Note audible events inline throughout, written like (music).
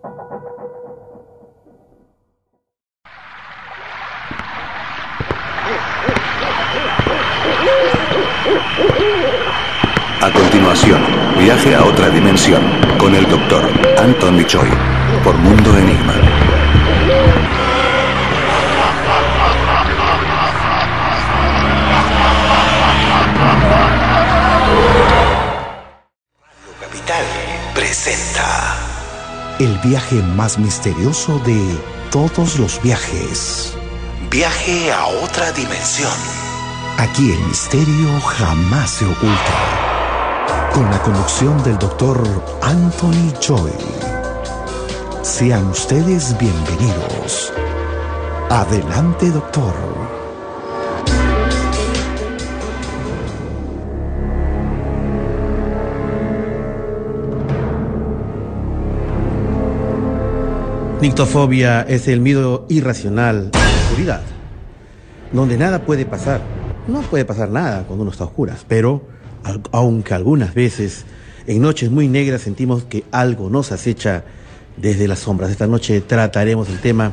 A continuación, viaje a otra dimensión con el doctor Anthony Choi por Mundo Enigma. Radio Capital presenta El viaje más misterioso de todos los viajes. Viaje a otra dimensión. Aquí el misterio jamás se oculta. Con la conducción del doctor Anthony Choi. Sean ustedes bienvenidos. Adelante, doctor. Nictofobia es el miedo irracional a la oscuridad, donde nada puede pasar. No puede pasar nada cuando uno está a oscuras, pero aunque algunas veces en noches muy negras sentimos que algo nos acecha desde las sombras. Esta noche trataremos el tema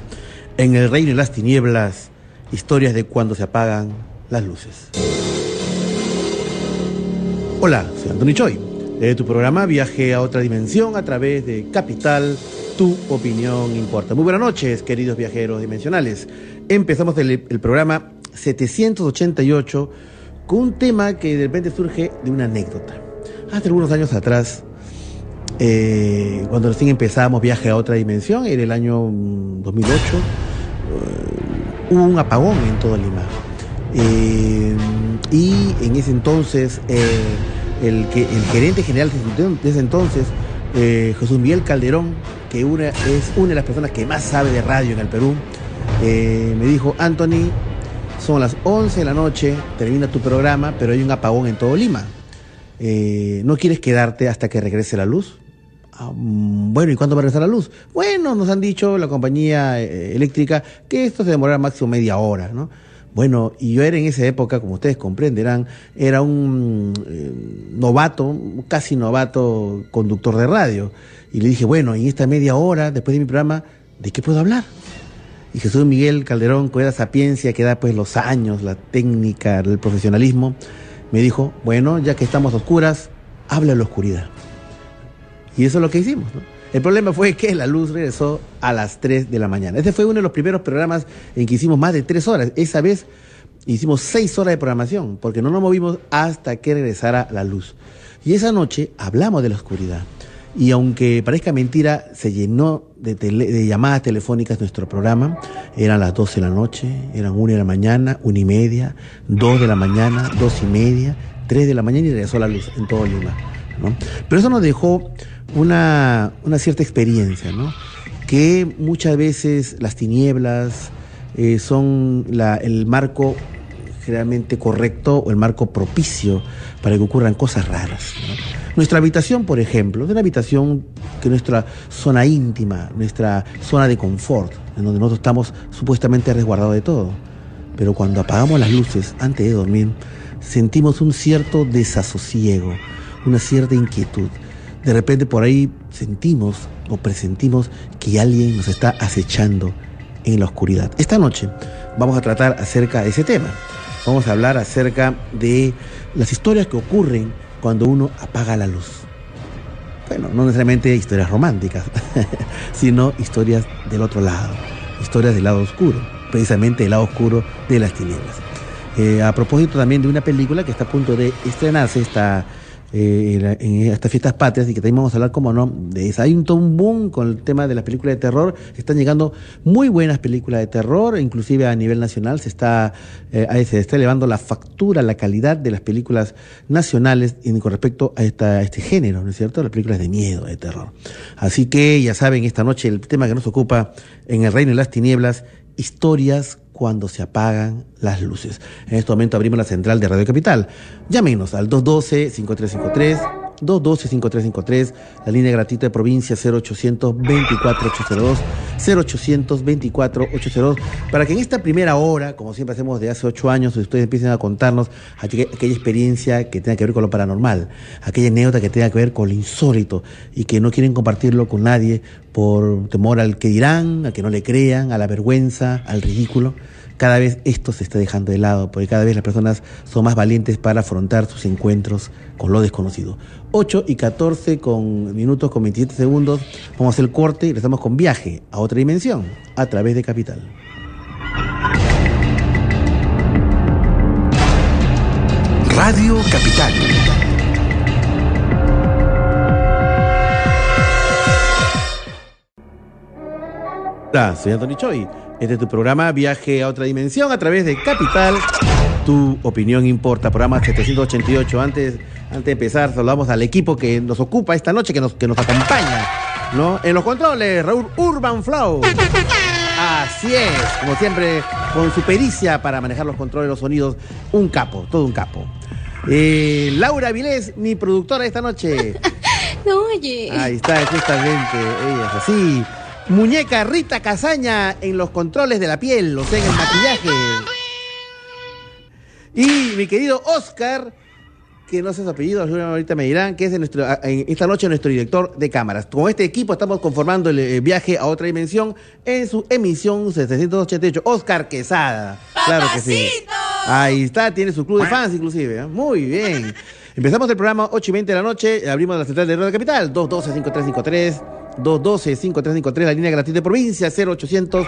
En el reino de las tinieblas, historias de cuando se apagan las luces. Hola, soy Anthony Choi, de tu programa Viaje a otra dimensión a través de Capital, tu opinión importa. Muy buenas noches, queridos viajeros dimensionales. Empezamos el, programa 788 con un tema que de repente surge de una anécdota. Hace algunos años atrás, eh, cuando recién empezamos Viaje a otra dimensión, era el año mm, 2008, eh, hubo un apagón en todo Lima. Eh, y en ese entonces, el, que, el gerente general de ese entonces, eh, Jesús Miguel Calderón, que es una de las personas que más sabe de radio en el Perú, eh, me dijo, Anthony, son las 11 de la noche, termina tu programa, pero hay un apagón en todo Lima. Eh, ¿No quieres quedarte hasta que regrese la luz? Ah, mm, bueno, ¿y cuándo va a regresar la luz? Bueno, nos han dicho la compañía eh, eléctrica que esto se demorará máximo media hora, ¿no? Bueno, y yo era en esa época, como ustedes comprenderán, era un eh, novato, casi novato conductor de radio. Y le dije, bueno, en esta media hora, después de mi programa, ¿de qué puedo hablar? Y Jesús Miguel Calderón, con esa sapiencia que da pues los años, la técnica, el profesionalismo, me dijo, bueno, ya que estamos a oscuras, habla en la oscuridad. Y eso es lo que hicimos. ¿no? El problema fue que la luz regresó a las 3 de la mañana. Este fue uno de los primeros programas en que hicimos más de 3 horas. Esa vez hicimos 6 horas de programación, porque no nos movimos hasta que regresara la luz. Y esa noche hablamos de la oscuridad. Y aunque parezca mentira, se llenó de, llamadas telefónicas nuestro programa. Eran las 12 de la noche, eran 1 de la mañana, 1 y media, 2 de la mañana, 2 y media, 3 de la mañana y regresó la luz en todo Lima. ¿no? Pero eso nos dejó una, una cierta experiencia, ¿no? que muchas veces las tinieblas eh, son el marco generalmente correcto o el marco propicio para que ocurran cosas raras. Nuestra habitación, por ejemplo, es una habitación que es nuestra zona íntima, nuestra zona de confort, en donde nosotros estamos supuestamente resguardados de todo. Pero cuando apagamos las luces antes de dormir, sentimos un cierto desasosiego, una cierta inquietud. De repente por ahí sentimos o presentimos que alguien nos está acechando en la oscuridad. Esta noche vamos a tratar acerca de ese tema. Vamos a hablar acerca de las historias que ocurren cuando uno apaga la luz. Bueno, no necesariamente historias románticas, (laughs) sino historias del otro lado, historias del lado oscuro, precisamente el lado oscuro de las tinieblas. Eh, a propósito también de una película que está a punto de estrenarse, está eh, en estas fiestas patrias y que también vamos a hablar, como no, de eso. Hay un, boom con el tema de las películas de terror. Están llegando muy buenas películas de terror, inclusive a nivel nacional se está, eh, se está elevando la factura, la calidad de las películas nacionales en- con respecto a, esta, a este género, ¿no es cierto? Las películas de miedo, de terror. Así que ya saben, esta noche el tema que nos ocupa en el Reino de las Tinieblas, historias cuando se apagan las luces. En este momento abrimos la central de Radio Capital. Llámenos al 212-5353, 212-5353, la línea gratuita de provincia 0800-24802. 0800 24 802 para que en esta primera hora, como siempre hacemos de hace ocho años, ustedes empiecen a contarnos aquella, aquella experiencia que tenga que ver con lo paranormal, aquella anécdota que tenga que ver con lo insólito y que no quieren compartirlo con nadie por temor al que dirán, a que no le crean, a la vergüenza, al ridículo cada vez esto se está dejando de lado, porque cada vez las personas son más valientes para afrontar sus encuentros con lo desconocido. 8 y 14 con minutos con 27 segundos, vamos a hacer el corte y estamos con viaje a otra dimensión a través de Capital. Radio Capital. Hola, soy Anthony Choi. Este es tu programa Viaje a otra dimensión a través de Capital. Tu opinión importa. Programa 788. Antes, antes de empezar, saludamos al equipo que nos ocupa esta noche, que nos, que nos acompaña. ¿no? En los controles, Raúl Urban Flow. Así es, como siempre, con su pericia para manejar los controles, los sonidos, un capo, todo un capo. Eh, Laura Vilés, mi productora esta noche. (laughs) No, oye. Ahí está, justamente, ella es así. Muñeca Rita Casaña en los controles de la piel, o sea, en el maquillaje. Y mi querido Oscar, que no sé su apellido, ahorita me dirán, que es nuestro, en esta noche nuestro director de cámaras. Con este equipo estamos conformando el eh, viaje a otra dimensión en su emisión 788. Oscar Quesada. Claro que sí. Ahí está, tiene su club de fans inclusive. ¿eh? Muy bien. (laughs) Empezamos el programa 8 y 20 de la noche, abrimos la central de Radio Capital, 212-5353. 212-5353, la línea gratis de provincia, 0800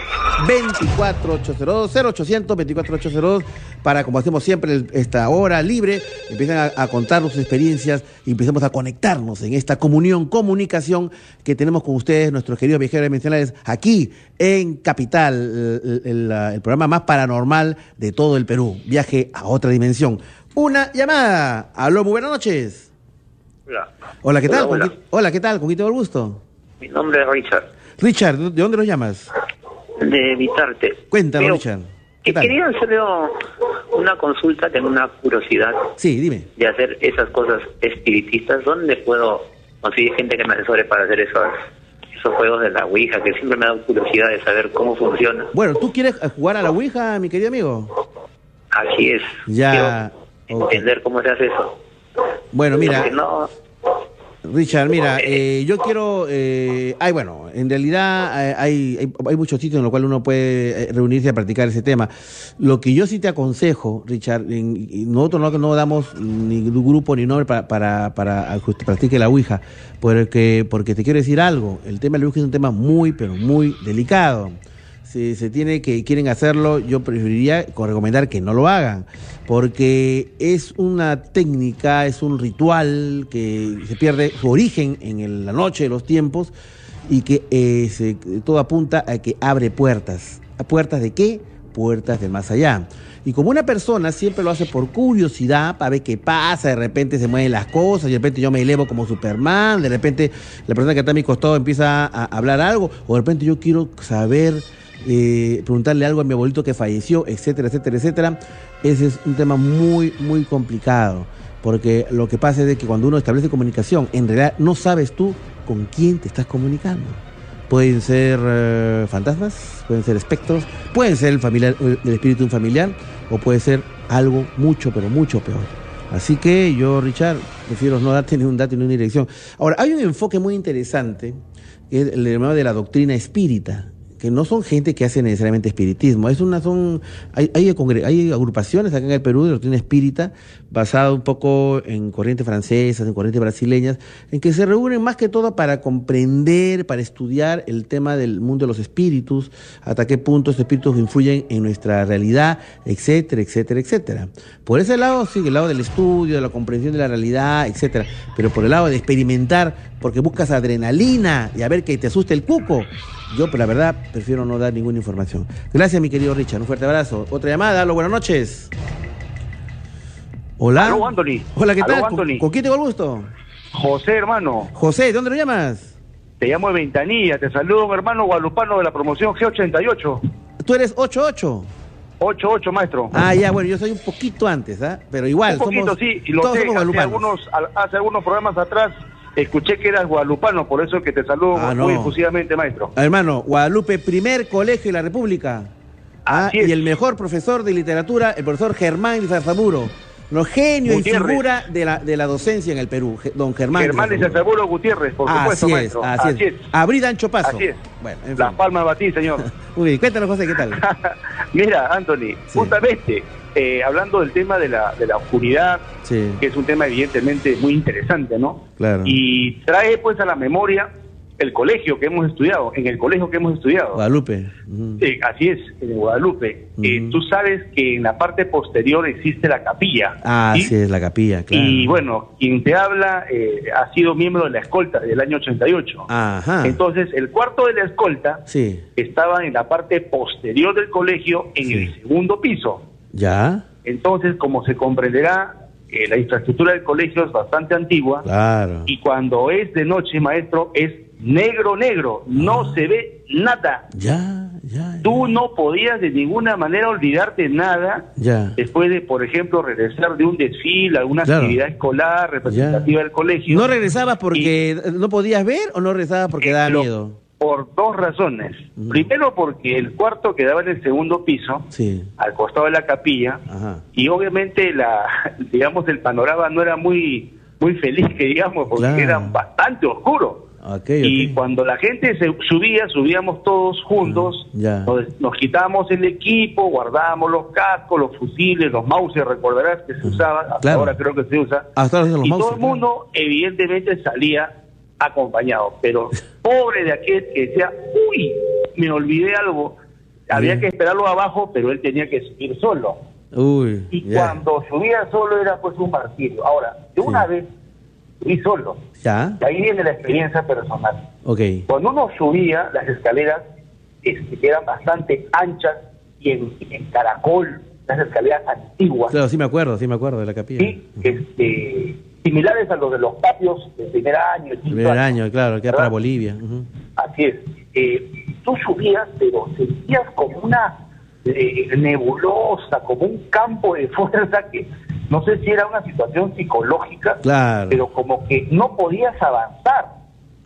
2482 0800 2482 para, como hacemos siempre, esta hora libre, empiezan a, a contarnos sus experiencias y empecemos a conectarnos en esta comunión, comunicación que tenemos con ustedes, nuestros queridos viajeros dimensionales, aquí en Capital, el, el- el programa más paranormal de todo el Perú, viaje a otra dimensión. Una llamada. Aló, muy buenas noches. Hola. Hola, ¿qué tal? Hola, ¿Con hola. quién- Hola, ¿qué tal? ¿Con quién tengo el gusto? Mi nombre es Richard, Richard, ¿de dónde nos llamas? de Vitarte. Cuéntanos, Pero, Richard. ¿Qué tal? Quería hacerle una consulta, tengo una curiosidad Sí, dime. de hacer esas cosas espiritistas. ¿Dónde puedo conseguir gente que me asesore para hacer esos, esos juegos de la Ouija? Que siempre me ha dado curiosidad de saber cómo funciona. Bueno, ¿tú quieres jugar a la Ouija, mi querido amigo? Así es. Ya, Quiero entender cómo se hace eso. Bueno, mira, Porque no, Richard, mira, eh, yo quiero, eh, ay, bueno, en realidad eh, hay, hay, hay muchos sitios en los cuales uno puede eh, reunirse a practicar ese tema. Lo que yo sí te aconsejo, Richard, en- nosotros no, no damos ni grupo ni nombre para, para, para que usted practique la Ouija, porque, porque te quiero decir algo, el tema de la Ouija es un tema muy, pero muy delicado. Si se tiene que quieren hacerlo, yo preferiría recomendar que no lo hagan, porque es una técnica, es un ritual que se pierde su origen en la noche de los tiempos y que eh, se- todo apunta a que abre puertas. ¿A puertas de qué? Puertas del más allá. Y como una persona siempre lo hace por curiosidad, para ver qué pasa, de repente se mueven las cosas, de repente yo me elevo como Superman, de repente la persona que está a mi costado empieza a hablar algo, o de repente yo quiero saber eh, preguntarle algo a mi abuelito que falleció, etcétera, etcétera, etcétera. Ese es un tema muy, muy complicado. Porque lo que pasa es que cuando uno establece comunicación, en realidad no sabes tú con quién te estás comunicando. Pueden ser eh, fantasmas, pueden ser espectros, pueden ser el espíritu de un familiar, o puede ser algo mucho, pero mucho peor. Así que yo, Richard, prefiero no darte (laughs) ni un dato ni una dirección. Ahora, hay un enfoque muy interesante, que es el llamado de la doctrina espírita que no son gente que hace necesariamente espiritismo, es una son hay, hay, hay agrupaciones acá en el Perú de doctrina espírita basada un poco en corrientes francesas, en corrientes brasileñas, en que se reúnen más que todo para comprender, para estudiar el tema del mundo de los espíritus, hasta qué punto estos espíritus influyen en nuestra realidad, etcétera, etcétera, etcétera. Por ese lado, sí, el lado del estudio, de la comprensión de la realidad, etcétera, pero por el lado de experimentar, porque buscas adrenalina y a ver que te asuste el cuco, yo, pero la verdad, prefiero no dar ninguna información. Gracias, mi querido Richard. Un fuerte abrazo. Otra llamada. Aló, buenas noches. Hola. Aló, Anthony. Hola, ¿qué Aló, tal? Anthony. ¿Con, quién tengo el gusto? José, hermano, José, ¿de dónde lo llamas? te llamo de Ventanilla, te saludo, mi hermano guadalupano de la promoción G88. Tú eres 88. 88, maestro. Ah, ya, bueno, yo soy un poquito antes, ¿ah? Pero igual, Un poquito, somos, sí, y lo todos sé, somos hace guadalupanos. algunos, al- hace algunos programas atrás Escuché que eras guadalupano, por eso que te saludo Ah, muy no. efusivamente, maestro. Hermano, Guadalupe, primer colegio de la República. Ah, y el mejor profesor de literatura, el profesor Germán Zarzamuro. No, genio Gutiérrez. y figura de la, de la docencia en el Perú, don Germán. Germán de Zarzamuro. Seguro Gutiérrez, por supuesto, así maestro. es, así, es. Abrir ancho paso. Así es. Bueno, en Las fin. palmas batí, señor. (laughs) Muy bien, cuéntanos, José, ¿qué tal? (laughs) Mira, Anthony, Sí. justamente eh, hablando del tema de la, de la oscuridad, Sí, que es un tema evidentemente muy interesante, ¿no? claro. Y trae pues a la memoria el colegio que hemos estudiado, en el colegio que hemos estudiado. Guadalupe. Eh, así es, en Guadalupe. Eh, Ujú. tú sabes que en la parte posterior existe la capilla. Ah, ¿sí? sí, es la capilla, claro. Y bueno, quien te habla eh, ha sido miembro de la escolta desde el año 88. Ajá. Entonces, el cuarto de la escolta Sí, estaba en la parte posterior del colegio, en Sí. el segundo piso. ya, Entonces, como se comprenderá, eh, la infraestructura del colegio es bastante antigua claro. y cuando es de noche, maestro, es negro, negro, no Ah. se ve nada. Ya, ya. Tú no podías de ninguna manera olvidarte nada Ya. después de, por ejemplo, regresar de un desfile, alguna Claro. actividad escolar representativa Ya. del colegio. ¿No regresabas porque no podías ver o no regresabas porque Eh, daba lo- miedo? Por dos razones. Ujú. Primero, porque el cuarto quedaba en el segundo piso, Sí. al costado de la capilla, Ajá. y obviamente la, (laughs) digamos, el panorama no era muy, muy feliz, que (laughs) digamos, porque Claro. era bastante oscuro. Y cuando la gente se subía, subíamos todos juntos, ya. nos, nos quitábamos el equipo, guardábamos los cascos, los fusiles, los mouses, recordarás que se usaban, hasta Claro. ahora creo que se usa, Hasta los y todo el claro. mundo evidentemente salía acompañado, pero (laughs) pobre de aquel que decía, uy, me olvidé algo, había que esperarlo abajo, pero él tenía que subir solo. Uy. Y cuando subía solo era pues un martirio. Ahora, de una Sí. vez subí solo, Ya. y ahí viene la experiencia personal. Ok. Cuando uno subía las escaleras, este, que eran bastante anchas y en, en caracol, las escaleras antiguas, Claro, sí me acuerdo, sí me acuerdo de la capilla. ¿sí? este, similares a los de los patios del primer año, el Primer año, claro, que era para Bolivia. Así es. Eh, tú subías, pero sentías como una eh, nebulosa, como un campo de (laughs) fuerza que no sé si era una situación psicológica, Claro. pero como que no podías avanzar.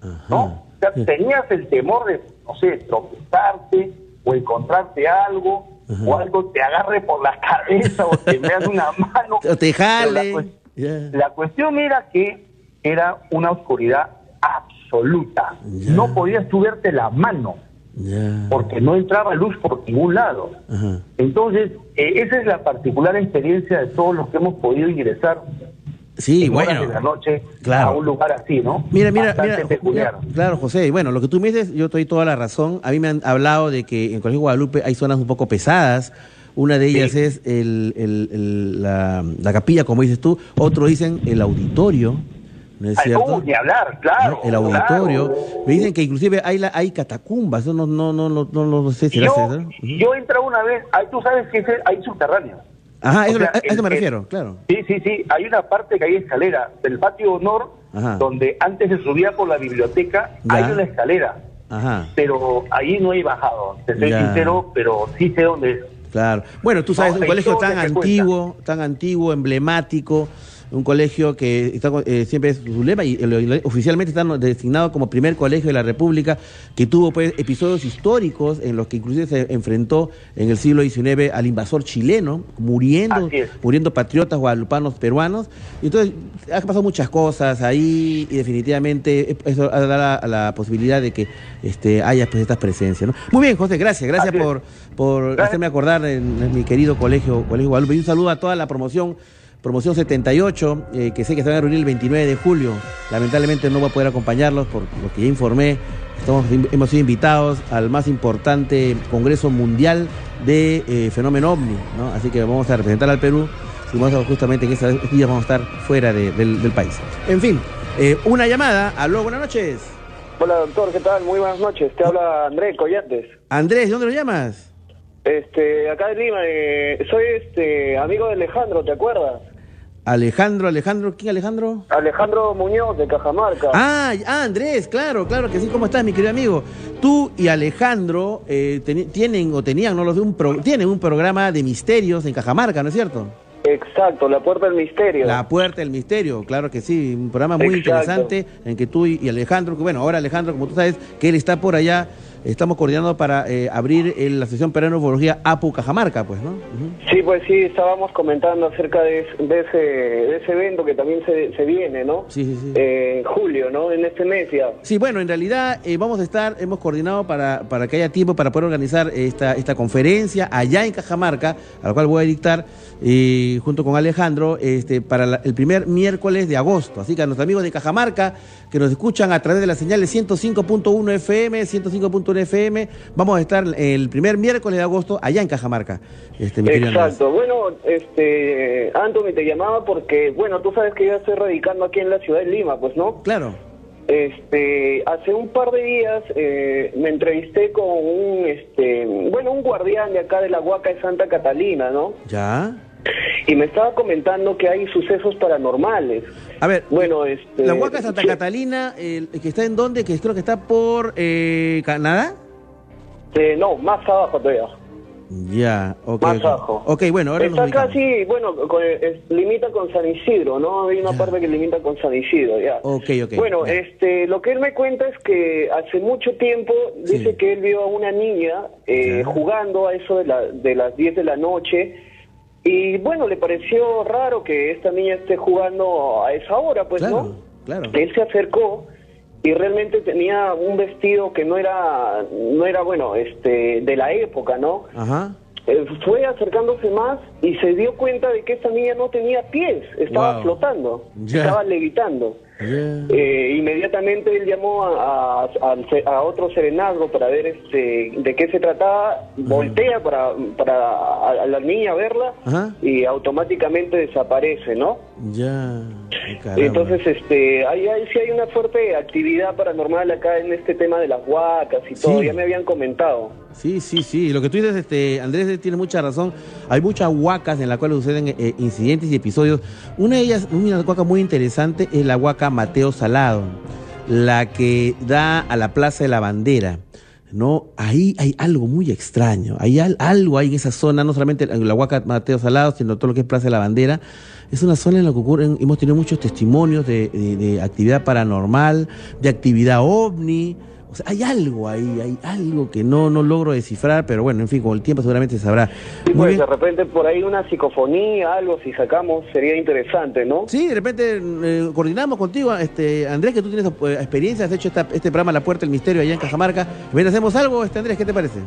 Ajá. ¿no? O sea, tenías el temor de, no sé, tropezarte o encontrarte algo, Ajá. o algo te agarre por la (laughs) cabeza o te veas una (laughs) mano. O te jale. La, cuestión era que era una oscuridad absoluta. No podías tú verte la mano Porque no entraba luz por ningún lado. Entonces, eh, esa es la particular experiencia de todos los que hemos podido ingresar Sí, en horas bueno. de la noche claro. a un lugar así, ¿no? Mira, mira, Bastante mira, peculiar. mira, claro, José. y Bueno, lo que tú me dices, yo te doy toda la razón. A mí me han hablado de que en el Colegio Guadalupe hay zonas un poco pesadas. Una de ellas Sí. es el, el- el- la, la capilla, como dices tú. Otros dicen el auditorio, ¿no es cierto? uh, ni hablar, claro. ¿No? El auditorio. claro. Me dicen que inclusive hay, la, hay catacumbas. No, no, no, no, no, no sé si yo, era cierto. yo entré una vez, ahí tú sabes que hay subterráneo. Ajá, eso, sea, a eso me el- refiero, claro. Sí, sí, sí. Hay una parte que hay escalera del patio honor, Ajá. donde antes se subía por la biblioteca, Ya. hay una escalera. Ajá. Pero ahí no he bajado, te soy Ya. sincero, pero sí sé dónde es. Claro. Bueno, tú sabes, No, un colegio tan antiguo, tan antiguo, emblemático, un colegio que está, eh, siempre es su lema y eh, oficialmente está designado como primer colegio de la República, que tuvo pues episodios históricos en los que inclusive se enfrentó en el siglo XIX al invasor chileno, muriendo, muriendo patriotas guadalupanos peruanos. Y entonces, han pasado muchas cosas ahí y definitivamente eso da la, la posibilidad de que este, haya pues estas presencias. ¿no? Muy bien, José, gracias, gracias Así por, por Gracias. hacerme acordar en, en mi querido colegio, colegio Guadalupe. Y un saludo a toda la promoción, promoción 78, eh, que sé que se van a reunir el 29 de julio. Lamentablemente no voy a poder acompañarlos por lo que ya informé. Estamos, hemos sido invitados al más importante Congreso Mundial de eh, Fenómeno OVNI, ¿no? Así que vamos a representar al Perú. Y vamos a- justamente en estos días vamos a estar fuera de- del, del país. En fin, eh, una llamada. Aló, buenas noches. Hola doctor, ¿qué tal? Muy buenas noches. Te habla André Collantes. Andrés, ¿de dónde lo llamas? Este, acá de Lima, eh, soy este amigo de Alejandro, ¿te acuerdas? Alejandro, Alejandro, ¿quién Alejandro? Alejandro Muñoz de Cajamarca. Ah, ah, Andrés, claro, claro que sí. ¿Cómo estás, mi querido amigo? Tú y Alejandro eh, tienen o tenían, no lo sé, un pro- tienen un programa de misterios en Cajamarca, ¿no es cierto? Exacto, La Puerta del Misterio. La Puerta del Misterio, claro que sí, un programa muy Exacto. interesante en que tú y y Alejandro, que bueno, ahora Alejandro, como tú sabes, que él está por allá, estamos coordinando para eh, abrir el- la sesión peruana de ufología APU Cajamarca, pues, ¿no? Sí, pues sí, estábamos comentando acerca de ese, de ese evento que también se, se viene, ¿no? Sí, sí, sí. Eh, en julio, ¿no? En este mes ya. Sí, bueno, en realidad eh, vamos a estar, hemos coordinado para, para que haya tiempo para poder organizar esta, esta conferencia allá en Cajamarca, a la cual voy a dictar eh, junto con Alejandro este, para la- el primer miércoles de agosto. Así que a nuestros amigos de Cajamarca que nos escuchan a través de las señales 105.1 FM, 105.1 FM, vamos a estar el primer miércoles de agosto allá en Cajamarca. Este. Exacto. Bueno, este, Anthony te llamaba porque, bueno, tú sabes que yo estoy radicando aquí en la ciudad de Lima, pues, ¿no? Claro. Este, hace un par de días eh, me entrevisté con un, este, bueno, un guardián de acá de la Huaca de Santa Catalina, ¿no? ¿Ya? Y me estaba comentando que hay sucesos paranormales. A ver, Bueno, este, la Huaca Santa sí. Catalina, el- que está en dónde, que creo que está por eh, Canadá. Eh, no, más abajo todavía. Ya, ok. Más abajo. Ok, bueno, ahora Está nos casi, bueno, con- es- limita con San Isidro, ¿no? Hay una Ya. parte que limita con San Isidro, ya. Ok, ok, Bueno, ya. este, lo que él me cuenta es que hace mucho tiempo Sí. dice que él vio a una niña eh, jugando a eso de, la, de las 10 de la noche y bueno, le pareció raro que esta niña esté jugando a esa hora, pues, claro, ¿no? claro. Él se acercó y realmente tenía un vestido que no era, no era bueno, este, de la época, ¿no? Ajá. Eh, fue acercándose más y se dio cuenta de que esta niña no tenía pies, estaba Wow. flotando, estaba levitando. Eh, inmediatamente él llamó a, a- otro serenazgo para ver este, de qué se trataba, voltea para, para a, a la niña verla y automáticamente desaparece, ¿no? Ya. Caramba. Entonces, este, hay, hay, sí hay una fuerte actividad paranormal acá en este tema de las huacas y todo, Sí. ya me habían comentado. Sí, sí, sí. Lo que tú dices, este, Andrés, tiene mucha razón. Hay muchas huacas en las cuales suceden eh, incidentes y episodios. Una de ellas, una huaca muy interesante, es la huaca Mateo Salado, la que da a la Plaza de la Bandera. ¿no? Ahí hay algo muy extraño. Hay al- algo ahí en esa zona, no solamente en la Huaca Mateo Salado, sino todo lo que es Plaza de la Bandera. Es una zona en la que ocurren, hemos tenido muchos testimonios de, de- de actividad paranormal, de actividad ovni. O sea, hay algo ahí, hay algo que no, no logro descifrar, pero bueno, en fin, con el tiempo seguramente se sabrá. Muy Pues bien. de repente por ahí una psicofonía, algo, si sacamos, sería interesante, ¿no? Sí, de repente eh, coordinamos contigo, este Andrés, que tú tienes eh, experiencia, has hecho esta- este programa La Puerta del Misterio allá en Cajamarca. Ven, hacemos algo, este Andrés, ¿qué te parece?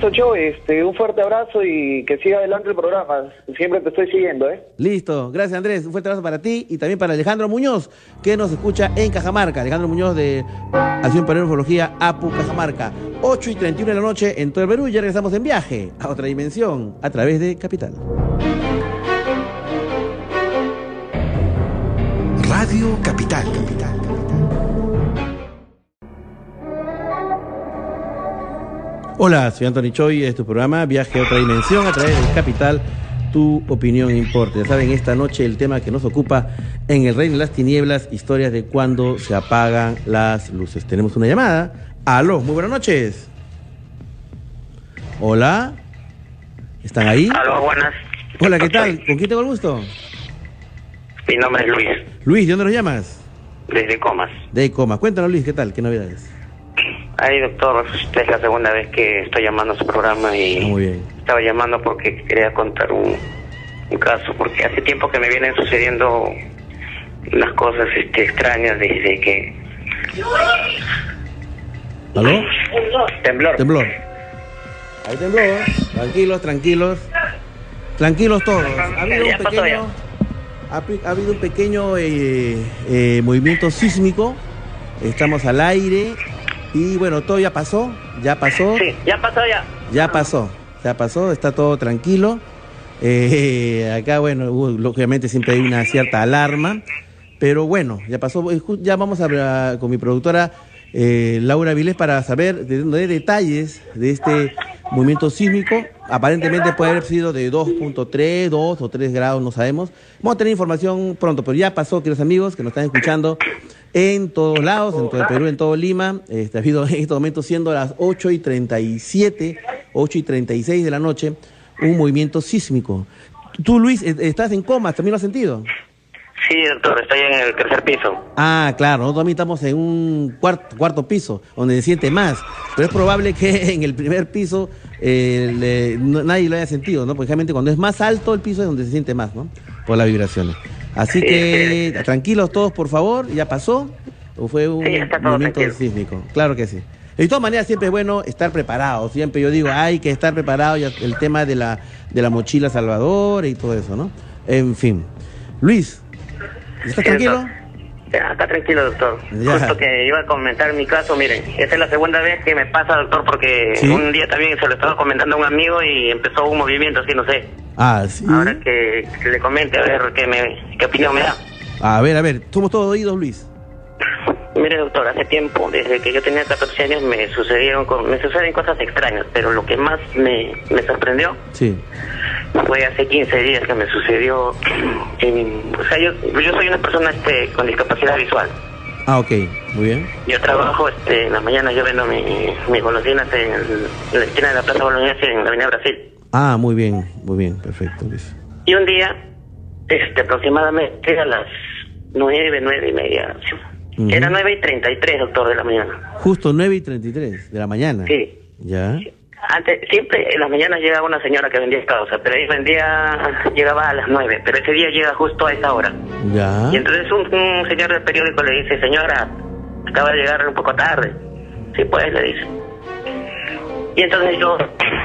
Socho, este, un fuerte abrazo y que siga adelante el programa. Siempre te estoy siguiendo, ¿eh? Listo, gracias Andrés, un fuerte abrazo para ti y también para Alejandro Muñoz, que nos escucha en Cajamarca. Alejandro Muñoz de Acción para Ufología APU Cajamarca. 8 y 31 de la noche en todo el Perú y ya regresamos en viaje a otra dimensión a través de Capital. Radio Capital. Hola, soy Anthony Choi, este es tu programa Viaje a otra dimensión a través de Capital. Tu opinión importa. Ya saben, esta noche el tema que nos ocupa en el Reino de las Tinieblas, historias de cuando se apagan las luces. Tenemos una llamada. Aló, muy buenas noches. Hola. ¿Están ahí? Aló, buenas. Hola, ¿qué tal? ¿Con quién tengo el gusto? Mi nombre es Luis, Luis, ¿de dónde nos llamas? desde Comas. De Coma. Cuéntanos, Luis, ¿qué tal? ¿Qué novedades? Ay, doctor, esta es la segunda vez que estoy llamando a su programa y muy bien. estaba llamando porque quería contar un, un caso, porque hace tiempo que me vienen sucediendo unas cosas este, extrañas desde que... ¿Aló? Temblor. Temblor. Ahí tembló. ¿eh? Tranquilos, tranquilos. Tranquilos todos. Ha habido un pequeño, ha habido un pequeño eh, eh, movimiento sísmico. Estamos al aire. Y bueno, todo ya pasó. Ya pasó. Sí, ya pasó ya. Ya pasó. Ya pasó. Está todo tranquilo. Eh, acá, bueno, lógicamente siempre hay una cierta alarma. Pero bueno, ya pasó. Ya vamos a hablar con mi productora eh, Laura Vilés para saber de, de detalles de este movimiento sísmico. Aparentemente puede haber sido de 2.3, 2 o 3 grados, no sabemos. Vamos a tener información pronto, pero ya pasó, queridos amigos que nos están escuchando en todos lados, en todo el Perú, en todo Lima. Este, ha habido en este momento siendo las 8 y 37, 8 y 36 de la noche, un movimiento sísmico. Tú, Luis, eh, estás en coma, ¿también lo has sentido? Sí, doctor, estoy en el tercer piso. Ah, claro, nosotros también estamos en un cuarto, cuarto piso, donde se siente más. Pero es probable que (laughs) en el primer piso eh, le- no- nadie lo haya sentido, ¿no? Porque realmente cuando es más alto el piso es donde se siente más, ¿no? Por las vibraciones. Así que tranquilos todos, por favor, ya pasó. ¿O fue un Sí, movimiento tranquilo. sísmico? Claro que sí. De todas maneras, siempre es bueno estar preparado. Siempre yo digo, hay que estar preparado. El tema de la, de la mochila salvadora y todo eso, ¿no? En fin. Luis, ¿estás Sí, tranquilo? Ya, está tranquilo, doctor. Ya. Justo que iba a comentar mi caso, miren, esta es la segunda vez que me pasa, doctor, porque ¿Sí? un día también se lo estaba comentando a un amigo y empezó un movimiento así, no sé. Ah, sí. Ahora que, que le comente, a ver qué, me, qué opinión me da. A ver, a ver, somos todos oídos, Luis. Mire, doctor, hace tiempo, desde que yo tenía 14 años, me sucedieron me suceden cosas extrañas, pero lo que más me, me sorprendió Sí. fue hace 15 días que me sucedió. (clears throat) en- o sea, yo, yo soy una persona este, con discapacidad visual. Ah, ok, muy bien. Yo trabajo este, en la mañana, yo vendo mi- mis golosinas en, la esquina de la Plaza Bolognesi en la Avenida Brasil. Ah, muy bien, muy bien, perfecto, Luis. Y un día, este, aproximadamente a las nueve, nueve y media, sí. Ujú. era nueve y treinta y tres, doctor, de la mañana. Justo 9 y 33 de la mañana. Sí. ¿Ya? Antes, siempre en las mañanas llegaba una señora que vendía causa, pero ella vendía, llegaba a las nueve, pero ese día llega justo a esa hora. ¿Ya? Y entonces un, un señor del periódico le dice, señora, acaba de llegar un poco tarde. Sí, pues, le dice. Y entonces yo,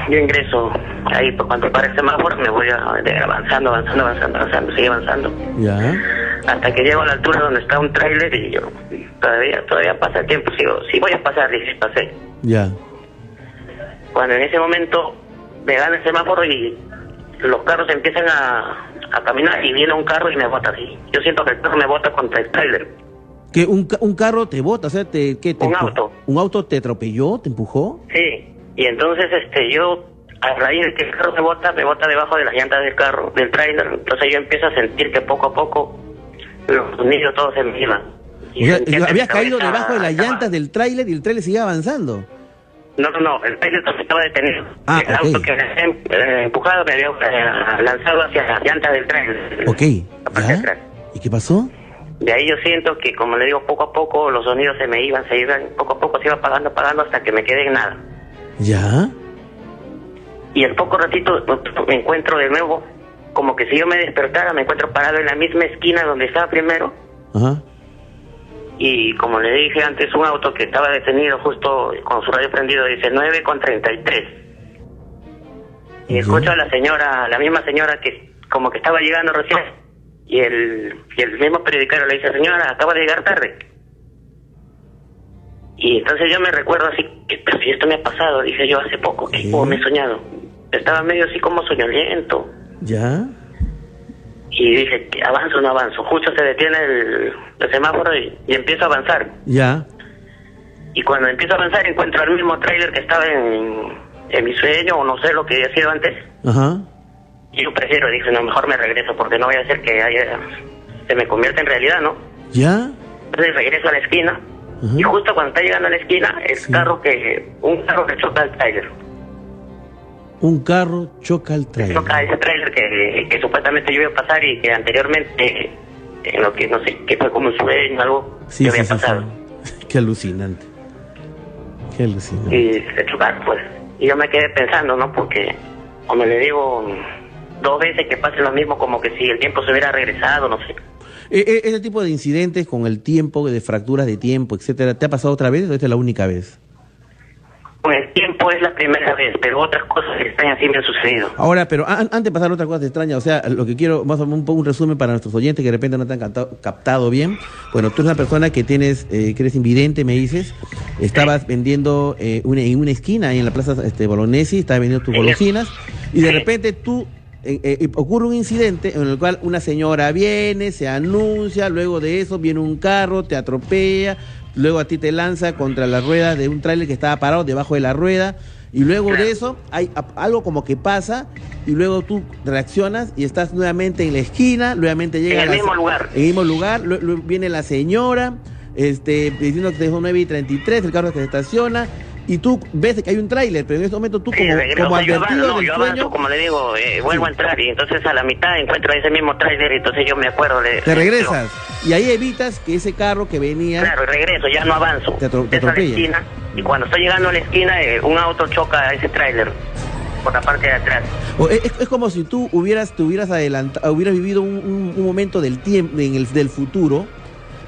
yo ingreso ahí, pues, cuando para el semáforo me voy avanzando, avanzando, avanzando, avanzando, sigue avanzando. ¿Ya? Hasta que llego a la altura donde está un tráiler y yo, todavía, todavía pasa el tiempo, sigo, sí voy a pasar, dije, pasé. ¿Ya? Cuando en ese momento me gana el semáforo y los carros empiezan a, a caminar y viene un carro y me bota así. Yo siento que el carro me bota contra el tráiler. ¿Que un, un carro te bota? O sea, te, ¿qué, te Un auto. ¿Un auto te atropelló? ¿Te empujó? Sí, y entonces este yo a raíz de que el carro me bota, me bota debajo de las llantas del carro, del tráiler, entonces yo empiezo a sentir que poco a poco los sonidos todos se me iban. O sea, sentía que habías caído debajo de las estaba- llantas del tráiler y el tráiler seguía avanzando. No, no, no, el tráiler estaba detenido. Ah, el auto que me había empujado me había eh, lanzado hacia las llantas del tráiler. Ok. ¿Y qué pasó? De ahí yo siento que, como le digo, poco a poco los sonidos se me iban, se iban, poco a poco se iba apagando, apagando hasta que me quedé en nada. ¿Ya? Y al poco ratito me encuentro de nuevo, como que si yo me despertara, me encuentro parado en la misma esquina donde estaba primero. Ajá. Y como le dije antes, un auto que estaba detenido justo con su radio prendido dice 9 con 33. Y escucho a la señora, la misma señora que como que estaba llegando recién. Y el, y el mismo periodicario le dice, señora, acaba de llegar tarde. Y entonces yo me recuerdo así, que, pero si esto me ha pasado, dije yo hace poco, ¿Qué? o me he soñado. Estaba medio así como soñoliento. ¿Ya? Y dije, ¿que ¿avanzo o no avanzo? Justo se detiene el, el semáforo y, y empiezo a avanzar. ¿Ya? Y cuando empiezo a avanzar encuentro el mismo trailer que estaba en, en mi sueño o no sé lo que había sido antes. Ajá. Y yo prefiero, dije, no, mejor me regreso porque no voy a hacer que haya, se me convierta en realidad, ¿no? ¿Ya? Entonces regreso a la esquina Y justo cuando está llegando a la esquina, el Sí. carro que, un carro que choca al trailer. Un carro choca el tráiler. Choca ese trailer que, que supuestamente yo iba a pasar y que anteriormente, en lo que no sé, que fue como un sueño, algo Sí, que sí, había sí, pasado. sí. (laughs) Qué alucinante. Qué alucinante. y se chocaron, pues. Y yo me quedé pensando, ¿no? Porque, como le digo, dos veces que pase lo mismo, como que si el tiempo se hubiera regresado, no sé. Eh, ese tipo de incidentes con el tiempo, de fracturas de tiempo, etcétera, ¿te ha pasado otra vez o esta es la única vez? Con el tiempo es la primera vez, pero otras cosas extrañas sí me han sucedido. Ahora, pero an- antes de pasar a otra cosa extraña, o sea, lo que quiero, más o menos un, un resumen para nuestros oyentes que de repente no te han captado, captado bien. Bueno, tú eres una persona que tienes, eh, que eres invidente, me dices, estabas vendiendo eh, una- en una esquina ahí en la plaza este, Bolognesi, estabas vendiendo tus Sí. golosinas, y de Sí. repente tú, eh, eh, ocurre un incidente en el cual una señora viene, se anuncia, luego de eso viene un carro, te atropella, luego a ti te lanza contra la rueda de un tráiler que estaba parado debajo de la rueda, y luego de eso hay algo como que pasa y luego tú reaccionas y estás nuevamente en la esquina, nuevamente llega el la- mismo lugar. En el mismo lugar, viene la señora, este, diciendo que te dejó 9 y 33, el carro se estaciona y tú ves que hay un tráiler, pero en este momento tú Sí, como, regreso, yo advertido avanzo, del yo avanzo, sueño, como le digo, eh, vuelvo a entrar y entonces a la mitad encuentro ese mismo tráiler y entonces yo me acuerdo de... te regresas. Y ahí evitas que ese carro que venía... Claro, regreso, ya no avanzo. Te atro- te esquina y cuando estoy llegando a la esquina eh, un auto choca a ese tráiler por la parte de atrás. o es, es como si tú hubieras, te hubieras adelantado, hubieras vivido un, un- un momento del tiempo, en el, del futuro,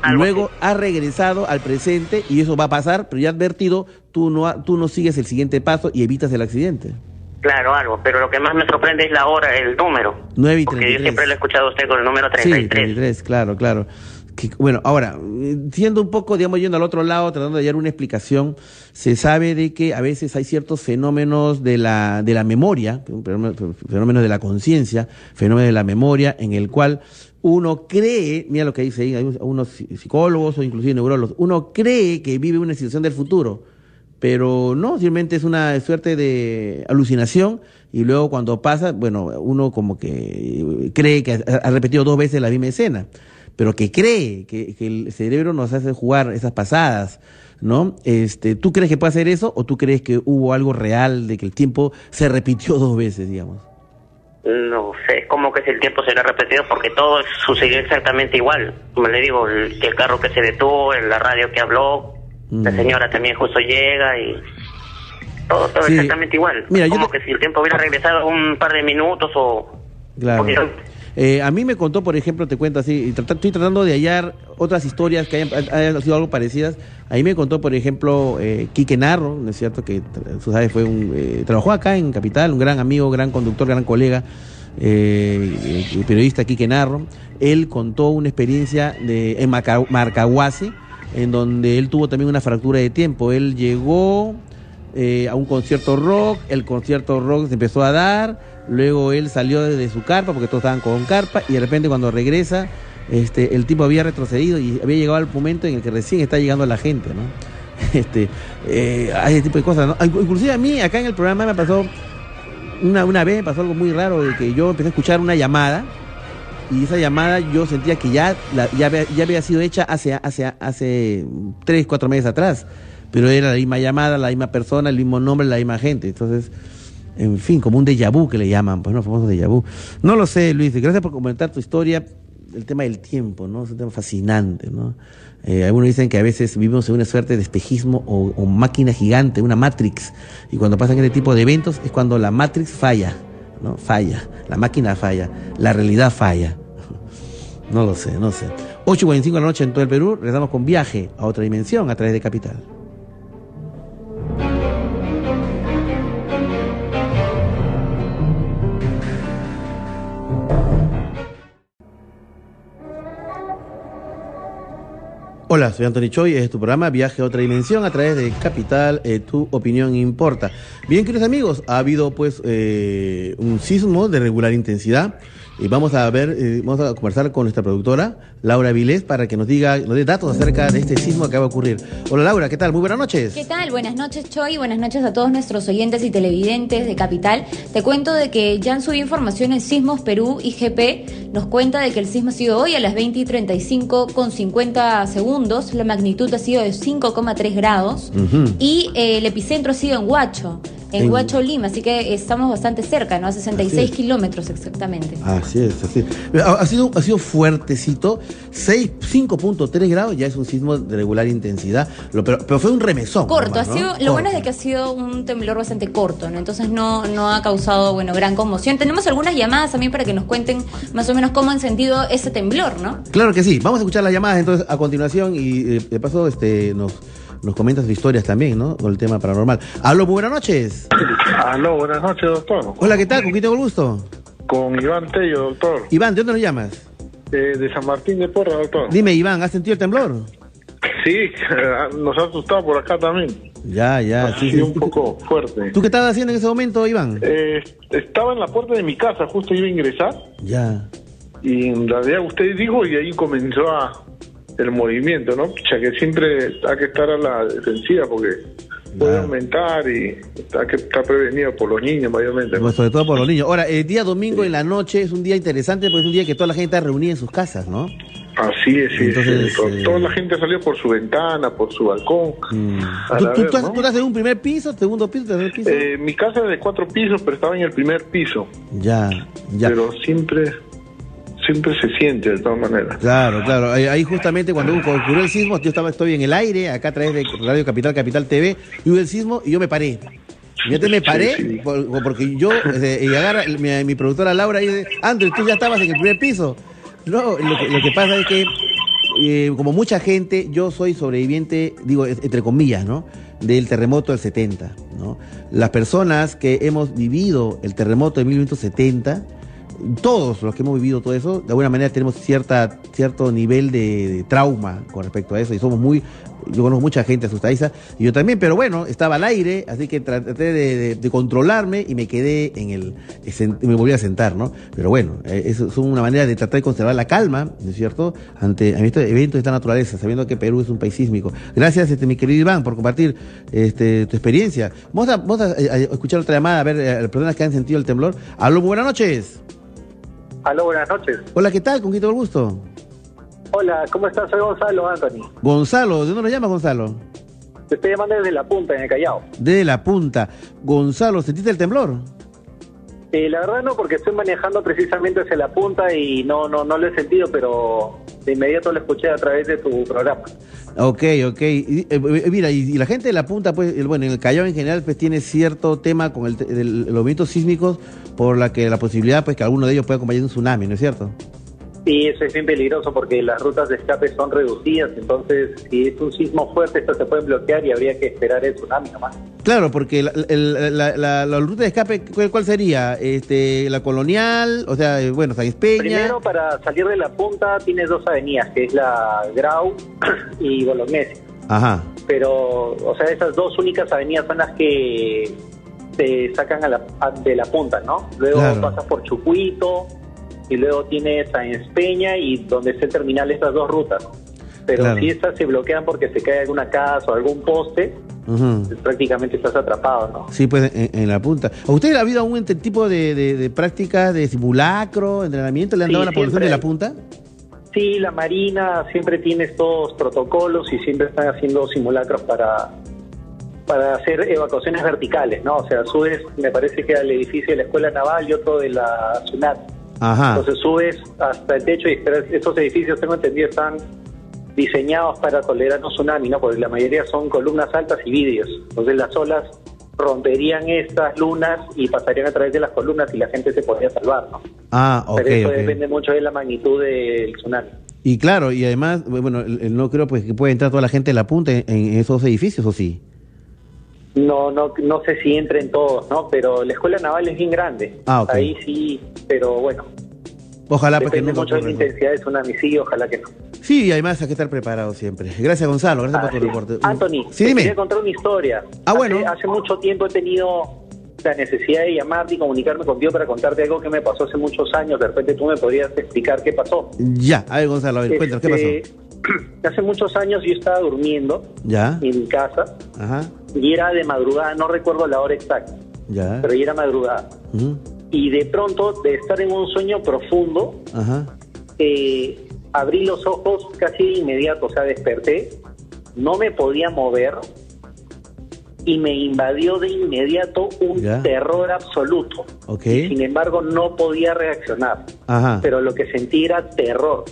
Algo luego así. has regresado al presente y eso va a pasar, pero ya advertido, tú no, ha- tú no sigues el siguiente paso y evitas el accidente. Claro, algo, pero lo que más me sorprende es la hora, el número. 9 y Porque 33. yo siempre lo he escuchado a usted con el número Sí, 33. 33, claro, claro. Que, bueno, ahora, siendo un poco, digamos, yendo al otro lado, tratando de hallar una explicación, se sabe de que a veces hay ciertos fenómenos de la, de la memoria, fenómenos de la conciencia, fenómenos de la memoria, en el cual uno cree, mira lo que dice ahí, hay unos psicólogos o inclusive neurólogos, uno cree que vive una situación del futuro, pero no, simplemente es una suerte de alucinación y luego cuando pasa, bueno, uno como que cree que ha, repetido dos veces la misma escena, pero que cree que, que el cerebro nos hace jugar esas pasadas, ¿no? Este, ¿Tú crees que puede hacer eso o tú crees que hubo algo real de que el tiempo se repitió dos veces, digamos? No sé, es como que si el tiempo se ha repetido porque todo sucedió exactamente igual. Como le digo, el, carro que se detuvo, la radio que habló, la Mm. señora también justo llega y todo, todo Sí. exactamente igual. Mira, yo como que si el tiempo hubiera regresado un par de minutos o... Claro. Porque- Eh, a mí me contó, por ejemplo, te cuento así, y estoy tratando de hallar otras historias que hayan, sido algo parecidas. Ahí me contó, por ejemplo, eh, Quique Narro, ¿no es cierto? Que, tra- tú fue un, eh, trabajó acá en Capital, un gran amigo, gran conductor, gran colega, eh, eh, periodista Quique Narro. Él contó una experiencia de, en Marcahuasi, en donde él tuvo también una fractura de tiempo. Él llegó eh, a un concierto rock, el concierto rock se empezó a dar, luego él salió de su carpa, porque todos estaban con carpa, y de repente cuando regresa, este, el tipo había retrocedido y había llegado al momento en el que recién está llegando la gente, ¿no? (laughs) Este, eh, hay ese tipo de cosas, Inclusive a mí, acá en el programa me pasó, una, una vez me pasó algo muy raro, de que yo empecé a escuchar una llamada, y esa llamada yo sentía que ya, la- ya, había, ya había sido hecha hace, hace, hace tres, cuatro meses atrás. Pero era la misma llamada, la misma persona, el mismo nombre, la misma gente. Entonces, en fin, como un déjà vu que le llaman, pues no, famoso déjà vu. No lo sé, Luis, gracias por comentar tu historia. El tema del tiempo, ¿no? Es un tema fascinante, ¿no? Eh, algunos dicen que a veces vivimos en una suerte de espejismo o, máquina gigante, una Matrix. Y cuando pasan este tipo de eventos es cuando la Matrix falla, ¿no? Falla. La máquina falla. La realidad falla. (laughs) No lo sé, no sé. 8.45 de la noche en todo el Perú, regresamos con viaje a otra dimensión a través de Capital. Hola, soy Anthony Choi, este es tu programa Viaje a otra dimensión a través de Capital, eh, tu opinión importa. Bien, queridos amigos, ha habido pues eh, un sismo de regular intensidad y vamos a ver, eh, vamos a conversar con nuestra productora Laura Vilés para que nos diga, nos dé datos acerca de este sismo que acaba de ocurrir. Hola Laura, ¿qué tal? Muy buenas noches. ¿Qué tal? Buenas noches, Choy. Buenas noches a todos nuestros oyentes y televidentes de Capital. Te cuento de que ya han subido información en Sismos Perú IGP. Nos cuenta de que el sismo ha sido hoy a las 20 y 35 con 50 segundos. La magnitud ha sido de 5,3 grados. Ujú. Y eh, el epicentro ha sido en Huacho, en, Huacho, Lima. Así que estamos bastante cerca, ¿no? A Así 66 es. kilómetros exactamente. Así es, así es. Ha, ha sido, ha sido fuertecito, 6, 5.3 grados, ya es un sismo de regular intensidad, lo- pero, pero fue un remesón. Corto, nomás, ha sido, lo bueno es de que ha sido un temblor bastante corto, ¿no? Entonces no, no ha causado, bueno, gran conmoción. Tenemos algunas llamadas también para que nos cuenten más o menos cómo han sentido ese temblor, ¿no? Claro que sí, vamos a escuchar las llamadas entonces a continuación y eh, de paso este, nos, nos comentas historias también, ¿no? Con el tema paranormal. Aló, muy buenas noches. Aló, buenas noches, doctor. Hola, ¿qué tal? ¿Con quién tengo el gusto? Con Iván Tello, doctor. Iván, ¿de dónde nos llamas? Eh, de San Martín de Porra, doctor. Dime, Iván, ¿has sentido el temblor? Sí, (laughs) nos ha asustado por acá también. Ya, ya, ha sí, sido sí. un poco fuerte. ¿Tú qué estabas haciendo en ese momento, Iván? Eh, estaba en la puerta de mi casa, justo iba a ingresar, Ya. y en realidad usted dijo y ahí comenzó a el movimiento, ¿no? Ya que siempre hay que estar a la defensiva porque puede aumentar y hay que estar prevenido por los niños, mayormente. Pues sobre todo por los niños. Ahora, el día domingo en la noche es un día interesante porque es un día que toda la gente está reunida en sus casas, ¿no? Así es, sí, Entonces, sí. Eh, Toda la gente salió por su ventana, por su balcón. a ¿Tú, la tú- ver, tú- ¿no? tú estás en un primer piso, segundo piso, tercer piso? Eh, mi casa es de cuatro pisos, pero estaba en el primer piso. ya, ya. Pero siempre, siempre se siente de todas maneras. Claro, claro. Ahí, justamente cuando ocurrió el sismo, yo estaba, estoy en el aire, acá a través de Radio Capital, Capital TV, y hubo el sismo y yo me paré. Yo te me paré Sí, sí. por- porque yo, eh, y agarra mi, mi productora Laura y dice, Andrés, tú ya estabas en el primer piso. No, lo que, lo que pasa es que, eh, como mucha gente, yo soy sobreviviente, digo, entre comillas, ¿no? Del terremoto del 70, ¿no? Las personas que hemos vivido el terremoto de 1970, todos los que hemos vivido todo eso, de alguna manera tenemos cierta, cierto nivel de, trauma con respecto a eso y somos muy, yo conozco mucha gente asustadiza y yo también, pero bueno, estaba al aire, así que traté de, controlarme y me quedé en el, me volví a sentar, ¿no? Pero bueno, eh, eso es una manera de tratar de conservar la calma, ¿no es cierto? Ante, eventos de esta naturaleza, sabiendo que Perú es un país sísmico. Gracias, este, mi querido Iván, por compartir este, tu experiencia. Vamos a, vamos a, eh, a escuchar otra llamada, a ver, eh, a las personas que han sentido el temblor. Aló, buenas noches. Aló, buenas noches. Hola, ¿qué tal? ¿Con quién tengo el gusto? Hola, ¿cómo estás? Soy Gonzalo Anthony. Gonzalo, ¿de dónde nos llamas, Gonzalo? Te estoy llamando desde La Punta, en el Callao. De la punta. Gonzalo, ¿sentiste el temblor? Eh, la verdad no, porque estoy manejando precisamente hacia La Punta y no, no, no lo he sentido, pero de inmediato lo escuché a través de tu programa. Ok, ok. Y, eh, eh, mira, y, y la gente de la punta, pues, el- bueno, en el Callao en general, pues tiene cierto tema con el, del- los movimientos sísmicos por la que la posibilidad, pues, que alguno de ellos pueda acompañar un tsunami, ¿no es cierto? Y eso es bien peligroso porque las rutas de escape son reducidas, entonces si es un sismo fuerte, estas se pueden bloquear y habría que esperar el tsunami nomás. Claro, porque la, el- la- la- la ruta de escape, ¿cuál, cuál sería? Este, la colonial, o sea, eh, bueno, San Peña. Primero, para salir de La Punta tienes dos avenidas, que es la Grau y Bolognesi. Ajá. pero, o sea, esas dos únicas avenidas son las que te sacan a la, a- de la punta, ¿no? Luego Claro. pasas por Chucuito y luego tienes a Espeña y donde el terminal estas dos rutas. Pero Claro. si estas se bloquean porque se cae alguna casa o algún poste, pues prácticamente estás atrapado, ¿no? Sí, pues en, en la punta. ¿A usted ha habido algún tipo de, de, de prácticas de simulacro, entrenamiento? ¿Le han Sí, dado a la población de la punta? Sí, la Marina siempre tiene estos protocolos y siempre están haciendo simulacros para para hacer evacuaciones verticales, ¿no? O sea, subes, me parece que al edificio de la Escuela Naval y otro de la SUNAT. Ajá. Entonces subes hasta el techo y esperas- esos edificios, tengo entendido, están diseñados para tolerar un tsunami, ¿no? Porque la mayoría son columnas altas y vidrios. Entonces las olas romperían estas lunas y pasarían a través de las columnas y la gente se podría salvar, ¿no? Ah, ok, Pero eso depende mucho de la magnitud del tsunami. Y claro, y además, bueno, no creo pues que pueda entrar toda la gente de la punta en, en esos edificios, ¿o sí? No, no, no sé si entren todos, ¿no? Pero la escuela naval es bien grande. Ah, ok. Ahí sí, pero bueno. Ojalá pues, que Depende no mucho de la intensidad de tsunami, sí, ojalá que no. Sí, y además hay que estar preparado siempre. Gracias, Gonzalo. Gracias por tu reporte. Anthony, Sí, te dime. quería contar una historia. Ah, Hace- bueno. Hace, mucho tiempo he tenido la necesidad de llamarte y comunicarme contigo para contarte algo que me pasó hace muchos años. De repente tú me podrías explicar qué pasó. Ya, a ver, Gonzalo, a ver, cuéntanos, ¿qué pasó? Este, (clears throat) Hace muchos años yo estaba durmiendo Ya, en mi casa ajá, y era de madrugada, no recuerdo la hora exacta, ya. pero ya era madrugada. ujú, Y de pronto, de estar en un sueño profundo, Ajá, eh, abrí los ojos casi de inmediato, o sea, desperté, no me podía mover y me invadió de inmediato un Ya. terror absoluto. ok, Sin embargo, no podía reaccionar, ajá, pero lo que sentí era terror.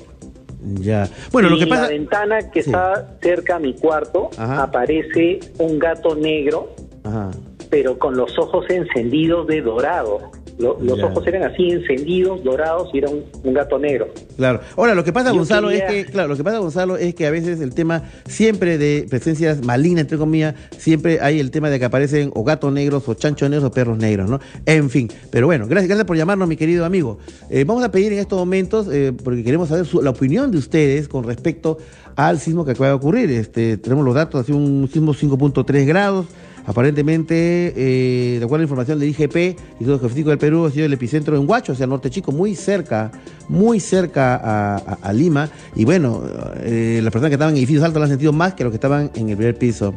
ya. Bueno, lo que en pasa... la ventana que Sí. está cerca a mi cuarto Ajá. aparece un gato negro, Ajá, pero con los ojos encendidos de dorado. Lo- los Ya. ojos eran así encendidos, dorados y era un, un gato negro. Claro. Ahora, lo que pasa, Yo Gonzalo, quería- es que, claro, lo que pasa, Gonzalo, es que a veces el tema siempre de presencias malignas, entre comillas, siempre hay el tema de que aparecen o gatos negros, o chanchos negros, o perros negros, ¿no? En fin. Pero bueno, gracias, gracias por llamarnos, mi querido amigo. Eh, vamos a pedir en estos momentos, eh, porque queremos saber su- la opinión de ustedes con respecto al sismo que acaba de ocurrir. Este, tenemos los datos, ha sido un sismo 5.3 grados. Aparentemente, eh, de acuerdo a la información del IGP, Instituto Geofísico del Perú, ha sido el epicentro en Huacho, o sea, Norte Chico, muy cerca, muy cerca a, Lima. Y bueno, eh, las personas que estaban en edificios altos lo han sentido más que los que estaban en el primer piso.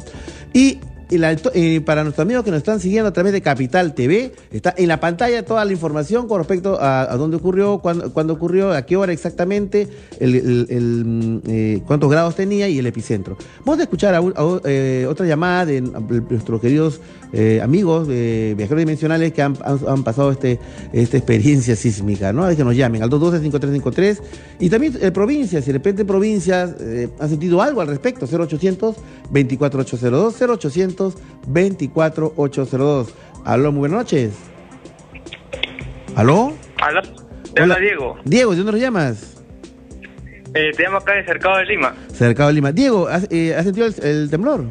Y y la- eh, para nuestros amigos que nos están siguiendo a través de Capital TV, está en la pantalla toda la información con respecto a, dónde ocurrió, cuándo, cuándo ocurrió, a qué hora exactamente, el, el- el, mm, eh, cuántos grados tenía y el epicentro. Vamos a escuchar a eh, otra llamada de nuestros queridos eh, amigos viajeros dimensionales que han, han- pasado este, esta experiencia sísmica, ¿no? A ver que nos llamen al 212-5353 y también provincias, si de repente provincias han sentido algo al respecto, 0800 24802 0800 24802 Aló, muy buenas noches. ¿Aló? Aló, te habla Diego. Diego, ¿de dónde nos llamas? Eh, te llamo acá de Cercado de Lima. Cercado de Lima. Diego, ¿has, eh, ¿has sentido el, el temblor?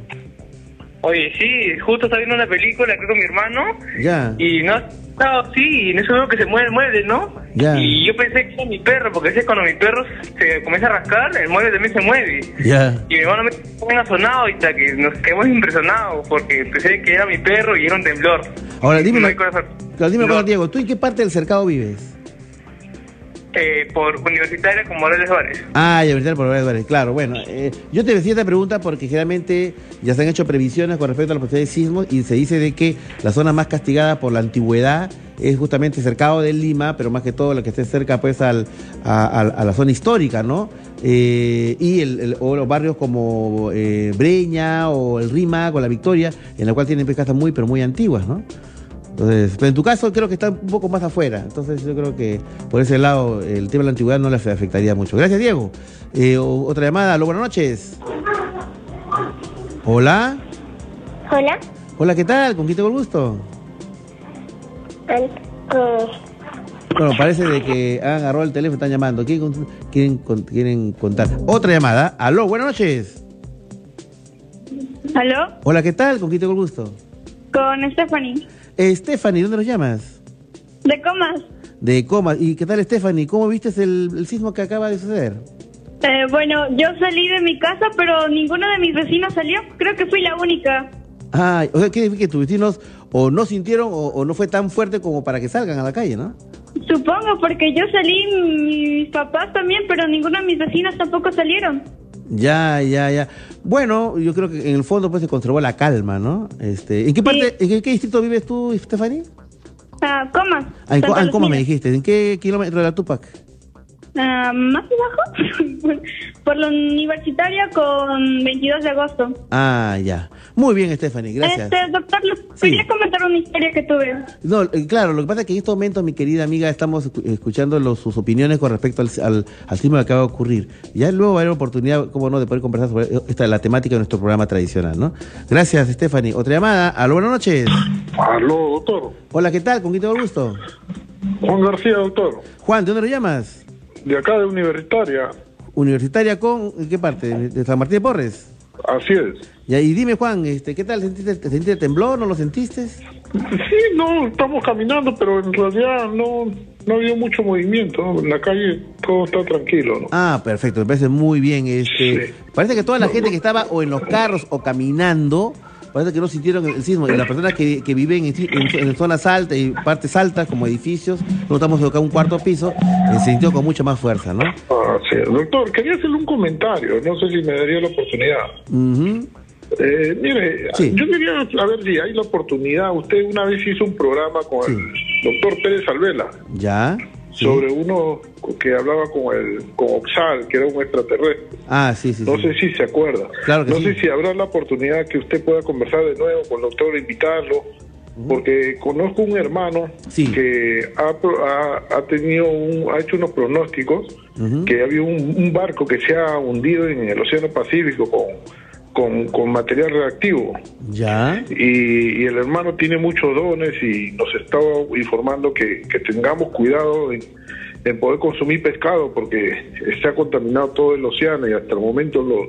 Oye, sí, justo estaba viendo una película creo con mi hermano Ya. y no así y en eso veo que se mueve el mueble, ¿no? Ya. Y yo pensé que era mi perro, porque a veces cuando mi perro se comienza a rascar, el mueble también se mueve. Ya. Y mi hermano me bien sonado y hasta que nos quedamos impresionados porque pensé que era mi perro y era un temblor. Ahora, dime, No dime cosa, Diego, ¿tú en qué parte del cercado vives? Eh, por universitaria con Morales Vares. Ah, verdad, por varias varias. Claro, bueno, eh, yo te decía esta pregunta porque generalmente ya se han hecho previsiones con respecto a la posibilidad de sismos y se dice de que la zona más castigada por la antigüedad es justamente cercado de Lima, pero más que todo la que esté cerca pues al, a, la zona histórica, ¿no? Eh, y el, o los barrios como eh, Breña o el Rima con la Victoria, en la cual tienen casas muy, pero muy antiguas, ¿no? Entonces, pero en tu caso creo que está un poco más afuera. Entonces yo creo que por ese lado el tema de la antigüedad no le afectaría mucho. Gracias, Diego. Eh, otra llamada. Aló, buenas noches. Hola. Hola, Hola, ¿qué tal? ¿Con quién tengo el gusto? Bueno, parece de que han agarrado el teléfono, están llamando. ¿Quieren, con- quieren, con- quieren contar? Otra llamada. Aló, buenas noches. ¿Aló? Hola, ¿qué tal? ¿Con quién tengo el gusto? Con Stephanie. Stephanie, ¿dónde nos llamas? ¿De comas? De Coma. ¿Y qué tal, Stephanie? ¿Cómo viste el, el sismo que acaba de suceder? Eh, bueno, yo salí de mi casa, pero ninguno de mis vecinos salió. Creo que fui la única. Ay, o sea, quiere decir que tus vecinos o no sintieron o, o no fue tan fuerte como para que salgan a la calle, ¿no? Supongo, porque yo salí, mis papás también, pero ninguno de mis vecinos tampoco salieron. Ya, ya, ya. Bueno, yo creo que en el fondo pues se conservó la calma, ¿no? Este, ¿En qué parte, en qué, qué distrito vives tú, Stephanie? Ah, comas. Ah, en, ah, en Coma me dijiste. ¿En qué kilómetro de la Tupac? Ah, ¿Más abajo? (laughs) Por la universitaria con 22 de agosto. Ah, ya. Muy bien, Stephanie, gracias. Este, doctor, le quería comentar una historia que tuve. No, eh, claro, lo que pasa es que en este momento, mi querida amiga, estamos escu- escuchando los- sus opiniones con respecto al, al, al sismo que acaba de ocurrir. Ya luego va a haber oportunidad, como no, de poder conversar sobre esta, la temática de nuestro programa tradicional, ¿no? Gracias, Stephanie. Otra llamada. Aló, buenas noches. Aló, doctor. Hola, ¿qué tal? ¿Con quién tengo el gusto? Juan García, doctor. Juan, ¿de dónde lo llamas? De acá de Universitaria. Universitaria con, ¿en qué parte? ¿De San Martín de Porres? Así es. Ya, y dime, Juan, este, ¿qué tal? ¿Sentiste, ¿Sentiste temblor? ¿No lo sentiste? Sí, no, estamos caminando, pero en realidad no, no ha habido mucho movimiento. ¿no? En la calle todo está tranquilo, ¿no? Ah, perfecto, me parece muy bien. Este, Parece que toda la gente que estaba o en los carros o caminando, parece que no sintieron el sismo. Y las personas que, que viven en, en- en zonas altas y partes altas, como edificios, no estamos acá un cuarto piso, eh, se sintió con mucha más fuerza, ¿no? Ah, sí. Doctor, quería hacerle un comentario. No sé si me daría la oportunidad. Eh, mire, yo quería saber si hay la oportunidad. Usted una vez hizo un programa con el doctor Pérez Alvela ¿Ya? Sobre uno que hablaba con el con Oxal, que era un extraterrestre. Ah, sí, sí. No sí. sé si se acuerda. Claro que no sí. sé si habrá la oportunidad que usted pueda conversar de nuevo con el doctor, invitarlo, porque conozco un hermano que ha, ha, ha tenido un, ha hecho unos pronósticos que había un, un barco que se ha hundido en el Océano Pacífico con, con, con material reactivo. ¿Ya? Y, y el hermano tiene muchos dones y nos estaba informando que, que tengamos cuidado en, en poder consumir pescado porque se ha contaminado todo el océano y hasta el momento lo-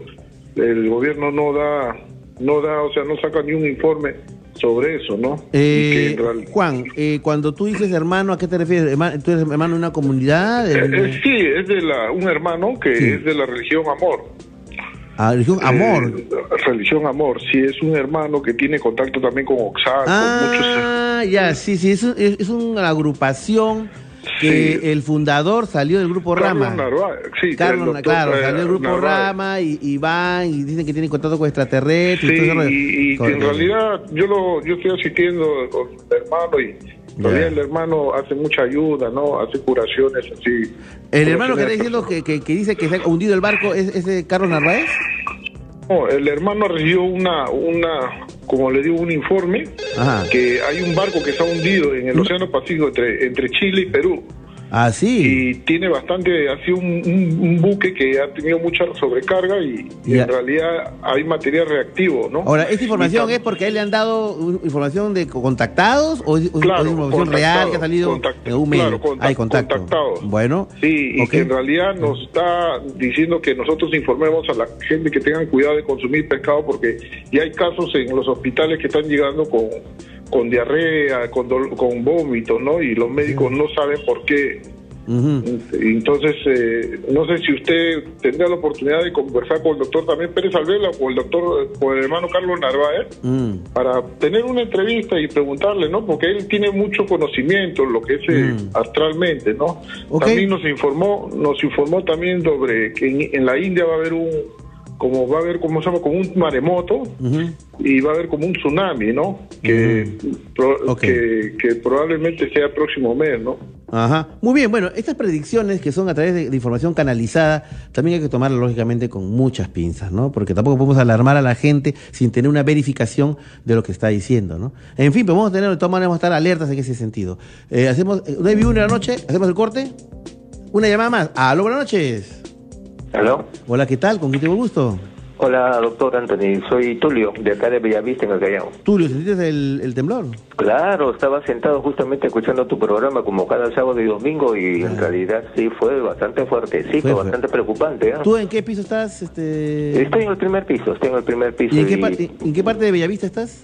el gobierno no da, no da, o sea, no saca ni un informe sobre eso, ¿no? Eh, Juan, eh, cuando tú dices hermano, ¿a qué te refieres? ¿Tú eres hermano de una comunidad? Eh, eh, sí, es de la, un hermano que es de la religión Amor. Ah, religión Amor. Eh, religión Amor, sí, es un hermano que tiene contacto también con Oxal, con muchos Ah, ya, sí, sí, es, un- es- una agrupación que el fundador salió del grupo Carlos Rama. Narváez, sí, Carlos, doctor, claro, eh, salió del grupo Narváez. Rama y, y van y dicen que tienen contacto con extraterrestres. y todo rollo. y, y que en realidad yo lo yo estoy asistiendo con el hermano y todavía el hermano hace mucha ayuda, ¿no? Hace curaciones así. El hermano que está diciendo que, que, que dice que se ha hundido el barco es ese Carlos Narváez. No, el hermano recibió una, una, como le digo, un informe Ajá. que hay un barco que está hundido en el Océano Pacífico entre, entre Chile y Perú. Ah, sí. Y tiene bastante, ha sido un, un- un buque que ha tenido mucha sobrecarga y, en realidad hay material reactivo, ¿no? Ahora, ¿esta información es porque a él le han dado información de contactados o es, o es Claro, información real que ha salido en un medio? claro, contact- Hay contacto. contactados. Bueno, Sí, y que en realidad nos está diciendo que nosotros informemos a la gente que tengan cuidado de consumir pescado porque ya hay casos en los hospitales que están llegando con, con diarrea, con, con vómitos, ¿no? Y los médicos no saben por qué. Entonces, eh, no sé si usted tendría la oportunidad de conversar con el doctor también Pérez Alvela o el doctor, o el hermano Carlos Narváez, Mm. para tener una entrevista y preguntarle, ¿no? Porque él tiene mucho conocimiento en lo que es eh, astralmente, ¿no? También nos informó, nos informó también sobre que en, en la India va a haber un, como va a haber, como se llama, como un maremoto y va a haber como un tsunami, ¿no? Que, pro- que, que probablemente sea el próximo mes, ¿no? Ajá. Muy bien, bueno, estas predicciones que son a través de, de información canalizada, también hay que tomarlas lógicamente con muchas pinzas, ¿no? Porque tampoco podemos alarmar a la gente sin tener una verificación de lo que está diciendo, ¿no? En fin, a tener, de todas maneras, vamos a estar alertas en ese sentido. Eh, hacemos, eh, una una de la noche, hacemos el corte. Una llamada más. Aló, buenas noches. ¿Aló? Hola, ¿qué tal? ¿Con quién tengo gusto? Hola, doctor Anthony. Soy Tulio, de acá de Bellavista, en el Callao. Tulio, ¿sentiste el, el temblor? Claro, estaba sentado justamente escuchando tu programa como cada sábado y domingo y en realidad sí fue bastante fuerte, sí, Fue fue, bastante preocupante. ¿ah? ¿Tú en qué piso estás? Este... Estoy en el primer piso, estoy en el primer piso. ¿Y en qué, parte, en qué parte de Bellavista estás?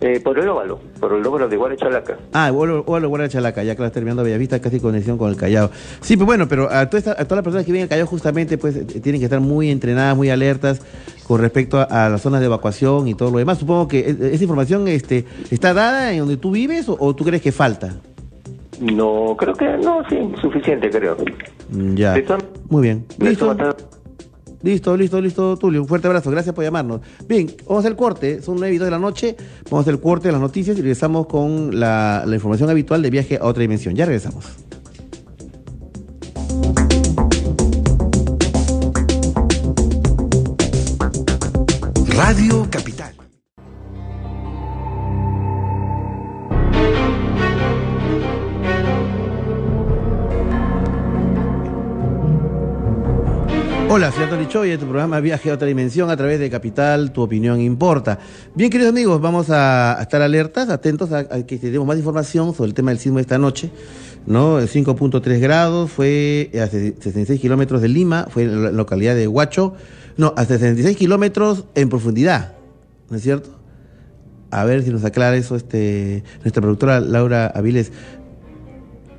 Eh, por el óvalo, por el óvalo de Guarachalaca. Ah, vuelo, vuelo, vuelo a Chalaca, ya que estás terminando Bellavista, casi conexión con el Callao. Sí, pues bueno, pero a, todas estas- a todas las personas que vienen al Callao justamente, pues eh, tienen que estar muy entrenadas, muy alertas con respecto a, a las zonas de evacuación y todo lo demás. Supongo que eh, esa información este, está dada en donde tú vives o, o tú crees que falta. No, creo que no, sí, suficiente creo. Mm, Ya. Todas- Muy bien. Listo. Listo, listo, listo, Tulio. Un fuerte abrazo. Gracias por llamarnos. Bien, vamos a hacer el corte. Son 9 y 2 de la noche. Vamos a hacer el corte de las noticias y regresamos con la, la información habitual de viaje a otra dimensión. Ya regresamos. Radio Capital. Hola, soy Antonio Choy, tu programa Viaje a otra dimensión a través de Capital, tu opinión importa. Bien, queridos amigos, vamos a, estar alertas, atentos a, que tenemos más información sobre el tema del sismo esta noche. ¿no? 5.3 grados, fue a 66 kilómetros de Lima, fue en la localidad de Huacho, no, a 66 kilómetros en profundidad, ¿no es cierto? A ver si nos aclara eso este, nuestra productora Laura Aviles.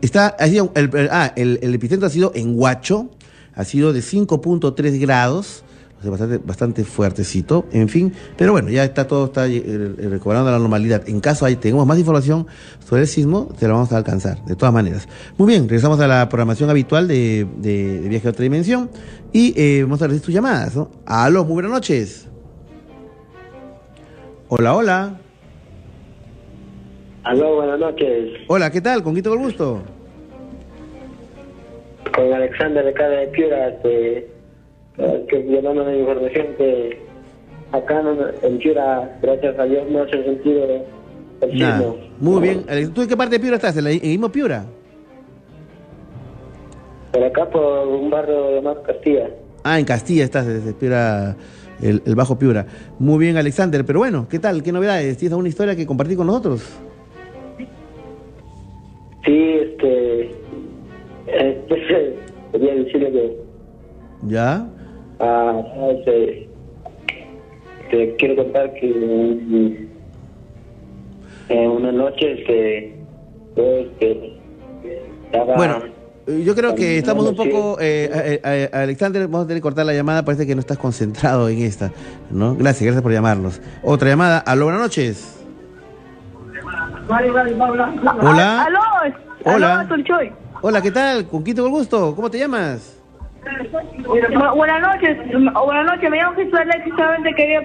Está, ha sido ah, el, el epicentro ha sido en Huacho, ha sido de 5.3 grados, o sea, bastante, bastante fuertecito, en fin, pero bueno, ya está todo está eh, eh, recobrando la normalidad. En caso hay, tengamos más información sobre el sismo, se la vamos a alcanzar, de todas maneras. Muy bien, regresamos a la programación habitual de, de- de Viaje a otra dimensión y eh, vamos a recibir tus llamadas, ¿no? Aló, muy buenas noches. Hola, hola. Aló, buenas noches. Hola, ¿qué tal? ¿Con tengo el gusto? Con Alexander de Cara de Piura, este, eh, que llamando la información que acá no- en Piura, gracias a Dios, no se ha sentido el Nada. sismo. Muy bien. Alex, ¿Tú en qué parte de Piura estás? ¿En el mismo Piura? Por acá, por un barrio llamado Castilla. Ah, en Castilla estás, desde Piura, el, el Bajo Piura. Muy bien, Alexander. Pero bueno, ¿qué tal? ¿Qué novedades? ¿Tienes alguna historia que compartir con nosotros? Sí, este. Eh, (laughs) quería decirle que. ¿Ya? Ah, este, te quiero contar que en una noche este, este, estaba Bueno, eh, yo creo que estamos un poco... eh, eh, eh, Alexander, vamos a tener que cortar la llamada. Parece que no estás concentrado en esta, ¿no? Gracias, gracias por llamarnos. Otra llamada. Aló, buenas noches. Hola. Aló, Hola. Hola, ¿qué tal? ¿Con tengo el gusto? ¿Cómo te llamas? Bu- Buenas noches, buenas noches, me llamo Jesús Alexis, solamente quería...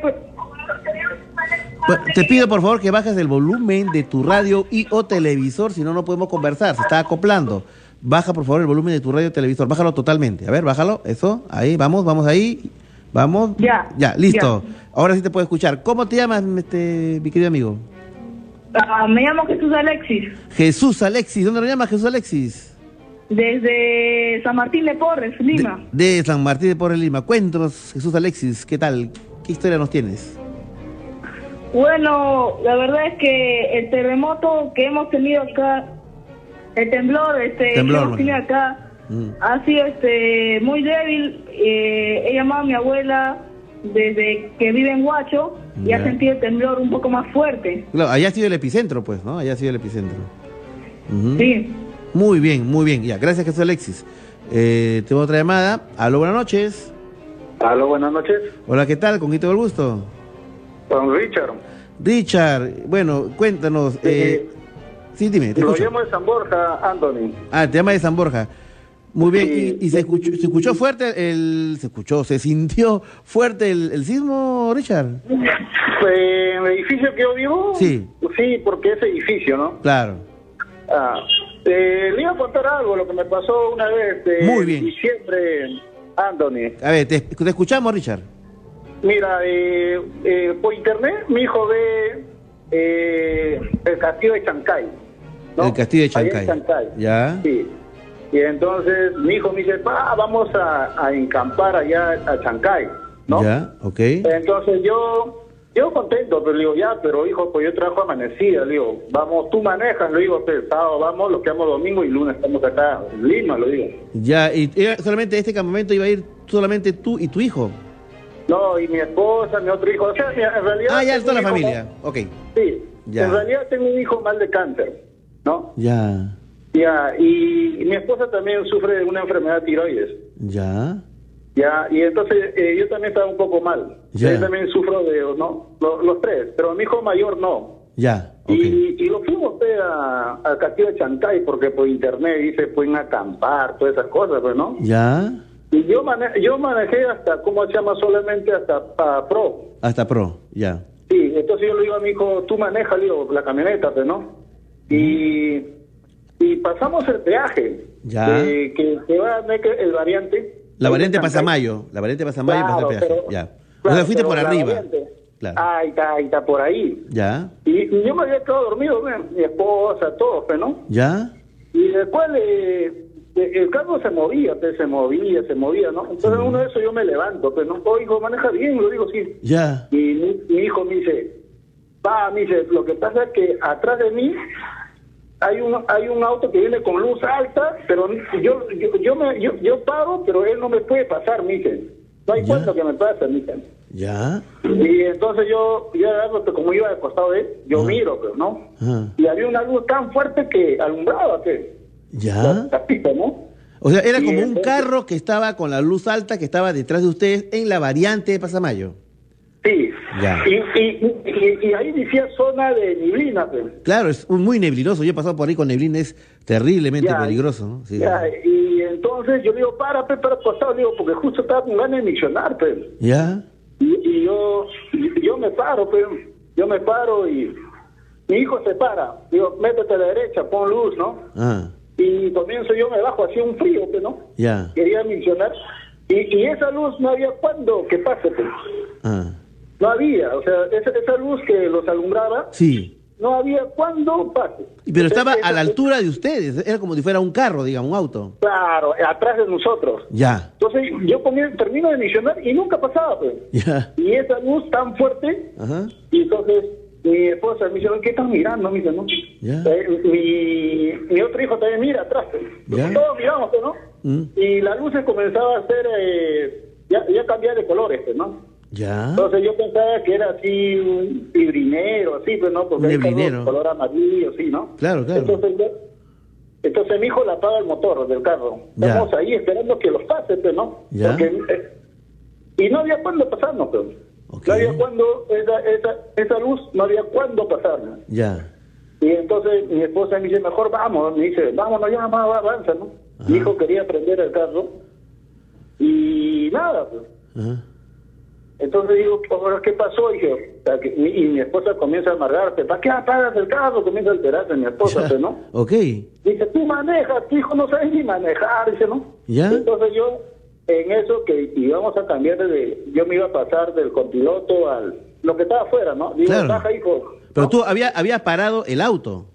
Te pido por favor que bajes el volumen de tu radio y o televisor, si no, no podemos conversar, se está acoplando. Baja por favor el volumen de tu radio o televisor, bájalo totalmente. A ver, bájalo, eso, ahí, vamos, vamos ahí, vamos. Ya. Ya, listo. Ahora sí te puedo escuchar. ¿Cómo te llamas, este, mi querido amigo? ah, me llamo Jesús Alexis, Jesús Alexis, ¿dónde lo llamas Jesús Alexis? Desde San Martín de Porres, Lima. De San Martín de Porres Lima. Cuéntanos, Jesús Alexis, ¿qué tal? ¿Qué historia nos tienes? Bueno, la verdad es que el terremoto que hemos tenido acá, el temblor, este, Temblor, que hemos tenido acá, ha sido este muy débil. Eh, he llamado a mi abuela desde que vive en Huacho y ha sentido el temblor un poco más fuerte. Claro, allá ha sido el epicentro, pues, ¿no? Allá ha sido el epicentro. Sí. Muy bien, muy bien. Ya, gracias Jesús Alexis. Eh, tengo otra llamada. Aló, buenas noches. Aló, buenas noches. Hola, ¿qué tal? ¿Con quién tengo el gusto? Con Richard. Richard, bueno, cuéntanos. Eh, sí, dime, te Lo escucho. llamo de San Borja, Anthony. Ah, te llama de San Borja. Muy bien, ¿y, y se, escuchó, se escuchó fuerte el... Se escuchó, se sintió fuerte el, el sismo, Richard? Eh, ¿En el edificio que yo vivo? Sí. Sí, porque es edificio, ¿no? Claro. Ah, eh, le iba a contar algo, lo que me pasó una vez de Muy bien. diciembre, Anthony. A ver, te, te escuchamos, Richard. Mira, eh, eh, por internet mi hijo ve eh, el castillo de Chancay. ¿no? El castillo de Chancay. Chancay. Ya. Sí. Y entonces mi hijo me dice, pa, vamos a, a encampar allá a Chancay, ¿no? Ya, ok. Entonces yo, yo contento, pero le digo, ya, pero hijo, pues yo trabajo amanecida, le digo, vamos, tú manejas, le digo, sábado vamos, lo quedamos domingo y lunes estamos acá en Lima, lo digo. Ya, y eh, solamente este campamento iba a ir solamente tú y tu hijo. No, y mi esposa, mi otro hijo, o sea, en realidad... Ah, ya, toda la familia. mal- Ok. Sí, Ya. en realidad tengo un hijo mal de cáncer, ¿no? Ya, Ya, y, y mi esposa también sufre de una enfermedad tiroides. ya. Ya, y entonces eh, yo también estaba un poco mal. Yo también sufro de, ¿no? Los, los tres, pero mi hijo mayor no. Ya, Y, y lo fuimos pues, a, al castillo de Chancay porque por internet dice pueden acampar, todas esas cosas, pues, ¿no? ya. Y yo, mane yo manejé hasta, ¿cómo se llama? Solamente hasta Pro. Hasta pro, ya. Sí, entonces yo le digo a mi hijo, tú maneja, le digo, la camioneta, pues, ¿no? Y, y pasamos el peaje. Ya. eh, que, que va a el variante. La variante. Pasamayo. La variante Pasamayo Claro, pasa peaje. ya. o claro, sea, fuiste por arriba. variante- Claro. Ahí está, ahí está, por ahí. Ya, Y, yo me había quedado dormido, mi esposa, todos, pues, ¿no? ya. Y después eh, el carro se movía, pues, se movía, se movía, ¿no? Entonces uno de esos yo me levanto, pues, ¿no? Oh, hijo, maneja bien, lo digo, sí. Ya. Y mi, mi hijo me dice, pa, me dice, lo que pasa es que atrás de mí hay un hay un auto que viene con luz alta, pero yo yo yo, me, yo, yo paro, pero él no me puede pasar, dice. No hay cuento que me pasa, dice. Ya. Y entonces yo, yo pues, como iba de costado de él, yo miro, pero no. Ah, Y había una luz tan fuerte que alumbraba, pues, ya. la ¿no? O sea, era Y como un entonces- carro que estaba con la luz alta que estaba detrás de ustedes en la variante de Pasamayo. Sí. Ya. Y, y, y, y ahí decía zona de neblina, pues. Claro, es un- muy neblinoso. Yo he pasado por ahí con neblina, es terriblemente Ya. peligroso. ¿no? Sí. Ya, y entonces yo le digo, para, pe, para costado, le digo, porque justo estaba con ganas de misionar, pues. Ya. Y, yo, yo me paro, pues, yo me paro y mi hijo se para. Digo, métete a la derecha, pon luz, ¿no? Ah, Y comienzo yo me bajo, hacía un frío, pues, ¿no? ya. Quería misionar. Y, y esa luz no había cuándo que pase, pues. Ah, No había, o sea, esa, esa luz que los alumbraba, sí. no había cuándo pase. Pero estaba a la altura de ustedes. Era como si fuera un carro, digamos, un auto. Claro, atrás de nosotros. Ya. Entonces yo termino de misionar y nunca pasaba, pues. Ya. Y esa luz tan fuerte, Ajá. y entonces mi esposa me dice, ¿qué estás mirando? Me dice, ¿no? Ya. Eh, mi, mi otro hijo también mira atrás. pues. Ya. Todos miramos, pues, ¿no? Mm, Y las luces comenzaba a hacer, eh, ya, ya cambiar de colores, pues, ¿no? Ya. Entonces yo pensaba que era así un fibrinero, así, pues, ¿no? Porque de color amarillo, sí, ¿no? Claro, claro. Entonces, yo- entonces mi hijo le apaga el motor del carro. Ya. Estamos ahí esperando que los pase, pues, ¿no? Ya. Porque, eh, y no había cuándo pasarnos, pues. No había cuándo, esa, esa, esa luz, no había cuándo pasarnos. Ya. Y entonces mi esposa me dice, mejor vamos. Me dice, vámonos ya, vamos, avanza, ¿no? Mi hijo quería prender el carro. Y nada, pues. Ajá. Entonces digo, ahora qué pasó? Y, dije, o sea, que- y mi esposa comienza a amargarse. ¿Para qué apagas el carro? Comienza a alterarse mi esposa, pues, ¿no? Ok. Dice, tú manejas, tu hijo no sabe ni manejar, dice, ¿no? ¿Ya? Entonces yo, en eso que íbamos a cambiar de, yo me iba a pasar del copiloto al, lo que estaba afuera, ¿no? Digo, Claro. baja, hijo. Pero tú había, había parado el auto.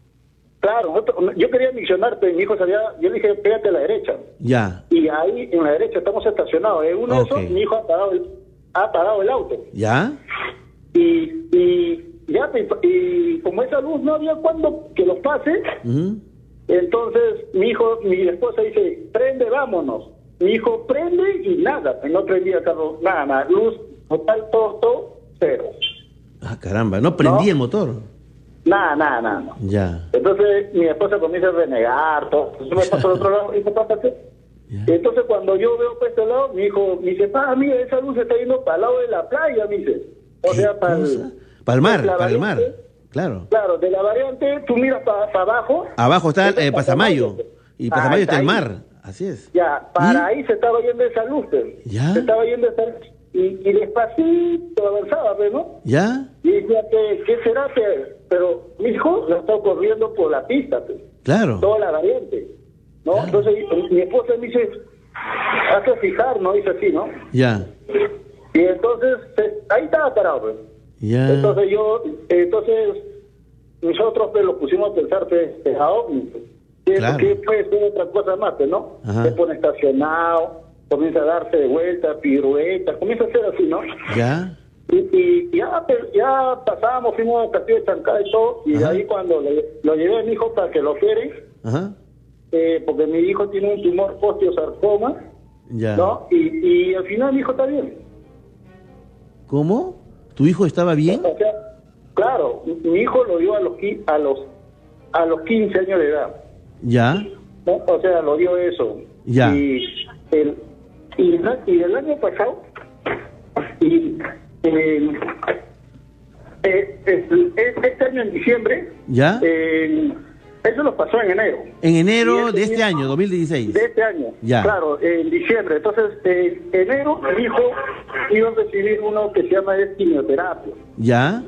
Claro, yo quería miccionarte, mi hijo sabía, yo le dije, pégate a la derecha. Ya. Y ahí, en la derecha, estamos estacionados. En uno Ok. de esos, mi hijo ha parado el, ha parado el auto. ¿Ya? Y, y ya, y, como esa luz no había cuando que los pase, entonces mi hijo, mi esposa dice, prende, vámonos. Mi hijo prende y nada, no prendía el carro, nada, nada, luz total, todo, todo, cero. Ah, caramba, no prendí el motor. Nada, nada, nada. Ya. Entonces mi esposa comienza a renegar, todo. Yo me paso al otro lado y papá, ¿qué? Entonces cuando yo veo para este lado, mi hijo me dice, pa, mira, esa luz está yendo para el lado de la playa, me dice. O sea, para el... Para el mar, para el mar. Claro. Claro, de la variante, tú miras para abajo. Abajo está eh, Pasamayo. Y Ah, Pasamayo está está el mar. Así es. Ya, para ahí se estaba yendo esa luz, pues. Ya. Se estaba yendo esa y, y despacito avanzaba, pues, ¿no? ¿Ya? Y decía que, ¿qué será que? Pero mi hijo lo está corriendo por la pista, pues. Claro. Toda la variante, ¿no? Entonces mi esposa me dice, hace fijar, ¿no? Dice así, ¿no? Ya. Y entonces, ahí estaba parado, pues. Ya. Entonces yo, entonces nosotros pues lo pusimos a pensar pues, a ovni, pues. ¿Qué, Claro. qué puede ser otra cosa más, pues, no? Ajá. Se pone estacionado, comienza a darse de vuelta, pirueta, comienza a ser así, ¿no? Ya. Y, y ya, pues, ya pasábamos, fuimos a Castillo de Chancada y todo, y de ahí cuando le- lo llevé a mi hijo para que lo operen, Ajá. Eh, porque mi hijo tiene un tumor osteosarcoma, Ya. ¿no? Y, y al final mi hijo está bien. ¿Cómo? ¿Tu hijo estaba bien? O sea, claro, mi hijo lo dio a los, a los, a los 15 años de edad. Ya. ¿no? O sea, lo dio eso. Ya. Y el, y, el- y el año pasado, y el- eh, el- este año en diciembre, ¿Ya? eh, eso nos pasó en enero. En enero de este año, 2016. De este año. Ya. Claro, en diciembre. Entonces, en enero mi hijo iba a recibir uno que se llama quimioterapia. ¿Ya?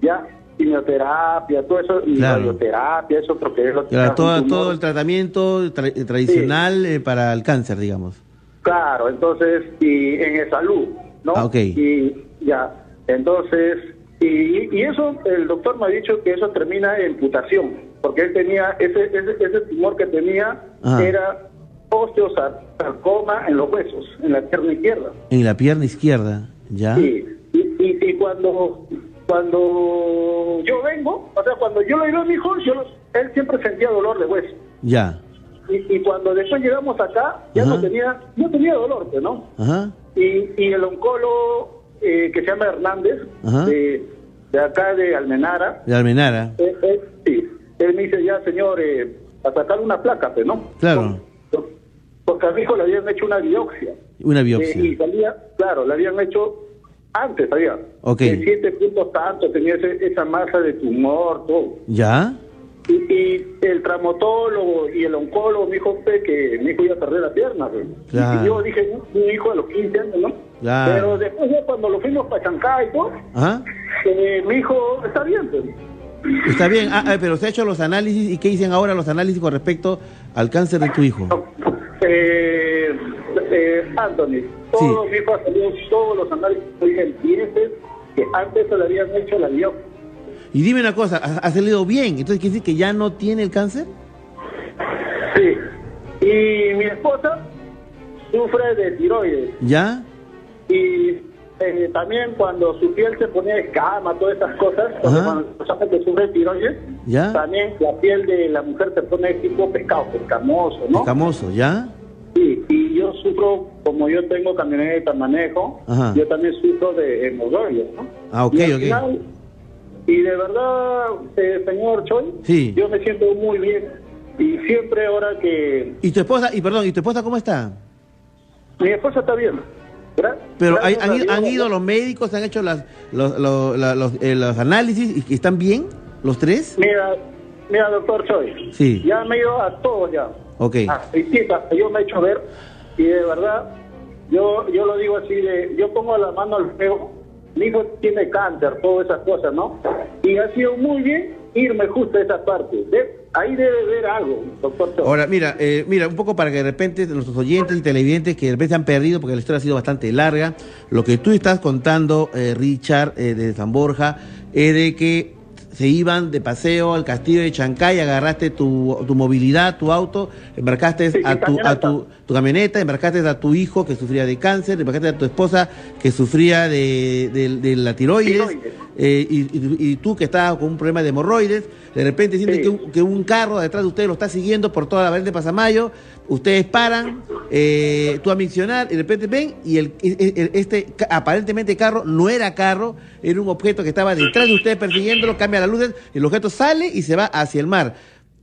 Ya, quimioterapia, todo eso, y Claro. radioterapia, eso porque es lo que Claro, todo, todo el tratamiento tra- tradicional eh, para el cáncer, digamos. Claro, entonces, y en el salud, ¿no? Ah, ok. Y ya, entonces, y, y eso, el doctor me ha dicho que eso termina en putación, porque él tenía, ese, ese, ese tumor que tenía Ah. era osteosarcoma en los huesos, en la pierna izquierda. En la pierna izquierda. ¿Ya? Sí, y, y, y cuando cuando yo vengo, o sea, cuando yo lo digo a mi hijo, yo, él siempre sentía dolor de hueso. Ya. Y, y cuando después llegamos acá, ya no Ajá. tenía, no tenía dolor, pues, ¿no? Ajá. Y, y el oncólogo eh, que se llama Hernández, Ajá. de, de acá de Almenara, De Almenara. eh, eh, sí, él me dice, ya señor, eh, a sacarle una placa, pues, ¿no? Claro. Porque a mi hijo le habían hecho una biopsia. Una biopsia. Eh, y salía, claro, le habían hecho antes, sabía. Ok. De siete puntos tanto, tenía ese- esa masa de tumor, todo. ¿Ya? Y, y el traumatólogo y el oncólogo me dijo que mi hijo iba a perder la pierna. pues. Claro. Y yo dije, mi hijo a los 15 años, ¿no? Claro. Pero después ya cuando lo fuimos para Chancay y todo, eh, mi hijo está bien. pues. Está bien, ah, ah, pero se ha hecho los análisis y qué dicen ahora los análisis con respecto al cáncer de tu hijo. Eh, eh, Anthony, todo mi hijo ha salido, todos los análisis que antes se le habían hecho la biopsia. Y dime una cosa, ¿ha, ha salido bien? Entonces quiere decir que ya no tiene el cáncer? Sí. Y mi esposa sufre de tiroides. ¿Ya? Y eh, también cuando su piel se ponía escama, todas esas cosas, cuando persona que sufre de tiroides, ¿Ya? también la piel de la mujer se pone tipo pescado, escamoso, ¿no? Escamoso, ¿ya? Sí, y yo sufro, como yo tengo camioneta, manejo, Ajá. yo también sufro de hemorroides, ¿no? Ah, ok, y ok. final, y de verdad, eh, señor Choi, Sí. yo me siento muy bien. Y siempre ahora que ¿Y tu esposa, y perdón, ¿y tu esposa cómo está? mi esposa está bien, Pero hay- han, Dios, han ido los médicos, han hecho las, los, los, los, eh, los análisis y están bien. ¿Los tres? Mira, mira, doctor Choi. Sí. Ya me he ido a todos ya. Ok. A visita, yo me he hecho ver y de verdad, yo yo lo digo así de, yo pongo la mano al fuego, mi hijo tiene cáncer, todas esas cosas, ¿no? Y ha sido muy bien irme justo a esa parte. Ahí debe haber algo, doctor. Ahora, mira, eh, mira, un poco para que de repente nuestros oyentes y televidentes que de repente han perdido, porque la historia ha sido bastante larga, lo que tú estás contando, eh, Richard, eh, de San Borja, es de que se iban de paseo al castillo de Chancay, agarraste tu, tu movilidad, tu auto, embarcaste a, tu, a tu, tu camioneta, embarcaste a tu hijo que sufría de cáncer, embarcaste a tu esposa que sufría de, de- de la tiroides, eh, y, y- y tú que estabas con un problema de hemorroides, de repente sientes que, un, que un carro detrás de ustedes lo está siguiendo por toda la variante de Pasamayo, ustedes paran, eh, tú a miccionar, y de repente ven, y el, este aparentemente carro no era carro, era un objeto que estaba detrás de ustedes persiguiéndolo, cambia las luces, el objeto sale y se va hacia el mar.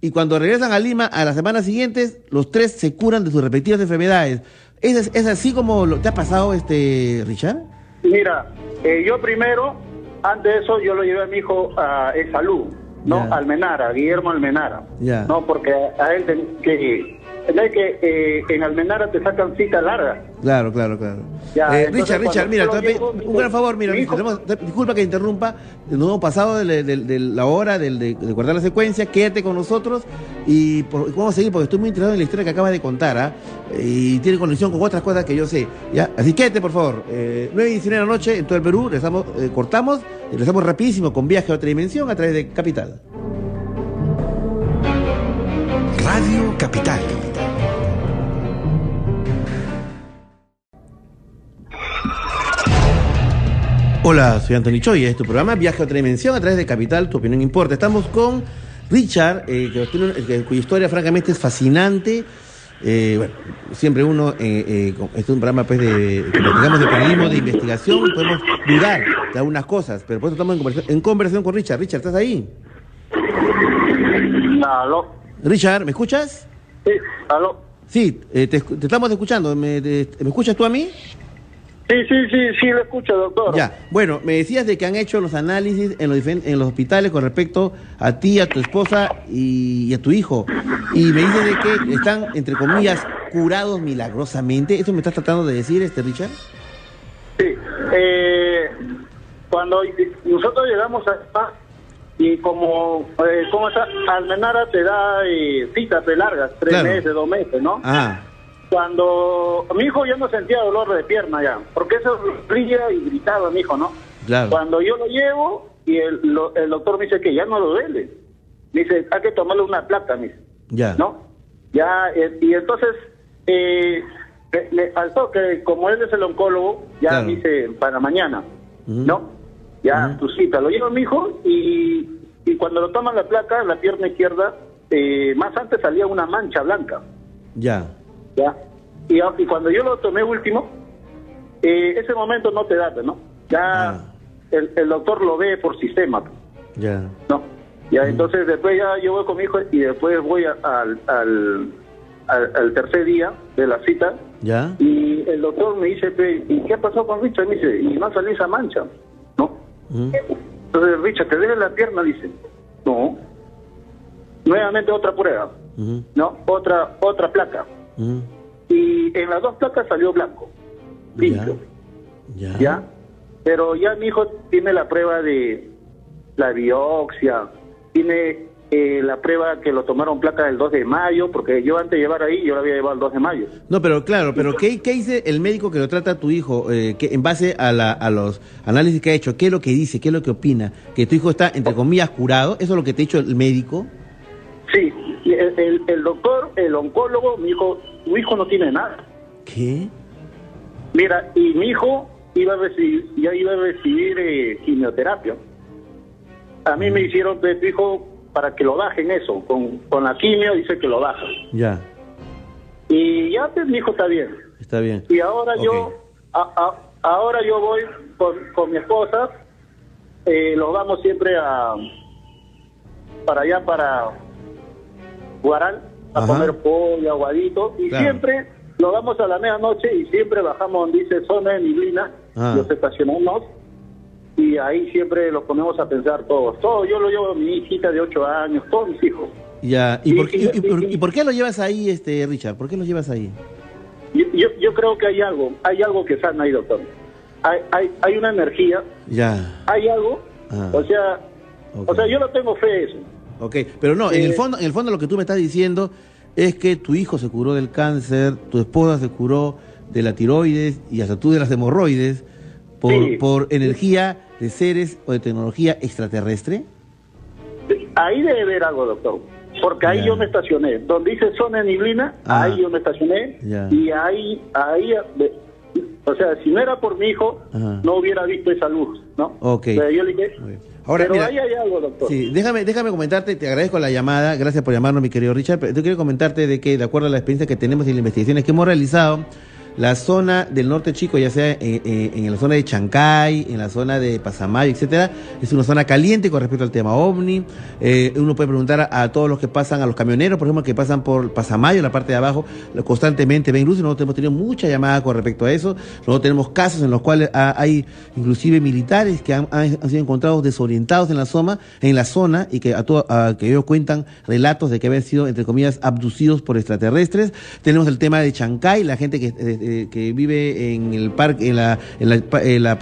Y cuando regresan a Lima a las semanas siguientes, los tres se curan de sus respectivas enfermedades. ¿Es, así como lo, te ha pasado, este Richard? Mira, eh, yo primero, antes de eso, yo lo llevé a mi hijo a Salud, ¿no? Ya. Almenara, Guillermo Almenara. Ya. No, porque a él que, es que eh, en Almenara te sacan cita larga. Claro, claro, claro. Ya, Eh, entonces, Richard, Richard, mira, llevo, un gran favor, mira, hijo- tenemos- disculpa que interrumpa, nos hemos pasado de, de- de la hora de, de guardar la secuencia, quédate con nosotros y por- vamos a seguir porque estoy muy interesado en la historia que acabas de contar, ¿ah? Y tiene conexión con otras cosas que yo sé, ¿ya? Así quédate, por favor. Eh, 9 y 19 de la noche en todo el Perú, regresamos, eh, cortamos y regresamos rapidísimo con viaje a otra dimensión a través de Capital. Radio Capital. Hola, soy Anthony Choi, este es tu programa Viaje a otra dimensión a través de Capital, tu opinión importa. Estamos con Richard, eh, que tiene un- que- cuya historia francamente es fascinante. Eh, bueno, siempre uno, eh, eh, este es un programa pues de, que digamos de periodismo, de investigación, podemos dudar de algunas cosas, pero por eso estamos en conversación, en conversación con Richard. Richard, ¿estás ahí? Aló. Richard, ¿me escuchas? Sí, aló. Sí, eh, te, te estamos escuchando. ¿Me, te- ¿Me escuchas tú a mí? Sí, sí, sí, sí, lo escucho, doctor. Ya, bueno, me decías de que han hecho los análisis en los, en los hospitales con respecto a ti, a tu esposa y, y a tu hijo. Y me dices de que están, entre comillas, curados milagrosamente. ¿Eso me estás tratando de decir, este Richard? Sí. Eh, cuando nosotros llegamos a y como, eh, ¿cómo está? Almenara te da eh, citas de largas, tres Claro. meses, dos meses, ¿no? Ah, Cuando mi hijo ya no sentía dolor de pierna ya, porque eso brilla y gritaba mi hijo, ¿no? claro. Cuando yo lo llevo y el, lo- el doctor me dice que ya no lo duele, me dice, hay que tomarle una placa, me dice, Ya. ¿no? Ya, eh, y entonces, eh, le- le- al toque, como él es el oncólogo, ya Claro. dice, para mañana, ¿no? Ya, tu cita, lo lleva mi hijo y, y cuando lo toman la placa, la pierna izquierda, eh, más antes salía una mancha blanca. Ya. ¿ya? Y, a- y cuando yo lo tomé último, eh, ese momento no te da, ¿no? Ya el, el doctor lo ve por sistema, Ya. ¿no? Ya, entonces después ya yo voy con mi hijo y después voy a- al, al, al, al tercer día de la cita Ya. y el doctor me dice, "Pe, ¿y qué pasó con Richard? Me dice, y no salió esa mancha, ¿no? Entonces, Richard, ¿te duele la pierna? Dice, no. Nuevamente otra prueba. ¿no? Otra, otra placa. Y en las dos placas salió blanco, limpio, Ya. ¿ya? Pero ya mi hijo tiene la prueba de la biopsia, tiene eh, la prueba que lo tomaron placa el 2 de mayo, porque yo antes de llevar ahí, yo lo había llevado el 2 de mayo. No, pero claro, pero ¿qué, qué dice el médico que lo trata a tu hijo? Eh, que en base a, la, a los análisis que ha hecho, ¿qué es lo que dice? ¿Qué es lo que opina? ¿Que tu hijo está, entre comillas, curado? ¿Eso es lo que te ha dicho el médico? Sí, el, el- el doctor, el oncólogo, mi hijo, tu hijo no tiene nada. ¿Qué? Mira, y mi hijo iba a recibir, ya iba a recibir eh, quimioterapia. A mí me hicieron de tu hijo para que lo bajen eso, con, con la quimio dice que lo bajan. Ya, Y ya pues mi hijo está bien. está bien. Y ahora yo, a- a- ahora yo voy con, con mi esposa, eh, lo vamos siempre a para allá para Guaral a Ajá. comer pollo, aguadito y Claro. siempre lo vamos a la medianoche y siempre bajamos donde dice zona de Miglina, Ah. nos estacionamos y ahí siempre los ponemos a pensar todos. Todos, yo lo llevo a mi hijita de 8 años, todos mis hijos. Ya, ¿y, por, y- y- y por- y por qué lo llevas ahí, este Richard? ¿Por qué lo llevas ahí? Yo, yo, yo creo que hay algo, hay algo que sana ahí, doctor. Hay, hay, hay una energía, Ya, hay algo, Ah. o sea, o sea, yo no tengo fe eso. ok. Pero no, en Eh, el fondo, en el fondo lo que tú me estás diciendo es que tu hijo se curó del cáncer, tu esposa se curó de la tiroides y hasta tú de las hemorroides por, Sí. por energía de seres o de tecnología extraterrestre. Ahí debe haber algo, doctor. Porque ahí yo me estacioné. Donde dice zona de neblina, Ah. ahí yo me estacioné. Y ahí, ahí, o sea, si no era por mi hijo, Ajá. no hubiera visto esa luz, ¿no? Ok. O sea, yo le dije, Ahora, pero mira, ahí hay algo, doctor. Sí, déjame, déjame comentarte, te agradezco la llamada, gracias por llamarnos, mi querido Richard, pero yo quiero comentarte de que, de acuerdo a la experiencia que tenemos y las investigaciones que hemos realizado, la zona del norte chico, ya sea en, en- en la zona de Chancay, en la zona de Pasamayo, etcétera, es una zona caliente con respecto al tema ovni. Eh, uno puede preguntar a, todos los que pasan, a los camioneros, por ejemplo, que pasan por Pasamayo, la parte de abajo, constantemente ven luces. Nosotros hemos tenido mucha llamada con respecto a eso. Nosotros tenemos casos en los cuales ha- hay inclusive militares que han, sido encontrados desorientados en la zona, en la zona y que a a- que ellos cuentan relatos de que habían sido, entre comillas, abducidos por extraterrestres. Tenemos el tema de Chancay, la gente que, eh, eh, que vive en el parque, en la, en la, en la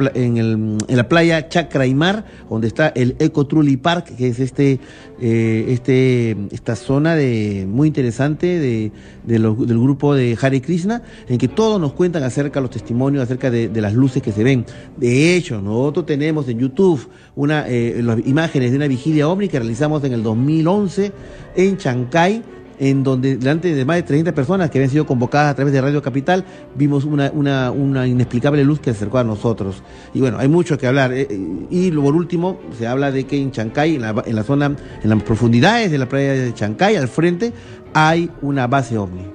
el- playa Chacraimar, donde está el Eco Trulli Park, que es este, eh, este, esta zona de muy interesante de, de lo- del grupo de Hare Krishna, en que todos nos cuentan acerca de los testimonios, acerca de, de las luces que se ven. De hecho, nosotros tenemos en YouTube una, eh, las imágenes de una vigilia ovni que realizamos en el 2011 en Chancay, en donde delante de más de 30 personas que habían sido convocadas a través de Radio Capital, vimos una, una, una inexplicable luz que se acercó a nosotros. Y bueno, hay mucho que hablar. eh, eh, y por último, se habla de que en Chancay, en la, en la zona, en las profundidades de la playa de Chancay, al frente, hay una base ovni.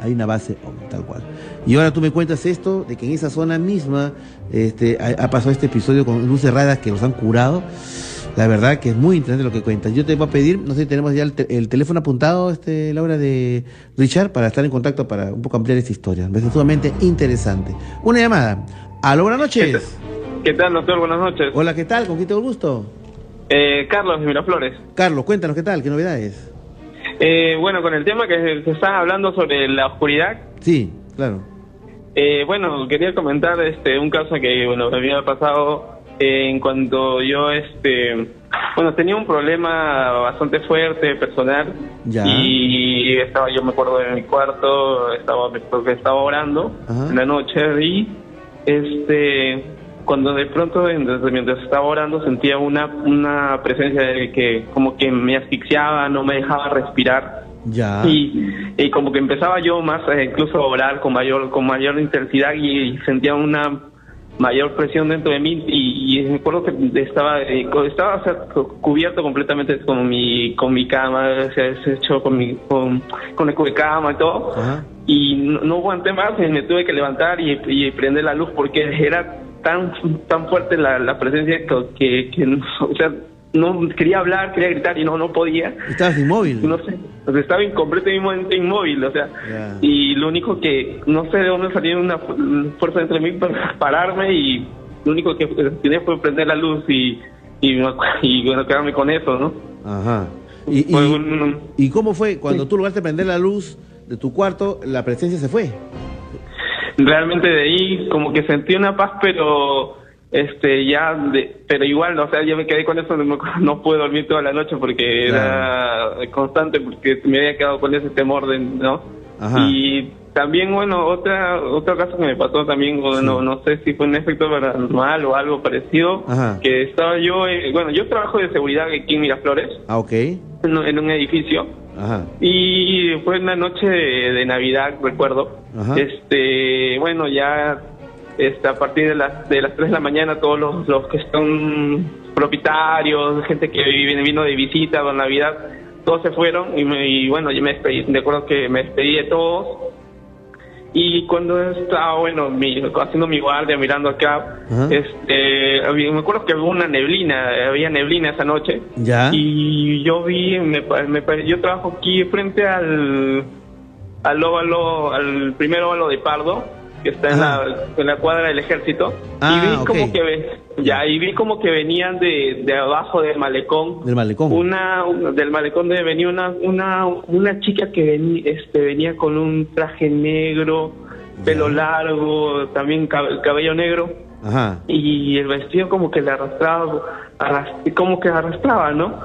Hay una base ovni, tal cual. Y ahora tú me cuentas esto, de que en esa zona misma este, ha, ha pasado este episodio con luces raras que los han curado. La verdad que es muy interesante lo que cuentas. Yo te voy a pedir, no sé si tenemos ya el, te- el teléfono apuntado, este, Laura, de Richard, para estar en contacto, para un poco ampliar esta historia. Me parece sumamente interesante. Una llamada. Aló, buenas noches. ¿Qué tal, doctor? Buenas noches. Hola, ¿qué tal? ¿Con quién tengo el gusto? Eh, Carlos de Miraflores. Carlos, cuéntanos, ¿qué tal? ¿Qué novedades? Eh, bueno, con el tema que se está hablando sobre la oscuridad, Sí, claro. eh, bueno, quería comentar este un caso que bueno me había pasado eh, en cuanto yo este bueno tenía un problema bastante fuerte personal Ya. y estaba yo me acuerdo en mi cuarto estaba me acuerdo que estaba orando Ajá. en la noche y este cuando de pronto mientras, mientras estaba orando sentía una una presencia de que como que me asfixiaba no me dejaba respirar Ya. y, y como que empezaba yo más eh, incluso a orar con mayor con mayor intensidad y, sentía una mayor presión dentro de mí y, y me acuerdo que estaba eh, estaba o sea, cu- cubierto completamente con mi con mi cama o sea, hecho con mi con, con el cubrecama y todo Ajá. y no, no aguanté más y me tuve que levantar y, y prender la luz porque era tan tan fuerte la, la presencia que, que, que (laughs) o sea no quería hablar quería gritar y no no podía Estabas inmóvil. no sé, o sea, estaba completamente inmóvil, o sea, y lo único que, no sé de dónde salió una fu- fuerza entre mí para (laughs) pararme y lo único que tenía fue prender la luz y, y, (laughs) y bueno, quedarme con eso, ¿no? Ajá. ¿Y, y, un- ¿y cómo fue cuando tú lograste prender la luz de tu cuarto, la presencia se fue? realmente de ahí como que sentí una paz, pero este ya, de, pero igual, o sea, yo me quedé con eso, no, (laughs) no pude dormir toda la noche porque era constante, porque me había quedado con ese temor de, ¿no? Ajá. Y también, bueno, otra otro caso que me pasó también, bueno, no sé si fue un efecto paranormal o algo parecido, Ajá. que estaba yo, eh, bueno, yo trabajo de seguridad aquí en Miraflores, Ah, ok. en, un- en un edificio, Ajá. y fue una noche de, de Navidad, recuerdo. Ajá. Este, bueno, ya este, a partir de las de las 3 de la mañana todos los, los que son propietarios, gente que viene, vino de visita con Navidad, todos se fueron y, me- y bueno, yo me despedí, de acuerdo que me despedí de todos. Y cuando estaba, bueno, mi- haciendo mi guardia, mirando acá, Ajá. este, me acuerdo que hubo una neblina, había neblina esa noche. Ya. Y yo vi, me, me yo trabajo aquí frente al, al óvalo, al primer óvalo de Pardo. Que está en la, en la cuadra del ejército, Ah, y vi ok. como que ya, y vi como que venían de, de abajo del malecón. Del malecón. Una, una- del malecón de venía una, una, una chica que venía, este, venía con un traje negro, pelo largo, también cab- cabello negro Ajá. y el vestido como que le arrastraba, arras- como que arrastraba, ¿no?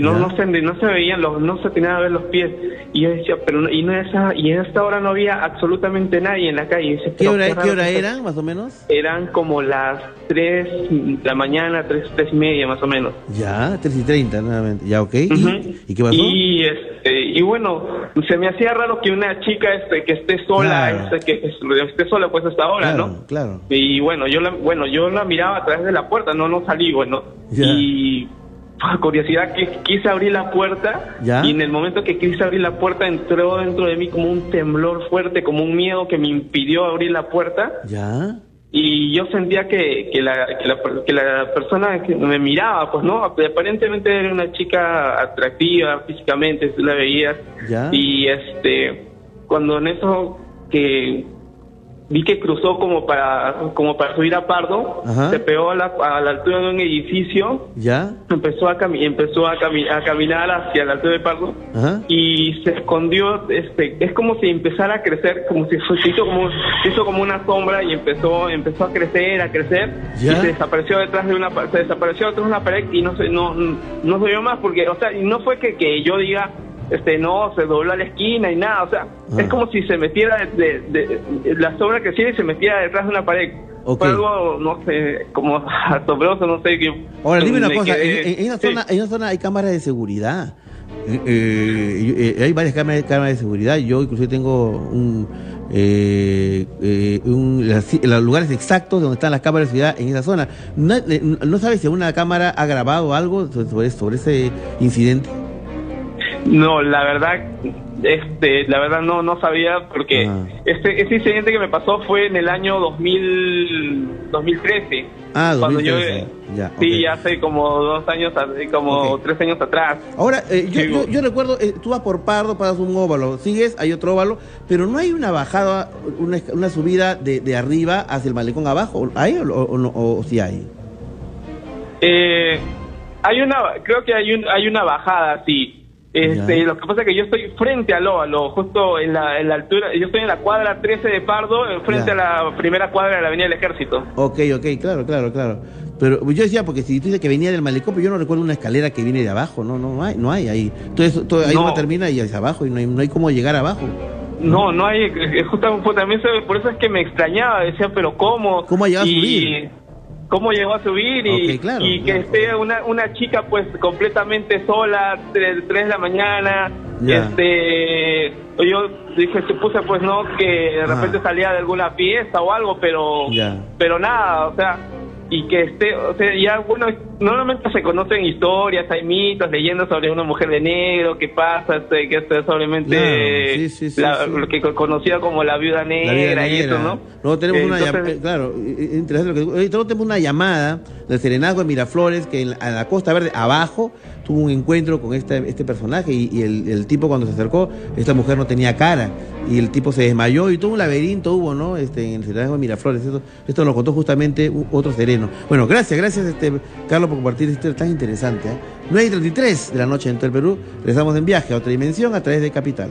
No, no se, no se veían los, no se tenían a ver los pies. Y yo decía, pero y no esa, y en esta hora no había absolutamente nadie en la calle. Decía, ¿Qué hora, ¿Qué hora eran, más o menos? Eran como las 3 de la mañana, 3, tres y media más o menos. Ya, 3 y 30 nuevamente. Ya, ok. ¿Y, ¿y qué pasó? Y este, y bueno, se me hacía raro que una chica este que esté sola, Claro. este, que esté sola pues hasta ahora, claro, ¿no? claro. Y bueno, yo la, bueno, yo la miraba a través de la puerta, no, no salí, bueno. Ya. Y curiosidad que quise abrir la puerta Ya. y en el momento que quise abrir la puerta entró dentro de mí como un temblor fuerte, como un miedo que me impidió abrir la puerta Ya. y yo sentía que, que, la, que, la, que la persona que me miraba, pues no, aparentemente era una chica atractiva físicamente, tú la veías Ya. y este cuando en eso que vi que cruzó como para como para subir a Pardo, Ajá. se pegó a la, a la altura de un edificio, Ya. empezó a cami- empezó a, cami- a caminar hacia la altura de Pardo Ajá. y se escondió, este, es como si empezara a crecer, como si se hizo como, se hizo como una sombra y empezó, empezó a crecer, a crecer Ya. y se desapareció detrás de una, se desapareció detrás de una pared y no se, no, no se vio más porque, o sea, no fue que, que yo diga, este, no, se dobló a la esquina y nada, o sea, Ah. es como si se metiera de, de- de- la sombra creciera y se metiera detrás de una pared. Ok. Fue algo, no sé, como (laughs) asombroso, no sé qué. Ahora, dime una cosa. En, en esa sí. zona, en esa zona hay cámaras de seguridad. Eh, eh, eh, hay varias cámaras, cámaras de seguridad. Yo inclusive tengo un, eh, un- las- los lugares exactos donde están las cámaras de seguridad en esa zona. ¿No, no sabes si una cámara ha grabado algo sobre, sobre ese incidente? No, la verdad, este, la verdad no, no sabía porque Ah. este, ese incidente que me pasó fue en el año 2000, 2013. Ah, Cuando yo, 2013. Ya, sí, hace como dos años, como tres años atrás. Ahora, eh, yo, yo- yo recuerdo, eh, tú vas por Pardo, pasas un óvalo, sigues, hay otro óvalo, pero no hay una bajada, una, una subida de, de arriba hacia el malecón abajo. ¿Hay o, o no? ¿O sí hay? Eh, hay una, creo que hay un, hay una bajada, sí. Este, lo que pasa es que yo estoy frente al óvalo, justo en la, en la altura, yo estoy en la cuadra 13 de Pardo, eh, frente a la primera cuadra de la Avenida del Ejército. Ok, ok, claro, claro, claro. Pero yo decía, porque si tú dices que venía del malecón, pero yo no recuerdo una escalera que viene de abajo, no, no, no hay, no hay ahí. Eso, todo, ahí No. no termina y hacia abajo y no hay, no hay cómo llegar abajo. No, no hay, eh, justamente pues, también por eso es que me extrañaba, decía, pero ¿cómo? ¿Cómo ha llegado a subir? ¿Cómo llegó a subir? Y, Ok, claro, y que claro. esté una, una chica pues completamente sola, 3, de la mañana, Ya. este, yo dije, se puse pues no, que de Ah. repente salía de alguna fiesta o algo, pero, pero nada, o sea, y que esté, o sea, ya, bueno, normalmente se conocen historias, hay mitos, leyendas sobre una mujer de negro, que pasa, este, que es solamente Claro, sí, sí, sí, la- sí. lo que conocida como la viuda negra, La y eso. ¿no? Luego tenemos una Entonces- llamada, claro, eh, eh, interesante lo que luego tenemos una llamada del Serenazgo de Miraflores que en la, Costa Verde, abajo, tuvo un encuentro con este, este personaje y, y el, el tipo cuando se acercó, esta mujer no tenía cara y el tipo se desmayó y todo un laberinto hubo, ¿no? Este, en el Serenazgo de Miraflores. Esto, esto lo contó justamente otro sereno. Bueno, gracias, gracias, este, Carlos, por compartir esta historia tan interesante. ¿eh? 9 y 33 de la noche en todo el Perú. Regresamos en viaje a otra dimensión a través de Capital.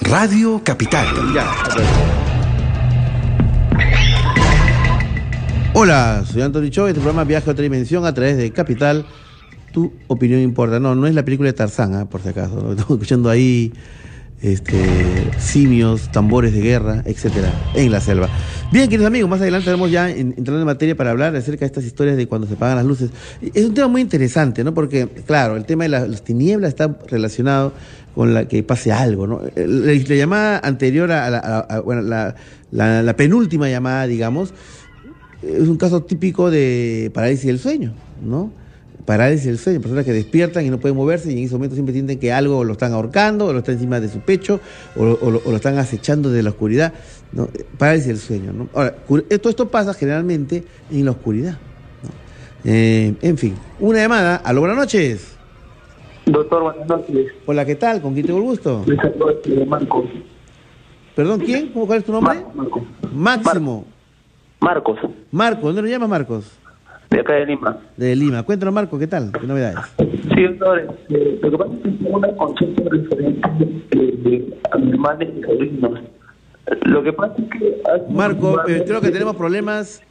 Radio Capital. Hola, soy Anthony Cho, este programa Viaje a otra dimensión a través de Capital. Tu opinión importa. No, no es la película de Tarzán, ah, por si acaso. ¿no? (laughs) Estamos escuchando ahí este, simios, tambores de guerra, etcétera, en la selva. Bien, queridos amigos, más adelante vamos ya en- entrando en materia para hablar acerca de estas historias de cuando se apagan las luces. Es un tema muy interesante, ¿no? Porque, claro, el tema de la- las tinieblas está relacionado con la que pase algo, ¿no? La, la llamada anterior a, la, bueno, la- la penúltima llamada, digamos, es un caso típico de parálisis del sueño, ¿no? Parálisis del sueño, personas que despiertan y no pueden moverse y en ese momento siempre sienten que algo lo están ahorcando, o lo está encima de su pecho, o, o lo, o lo están acechando de la oscuridad, ¿no? Parálisis del sueño, ¿no? Ahora, todo esto pasa generalmente en la oscuridad, Eh, en fin, una llamada. Aló, buenas noches. Doctor, buenas noches. Hola, ¿qué tal? ¿Con quién tengo el gusto? Marcos. Perdón, ¿quién? ¿Cómo, ¿Cuál es tu nombre? Marcos. Máximo. Marcos, Marcos, ¿dónde lo llamas Marcos? De acá de Lima. De Lima. Cuéntanos, Marcos, ¿qué tal? ¿Qué novedades? Sí, doctor, eh, lo que pasa es que tengo una consulta referente eh, a mi hermana y sobrinos. Lo que pasa es que... Marco, eh, creo que tenemos problemas.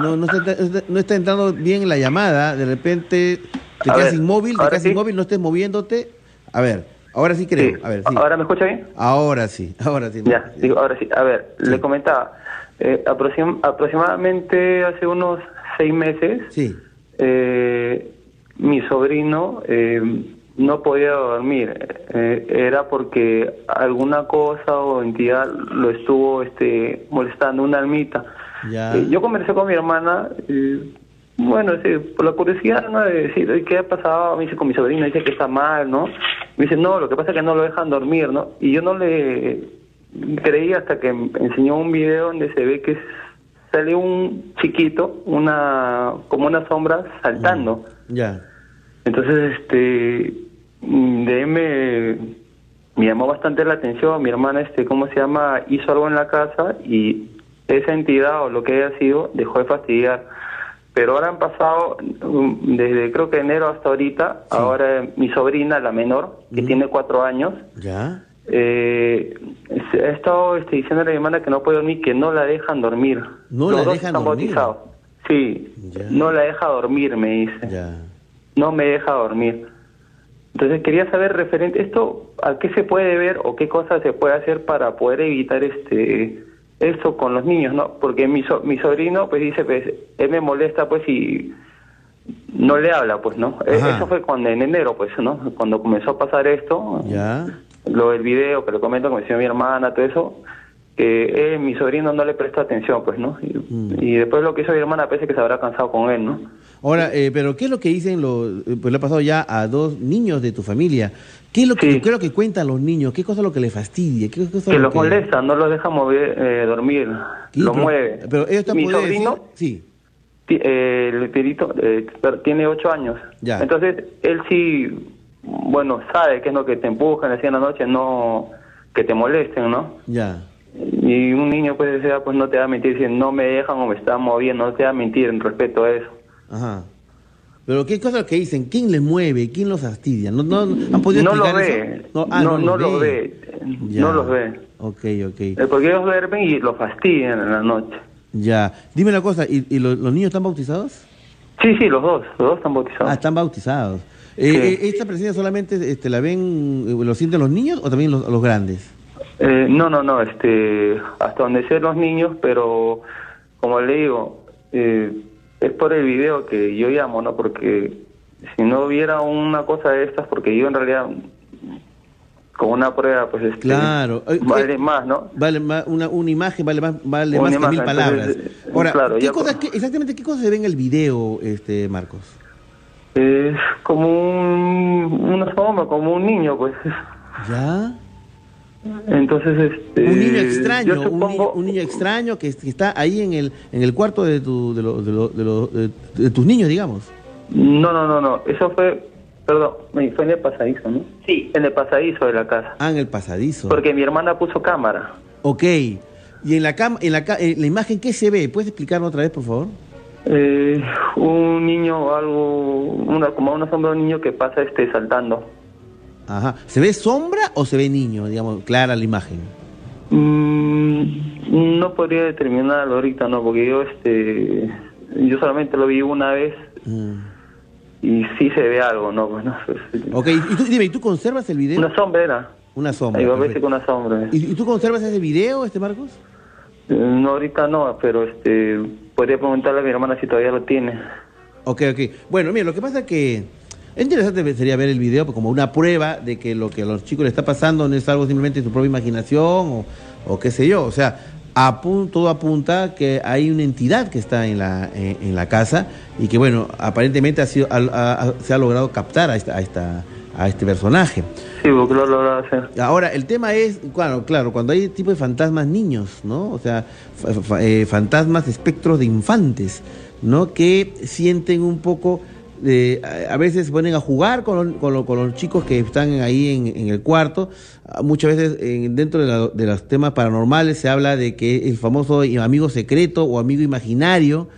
No, no, está, no está entrando bien la llamada. De repente te A quedas ver, inmóvil, te quedas sí. inmóvil, no estés moviéndote. A ver, ahora sí creo. A ver, sí. ¿Ahora me escucha bien? Ahora sí, ahora sí. Ya, digo, ahora sí. A ver, le comentaba, eh, aproxim- aproximadamente hace unos seis meses, Sí. eh, mi sobrino eh, no podía dormir. Eh, era porque alguna cosa o entidad lo estuvo este, molestando, una almita. Ya. Yo conversé con mi hermana, bueno, sí, por la curiosidad ¿no? de decir, "Oye, ¿qué ha pasado? Me dice, con mi sobrino, dice que está mal, ¿no? Me dice, no, lo que pasa es que no lo dejan dormir, ¿no? Y yo no le creí hasta que me enseñó un video donde se ve que sale un chiquito, una como una sombra saltando. Ya. Entonces, este, mm, de ahí me, me llamó bastante la atención. Mi hermana, este, ¿cómo se llama? Hizo algo en la casa y esa entidad o lo que haya sido dejó de fastidiar. Pero ahora han pasado, mm, desde creo que enero hasta ahorita, ahora mi sobrina, la menor, que tiene cuatro años, Ya. eh, ha estado este, diciendo a mi hermana que no puede dormir, que no la dejan dormir. No Los la dos dejan están dormir. bautizados. Sí, no la deja dormir, me dice. Ya. No me deja dormir. Entonces quería saber referente esto, a qué se puede ver o qué cosas se puede hacer para poder evitar este esto con los niños, ¿no? Porque mi, so- mi sobrino pues dice, pues él me molesta pues y no le habla, pues, ¿no? Ajá. Eso fue cuando en enero, pues, ¿no? Cuando comenzó a pasar esto, Ya. lo del video que le comento que me decía mi hermana, todo eso, que él, mi sobrino no le presta atención, pues, ¿no? Y, Mm. y después lo que hizo mi hermana parece que se habrá cansado con él, ¿no? Ahora, eh, pero ¿qué es lo que dicen los, eh, pues le ha pasado ya a dos niños de tu familia? ¿Qué es lo que, qué es lo que cuentan los niños? ¿Qué cosa es lo que les fastidia? ¿Qué cosa Que lo los molesta, no los deja mover, eh, dormir, Sí, lo pero- mueve. pero esto Mi sobrino, decir- sí. eh, el perito, eh, tiene ocho años. Ya. Entonces, él sí, bueno, sabe qué es lo que te empujan, así en la noche, no que te molesten, ¿no? Ya. Y un niño, pues, pues no te va a mentir, si no me dejan o me están moviendo, no te va a mentir en respecto a eso. Ajá. Pero ¿qué cosa que dicen? ¿Quién les mueve? ¿Quién los fastidia? ¿No, no, ¿Han podido No lo ve, eso? No, ah, no, no, los lo ve. Ya. no los ve. Ok, ok. Eh, Porque ellos duermen y lo fastidian en la noche. Ya. Dime una cosa, ¿y, y los, los niños están bautizados? Sí, sí, los dos, los dos están bautizados. Ah, están bautizados. Eh, eh, ¿Esta presencia solamente este, la ven, lo sienten los niños o también los, los grandes? Eh, no, no, no, este, hasta donde sé los niños, pero como le digo, eh, es por el video que yo llamo, ¿no? Porque si no hubiera una cosa de estas, porque yo en realidad con una prueba, pues este, Claro. Vale eh, más, ¿no? Vale más, una, una imagen vale más, vale Una más que mil palabras. entonces, eh, Ahora, claro, ¿qué ya cosas, por- qué- exactamente qué cosas se ve en el video, este Marcos? Es como un, una sombra, como un niño, pues. ¿Ya? Entonces, este... Un niño extraño, yo un, niño, un niño extraño que, que está ahí en el en el cuarto de, tu, de, lo- de, lo- de lo- de- de tus niños, digamos. No, no, no, no, eso fue, perdón, fue en el pasadizo, ¿no? Sí, en el pasadizo de la casa. Ah, en el pasadizo. Porque mi hermana puso cámara. Ok. ¿Y en la cam en la, ca- en la imagen qué se ve? ¿Puedes explicarlo otra vez, por favor? Eh, un niño, algo, una, como una sombra de un niño que pasa este saltando. Ajá. ¿Se ve sombra o se ve niño, digamos, clara la imagen? Mm, no podría determinarlo ahorita, no, porque yo, este, yo solamente lo vi una vez Mm. y sí se ve algo, ¿no? Bueno, Ok, y tú, dime, ¿y tú conservas el video? Una sombra era. Una sombra. A con una sombra. ¿Y, tú conservas ese video, este Marcos? Eh, No, ahorita no, pero este, podría preguntarle a mi hermana si todavía lo tiene. Ok, ok. Bueno, mira, lo que pasa es que interesante sería ver el video como una prueba de que lo que a los chicos les está pasando no es algo simplemente de su propia imaginación o, o qué sé yo. O sea, todo apunta que hay una entidad que está en la, en, en la casa y que, bueno, aparentemente ha sido, ha- ha- se ha logrado captar a, esta, a, esta, a este personaje. Sí, porque lo logra hacer. Ahora, el tema es, claro, claro, cuando hay tipo de fantasmas niños, ¿no? O sea, fa- fa- eh, fantasmas, espectros de infantes. ¿no? Que sienten un poco a veces se ponen a jugar con, con, lo- con los chicos que están ahí en, el cuarto. Ah, Muchas veces en- dentro de, los temas paranormales se habla de que el famoso amigo secreto o amigo imaginario,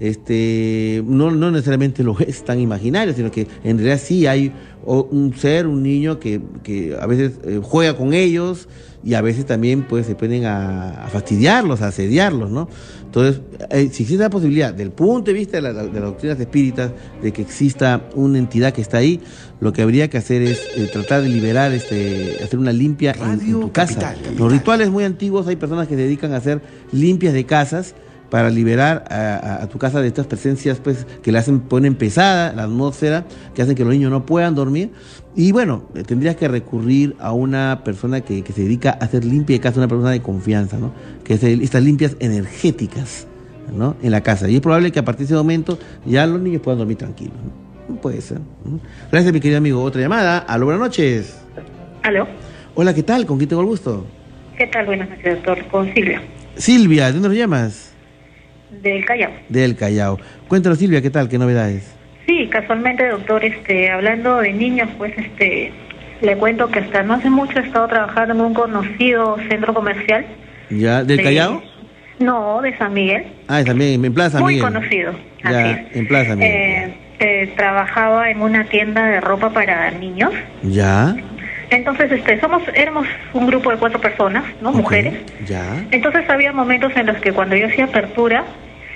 este, no, necesariamente lo (laughs) es tan imaginario, sino que en realidad sí hay un ser, un niño que, que a veces eh, juega con ellos y a veces también pues se ponen a, a fastidiarlos, a asediarlos, ¿no? Entonces, eh, si existe la posibilidad, del punto de vista de, la- de las doctrinas espíritas, de que exista una entidad que está ahí, lo que habría que hacer es eh, tratar de liberar, este, hacer una limpia en, en tu casa. Los rituales muy antiguos, hay personas que se dedican a hacer limpias de casas para liberar a, a- a tu casa de estas presencias pues que le hacen ponen pesada la atmósfera, que hacen que los niños no puedan dormir. Y bueno, eh, tendrías que recurrir a una persona que, que se dedica a hacer limpia de casa, una persona de confianza, ¿no? Que el- estas limpias energéticas, ¿no? En la casa. Y es probable que a partir de ese momento ya los niños puedan dormir tranquilos. ¿no? Puede ser. ¿no? Gracias, mi querido amigo. Otra llamada. Aló, buenas noches. Aló, Hola, ¿qué tal? ¿Con quién tengo el gusto? ¿qué tal? Buenas noches, doctor. Con Silvia, Silvia, ¿de dónde nos llamas? del Callao. Del Callao. Cuéntanos, Silvia, ¿qué tal? ¿Qué novedades? Sí, casualmente, doctor, este, hablando de niños, pues, este, le cuento que hasta no hace mucho he estado trabajando en un conocido centro comercial. ¿Ya? ¿Del Sí. Callao? No, de San Miguel. Ah, también, en Plaza Muy Miguel. conocido. así Ya, es. en Plaza Miguel. Eh, eh, trabajaba en una tienda de ropa para niños. Ya. Entonces, este, somos, éramos un grupo de cuatro personas, ¿no? Mujeres. Ya. Entonces había momentos en los que cuando yo hacía apertura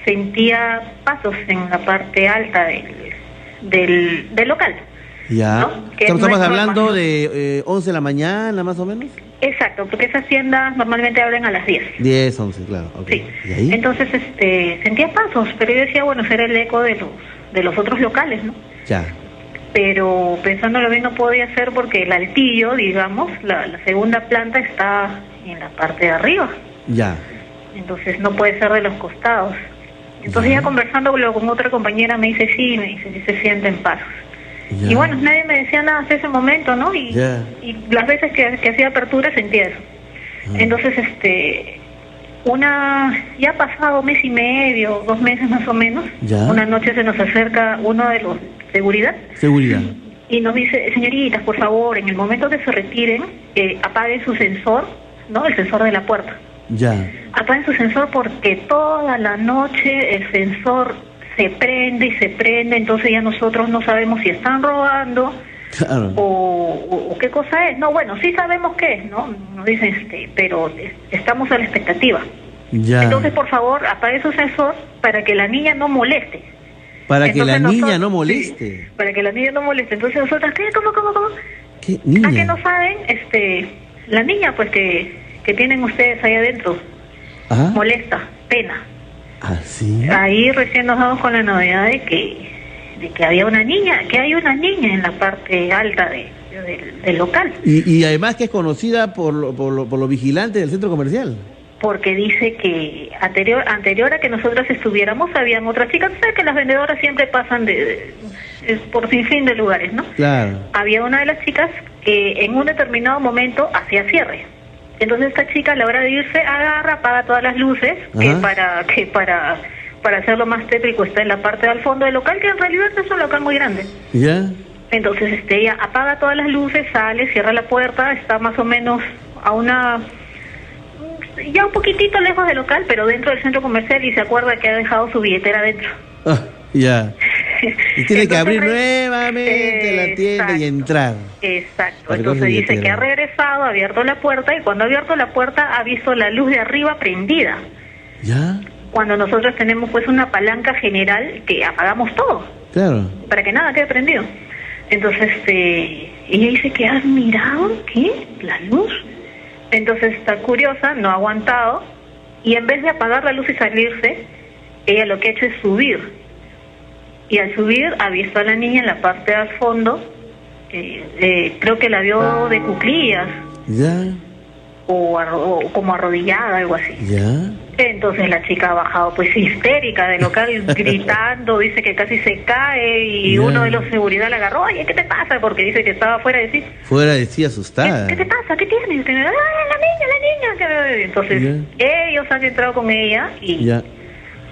sentía pasos en la parte alta del, del, del local. Ya. Que Estamos, no estamos es hablando normal. de eh, 11 de la mañana, más o menos. Exacto, porque esas tiendas normalmente abren a las 10. 10, 11, claro. ok. ¿Y ahí? Entonces este, sentía pasos, pero yo decía, bueno, será el eco de los, de los otros locales, ¿no? Ya. Pero pensándolo bien no podía ser porque el altillo, digamos, la, la segunda planta está en la parte de arriba. Ya. entonces no puede ser de los costados. Entonces ya conversándolo con otra compañera me dice sí, me dice sí se sienten pasos. Ya. Y bueno, nadie me decía nada hasta ese momento, ¿no? Y, Ya. y las veces que, que hacía apertura sentía eso. Entonces, este, una, ya ha pasado mes y medio, dos meses más o menos, Ya. una noche se nos acerca uno de los seguridad Seguridad. y nos dice, señoritas, por favor, en el momento que se retiren, eh, apaguen su sensor, ¿no? El sensor de la puerta. Ya. Apaguen su sensor porque toda la noche el sensor se prende y se prende, entonces ya nosotros no sabemos si están robando Claro. o, o- o qué cosa es. No, bueno, sí sabemos qué es, ¿no? Nos dicen, este, pero es- estamos a la expectativa. Ya. Entonces, por favor, apague su sensor para que la niña no moleste. Para que la niña no moleste. Para que la niña no moleste. Entonces nosotros, ¿qué? ¿Cómo, cómo, cómo? ¿Qué ¿A que niña? no saben? Este, la niña, pues, que, que tienen ustedes ahí adentro, ¿Ah? molesta, pena. ¿Ah, sí? Ahí recién nos damos con la novedad de que, de que había una niña, que hay una niña en la parte alta de, del- del local, Y, y además que es conocida por, lo- por, lo- por los vigilantes del centro comercial. porque dice que anterior anterior a que nosotros estuviéramos habían otras chicas, sea que las vendedoras siempre pasan de, de- por sin fin de lugares, ¿no? Claro. Había una de las chicas que en un determinado momento hacía cierre. Entonces esta chica a la hora de irse agarra, apaga todas las luces, que para que para para hacerlo más tétrico está en la parte del fondo del local, que en realidad es un local muy grande. ¿Ya? Entonces este ella apaga todas las luces, sale, cierra la puerta, está más o menos a una ya un poquitito lejos del local, pero dentro del centro comercial y se acuerda que ha dejado su billetera dentro. Ah, (laughs) ya. Y tiene que abrir nuevamente la tienda y entrar. Exacto. Entonces dice que ha regresado, ha abierto la puerta y cuando ha abierto la puerta ha visto la luz de arriba prendida. ¿Ya? Cuando nosotros tenemos pues una palanca general que apagamos todo Claro. para que nada quede prendido. Entonces este, ella dice que has mirado qué la luz. Entonces está curiosa, no ha aguantado y en vez de apagar la luz y salirse, ella lo que ha hecho es subir. Y al subir ha visto a la niña en la parte al fondo, eh, eh, creo que la vio de cuclillas ¿Ya? o, arro- o como arrodillada, algo así. ¿Ya? Entonces la chica ha bajado pues histérica del local (laughs) gritando, dice que casi se cae y Ya. uno de los seguridad la agarró, oye, ¿qué te pasa? Porque dice que estaba fuera de sí. Fuera de sí asustada. ¿Qué te pasa? ¿Qué tienes? Y "Ah, la niña, la niña. que-". Entonces ellos han entrado con ella y Ya.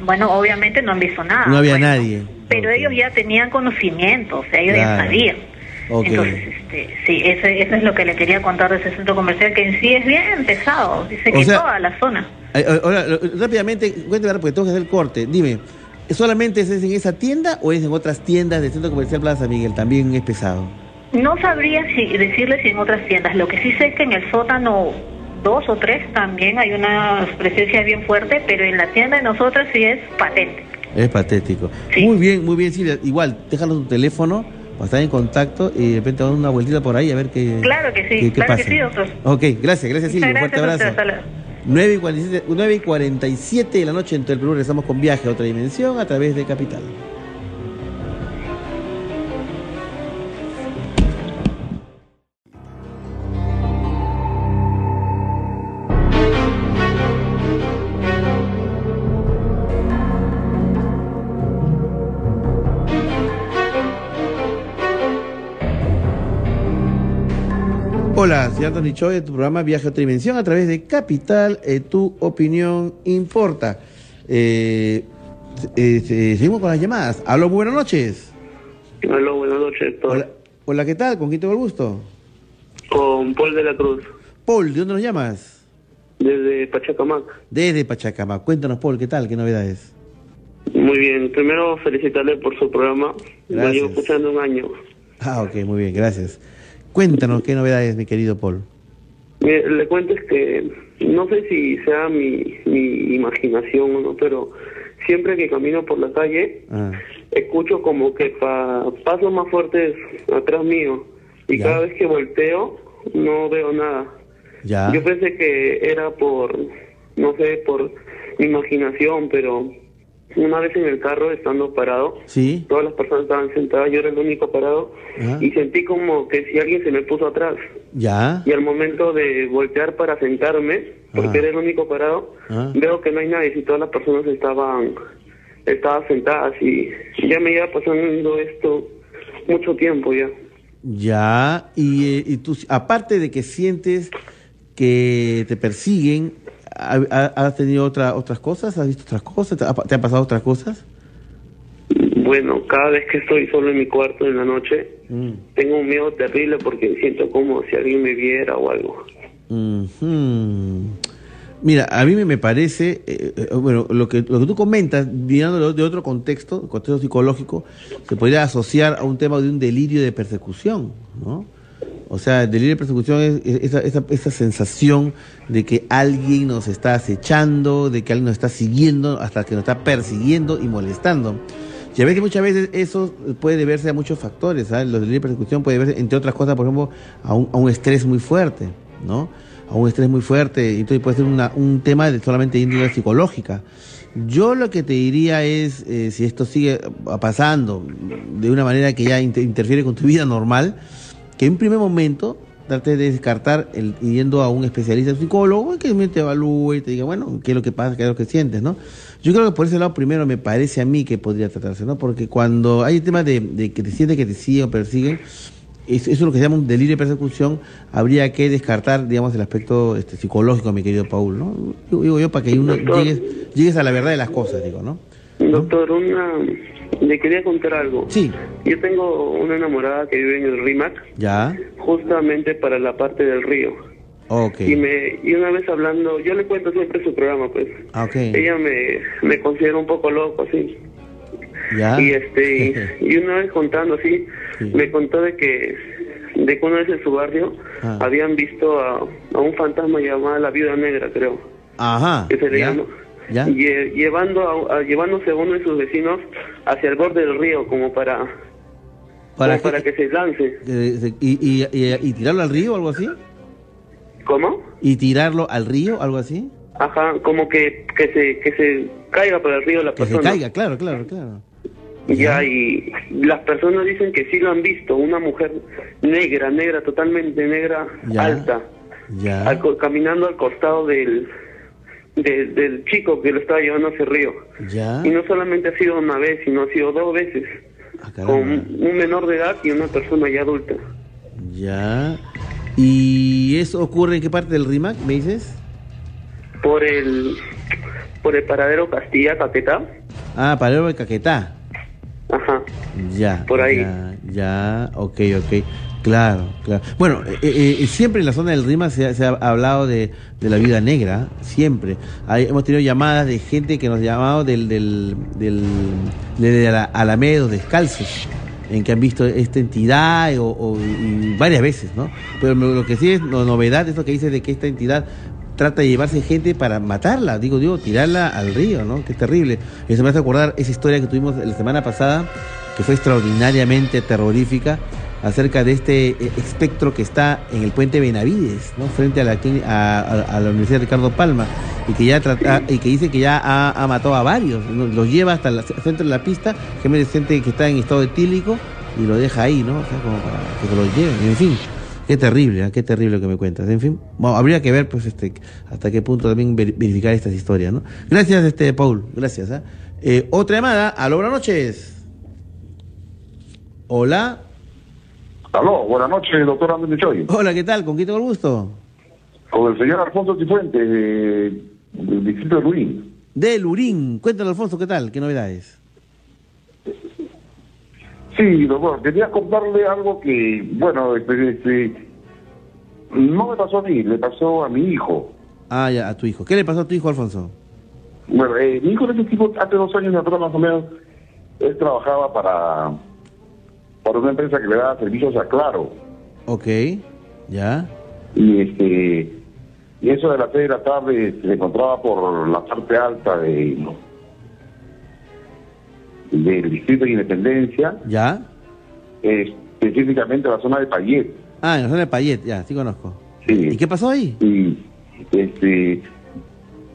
Bueno, obviamente no han visto nada. no había bueno, nadie. Pero ellos ya tenían conocimiento, o sea, ellos ya Claro. sabían. Ok. Entonces, este, sí, eso, eso es lo que le quería contar de ese centro comercial, que en sí es bien pesado, dice O que sea- toda la zona. Ahora, rápidamente, cuéntame, porque tengo que hacer el corte. Dime, ¿solamente es en esa tienda o es en otras tiendas del Centro Comercial Plaza Miguel? También es pesado. No sabría si decirle si en otras tiendas. Lo que sí sé es que en el sótano dos o tres también hay una presencia bien fuerte, pero en la tienda de nosotras sí es patente. Es patético. Muy bien, muy bien, Silvia. Igual, déjanos tu teléfono para estar en contacto y de repente vamos a una vueltita por ahí a ver qué, Claro que sí, qué- qué claro que sí, doctor. Ok, gracias, gracias Silvia. Un fuerte abrazo. hasta luego. 9 y, 47, 9 y 47 de la noche en todo el Perú regresamos con viaje a otra dimensión a través de Capital. Anthony Choi de tu programa Viaje a otra dimensión a través de Capital. eh, tu opinión importa. Eh, eh, seguimos con las llamadas. Aló, muy buenas noches. Aló, buenas noches. Hola, hola, ¿qué tal? ¿Con quién tengo el gusto? Con Paul de la Cruz, Paul, ¿de dónde nos llamas? desde Pachacamac. Desde Pachacamac. Cuéntanos, Paul, ¿qué tal? ¿Qué novedades? Muy bien, primero felicitarle por su programa. Gracias. llevo escuchando un año. Ah, ok, muy bien, gracias. Cuéntanos, ¿qué novedades, mi querido Paul? Mire, le cuento es que no sé si sea mi, mi imaginación o no, pero siempre que camino por la calle Ah, escucho como que pa, pasos más fuertes atrás mío y Ya. cada vez que volteo no veo nada. ya. Yo pensé que era por, no sé, por mi imaginación, pero una vez en el carro, estando parado, Sí. todas las personas estaban sentadas, yo era el único parado, y sentí como que si alguien se me puso atrás. Ya. Y al momento de voltear para sentarme, porque Ajá. era el único parado, Ah. veo que no hay nadie, y todas las personas estaban, estaban sentadas, y ya me iba pasando esto mucho tiempo ya. Ya, y, eh, y tú, aparte de que sientes que te persiguen, ¿ha- ha- ¿has tenido otra, otras cosas? ¿Has visto otras cosas? ¿Te, ha, te han pasado otras cosas? Bueno, cada vez que estoy solo en mi cuarto en la noche, Mm. tengo un miedo terrible porque siento como si alguien me viera o algo. Ujú. Mira, a mí me, me parece, eh, eh, bueno, lo que, lo que tú comentas, mirándolo de otro contexto, contexto psicológico, se podría asociar a un tema de un delirio de persecución, ¿no? O sea, el delirio de persecución es es esa, esa, esa sensación de que alguien nos está acechando, de que alguien nos está siguiendo, hasta que nos está persiguiendo y molestando. Y a veces, muchas veces eso puede deberse a muchos factores, ¿sabes? Los delirios de persecución puede deberse, entre otras cosas, por ejemplo, a un, a un estrés muy fuerte, ¿no? A un estrés muy fuerte, entonces puede ser una- un tema de solamente índole psicológica. Yo lo que te diría es, eh, si esto sigue pasando de una manera que ya inter- interfiere con tu vida normal, que en un primer momento trate de descartar el, yendo a un especialista, un psicólogo, que te evalúe y te diga, bueno, qué es lo que pasa, qué es lo que sientes, ¿no? Yo creo que por ese lado primero me parece a mí que podría tratarse, ¿no? Porque cuando hay el tema de, de que te sientes que te siguen o persiguen, es- eso es lo que se llama un delirio de persecución, habría que descartar, digamos, el aspecto este, psicológico, mi querido Paul, ¿no? Digo, yo, para que uno llegues, llegues a la verdad de las cosas, digo, ¿no? Doctor, una... le quería contar algo. Sí. Yo tengo una enamorada que vive en el RIMAC, Ya, justamente para la parte del río. ok. Y, me, y una vez hablando, yo le cuento siempre su programa, pues. Ah, ok. Ella me, me considera un poco loco, así. Ya. Y este y, (laughs) y una vez contando así, me contó de que de que una vez en su barrio Ah. habían visto a, a un fantasma llamado la viuda negra, creo. Ajá. Que se le llama. Ya. Lle- llevando a, a- llevándose a uno de sus vecinos hacia el borde del río como para Para como para que se lance. Eh, y, y, y- y tirarlo al río o algo así? ¿Cómo? ¿Y tirarlo al río algo así? Ajá, como que, que se que se caiga para el río la Que se persona. caiga, claro, claro, claro. Ya, y las personas dicen que sí lo han visto, una mujer negra, negra, totalmente negra, Ya. alta, Ya. al caminando al costado del, del, del chico que lo estaba llevando hacia el río. Ya. Y no solamente ha sido una vez, sino ha sido dos veces, con un menor de edad y una persona ya adulta. Ya. ¿Y eso ocurre en qué parte del RIMAC, me dices? Por el por el paradero Castilla, Caquetá. Ah, Palermo de Caquetá. Ajá. Ya. Por ahí. Ya, ya, ok, ok. Claro, claro. Bueno, eh, eh, siempre en la zona del Rima se, ha- hablado de, de la vida negra, siempre. Hay- hemos tenido llamadas de gente que nos ha llamado del, del, del, de la Alamedo, descalzos, en que han visto esta entidad o, varias veces, ¿no? Pero lo que sí es no- novedad es lo que dice de que esta entidad trata de llevarse gente para matarla, digo, digo, tirarla al río, ¿no? Que es terrible. Eso me hace acordar esa historia que tuvimos la semana pasada, que fue extraordinariamente terrorífica, acerca de este eh, espectro que está en el puente Benavides, ¿no? Frente a la, a, a- la Universidad Ricardo Palma, y que ya trata, y que dice que ya ha, ha matado a varios, los lleva hasta el centro de la pista, es gente que está en estado etílico, y lo deja ahí, ¿no? O sea, como para que se lo lleven, en fin. Qué terrible, ¿eh? qué terrible que me cuentas. En fin, habría que ver, pues, este, hasta qué punto también ver- verificar estas historias, ¿no? Gracias, este, Paul, gracias. ¿ah? Eh, otra llamada, aló, buenas noches. Hola. Aló, buenas noches, doctor Andrés Choy. Hola, ¿qué tal? ¿Con quién tengo el gusto? Con el señor Alfonso Cifuentes, eh, del distrito de Lurín. De Lurín. Cuéntale, Alfonso, ¿qué tal? ¿Qué novedades? Sí, doctor, quería contarle algo que, bueno, este, este, no me pasó a mí, le pasó a mi hijo. Ah, ya, a tu hijo. ¿Qué le pasó a tu hijo, Alfonso? Bueno, eh, mi hijo de ese tipo, hace dos años atrás más o menos, él trabajaba para, para una empresa que le daba servicios a Claro. Ok, ya. Y este y eso de las seis de la tarde se encontraba por la parte alta de del distrito de Independencia, ¿Ya? específicamente la zona de Payet. Ah, en la zona de Payet, ya, sí conozco. Sí. ¿Y qué pasó ahí? Y este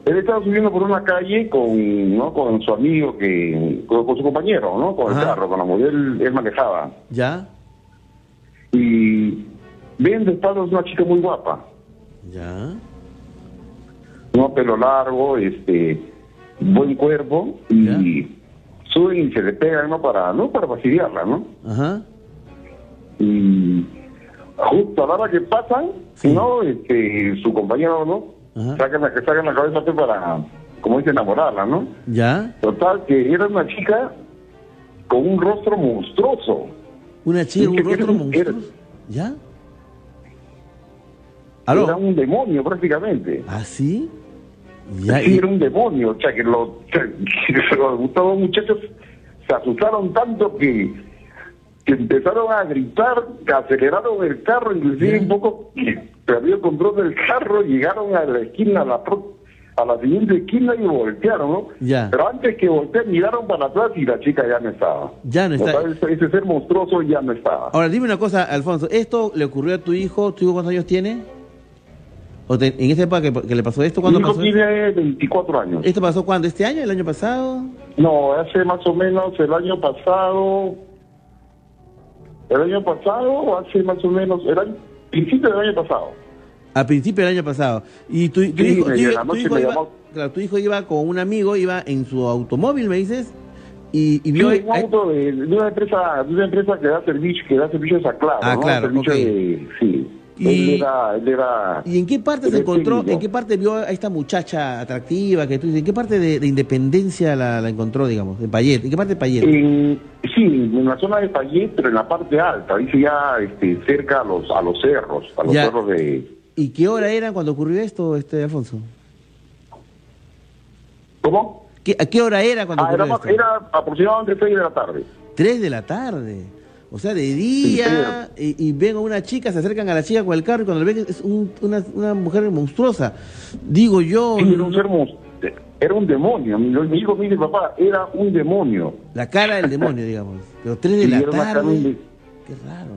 él estaba subiendo por una calle con no con su amigo que con, con su compañero, ¿no? Con el carro, con la mujer él, él manejaba. ¿Ya? Y ven de espaldas una chica muy guapa. ¿Ya? no pelo largo, este, buen cuerpo y suben y se le pegan, ¿no? Para, ¿no? Para fastidiarla, ¿no? Ajá. Y justo a la hora que pasan, ¿no? Este, su compañero, ¿no? Sacan la, que sacan la cabeza para, como dice, enamorarla, ¿no? ¿Ya? Total, que era una chica con un rostro monstruoso. ¿Una chica, un rostro era un- era- monstruoso? ¿Ya? Era un demonio prácticamente. ¿Ah, sí? Ya, sí, y- era un demonio. O sea, que (laughs) los, que los, los muchachos se asustaron tanto que, que empezaron a gritar, que aceleraron el carro, inclusive un poco perdió el control del carro, llegaron a la esquina, a la, pro- a la siguiente esquina y voltearon, ¿no? Ya. Pero antes que voltear, miraron para atrás y la chica ya no estaba. Ya no está. O sea, ese, ser monstruoso ya no estaba. Ahora, dime una cosa, Alfonso. ¿Esto le ocurrió a tu hijo? ¿Tu hijo cuántos años tiene? ¿O te- ¿En esa época que, que le pasó esto? Mi ¿Cuándo hijo pasó? tiene 24 años. ¿Esto pasó cuándo? ¿Este año? ¿El año pasado? No, hace más o menos el año pasado. El año pasado, hace más o menos. El año, principio del año pasado. A principio del año pasado. Y tu, tu Sí, hijo, tu- la tu hijo me iba, llamó. claro, tu hijo iba con un amigo, iba en su automóvil, me dices, y, y vio... Sí, un auto de, de una empresa, de una empresa que da servicio, que da servicios a Claro, Ah, ¿no? claro, Servicio ok. de- sí. Y- Él era, él era. ¿Y en qué parte se encontró, en qué parte vio a esta muchacha atractiva que tú dices, en qué parte de, de Independencia la, la encontró, digamos, en Payet? ¿En qué parte de Payet? En- sí, en la zona de Payet, pero en la parte alta, dice ya este, cerca a los, a los cerros, a los Ya. cerros de. ¿Y qué hora era cuando ocurrió esto, este Alfonso? ¿Cómo? ¿Qué, ¿A qué hora era cuando Ah, ocurrió esto? era aproximadamente 6 de la tarde. Tres de la tarde. O sea, de día, y, y ven a una chica, se acercan a la chica con el carro y cuando le ven es un- una, una mujer monstruosa. Digo yo... Era un ser era un demonio. Mi, mi hijo dice, papá, era un demonio. La cara del demonio, digamos. Pero tres de la tarde. de- Qué raro.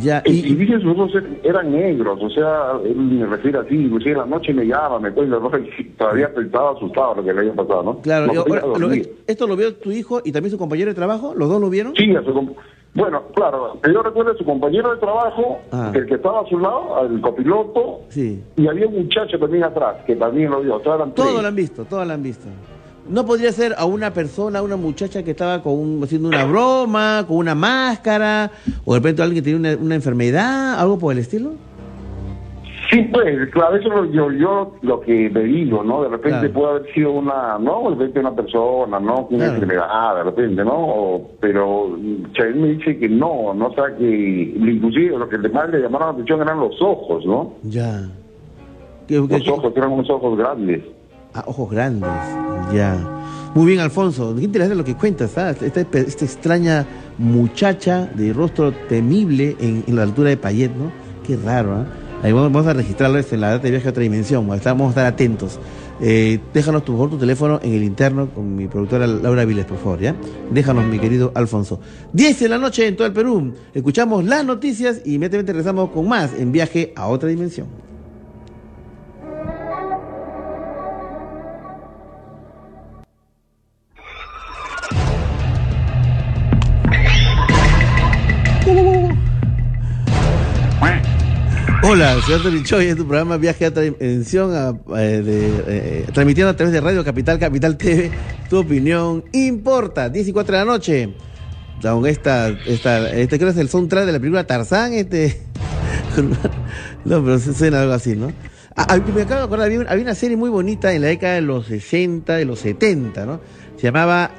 Ya, Y, y dice sus ojos er- eran negros, o sea, él me refiere así, inclusive en la noche me llama, me cuenta, ¿no? (laughs) y todavía estaba asustado lo que le había pasado, ¿no? Claro, no y podía ahora, lo- dormir. ¿esto lo vio tu hijo y también su compañero de trabajo? ¿Los dos lo vieron? Sí, a su bueno, claro, yo recuerdo a su compañero de trabajo, Ah. el que estaba a su lado, al copiloto, Sí. y había un muchacho también atrás, que también lo vio, Todos lo han visto, todos lo han visto. ¿No podría ser a una persona, a una muchacha que estaba con un- haciendo una broma, con una máscara, o de repente alguien que tiene una, una enfermedad, algo por el estilo? Sí, pues, claro, eso lo- yo, yo lo que le digo, ¿no? De repente Claro. puede haber sido una, ¿no? De repente una persona, ¿no? Una Claro. enfermedad, de repente, ¿no? O- pero Chael me dice que no, ¿no? O sea, que inclusive lo que más le llamaron la atención eran los ojos, ¿no? Ya. ¿Qué- qué- Los ojos, eran unos ojos grandes. Ah, ojos grandes. Ya. Muy bien, Alfonso. Qué interesante lo que cuentas. ¿ah? Esta, esta extraña muchacha de rostro temible en, en la altura de Payet, ¿no? Qué raro, ¿ah? Vamos, a registrarlo en la data de viaje a otra dimensión. Vamos a estar, atentos. Eh, déjanos tu, por tu teléfono en el interno con mi productora Laura Viles, por favor, ¿ya? Déjanos, mi querido Alfonso. 10 de la noche en todo el Perú. Escuchamos las noticias y inmediatamente regresamos con más en viaje a otra dimensión. (laughs) Hola, Anthony Choi, en tu programa Viaje a dimensión, a- eh, eh, transmitiendo a través de Radio Capital, Capital TV. Tu opinión importa. 10 y 4 de la noche. Con esta, este creo que es el soundtrack de la película Tarzán, este. (laughs) no, pero suena algo así, ¿no? Ah, ah, me acabo de acordar, había, una- había una serie muy bonita en la década de los 60, de los 70, ¿no? Se llamaba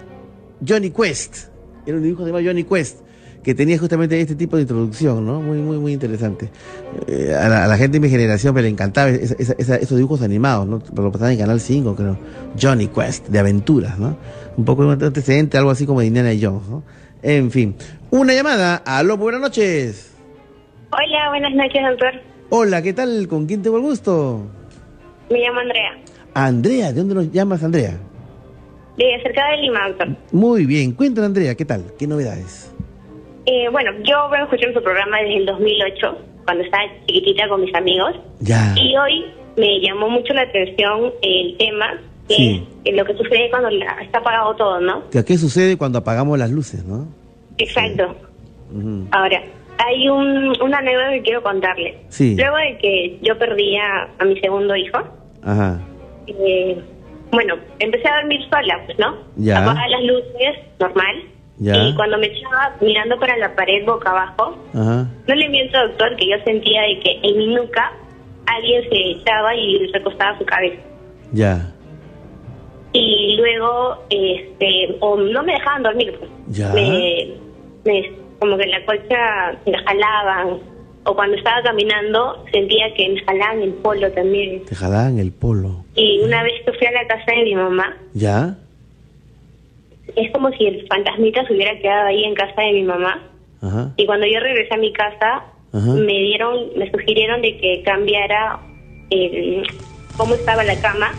Johnny Quest. Era un dibujo que se llamaba Johnny Quest, que tenía justamente este tipo de introducción, ¿no? Muy, muy, muy interesante. Eh, a, la, a la gente de mi generación me le encantaba esa- esa- esa- esos dibujos animados, ¿no? Lo pasaban en Canal 5, creo. Johnny Quest, de aventuras, ¿no? Un poco de antecedente, algo así como de Indiana Jones, ¿no? En fin. Una llamada. Aló, buenas noches. Hola, buenas noches, doctor. Hola, ¿qué tal? ¿Con quién tengo el gusto? Me llamo Andrea, Andrea, ¿de dónde nos llamas, Andrea? de cerca de Lima, doctor. Muy bien. Cuéntanos, Andrea, ¿qué tal? ¿Qué novedades? Eh, bueno, yo vengo escuchando su programa desde el 2008, cuando estaba chiquitita con mis amigos, Ya. y hoy me llamó mucho la atención el tema que Sí. es lo que sucede cuando la- está apagado todo, ¿no? ¿Qué, sucede cuando apagamos las luces, no? Exacto. Ahora, hay un, una anécdota que quiero contarle. Sí. Luego de que yo perdí a, a mi segundo hijo, Ajá. eh, bueno, empecé a dormir sola, pues, ¿no? Ya. Apagaba las luces, normal. Ya. Y cuando me echaba mirando para la pared boca abajo, Ajá. no le miento, doctor, que yo sentía de que en mi nuca alguien se echaba y recostaba su cabeza. Ya. Y luego, este, o no me dejaban dormir, pues. Ya. Me, me- como que la colcha me la jalaban. O cuando estaba caminando, sentía que me jalaban el polo también. Te jalaban el polo. Y una vez que fui a la casa de mi mamá, ¿Ya? Es como si el fantasmita se hubiera quedado ahí en casa de mi mamá. Ajá. Y cuando yo regresé a mi casa, Ajá. me dieron, me sugirieron de que cambiara el, cómo estaba la cama,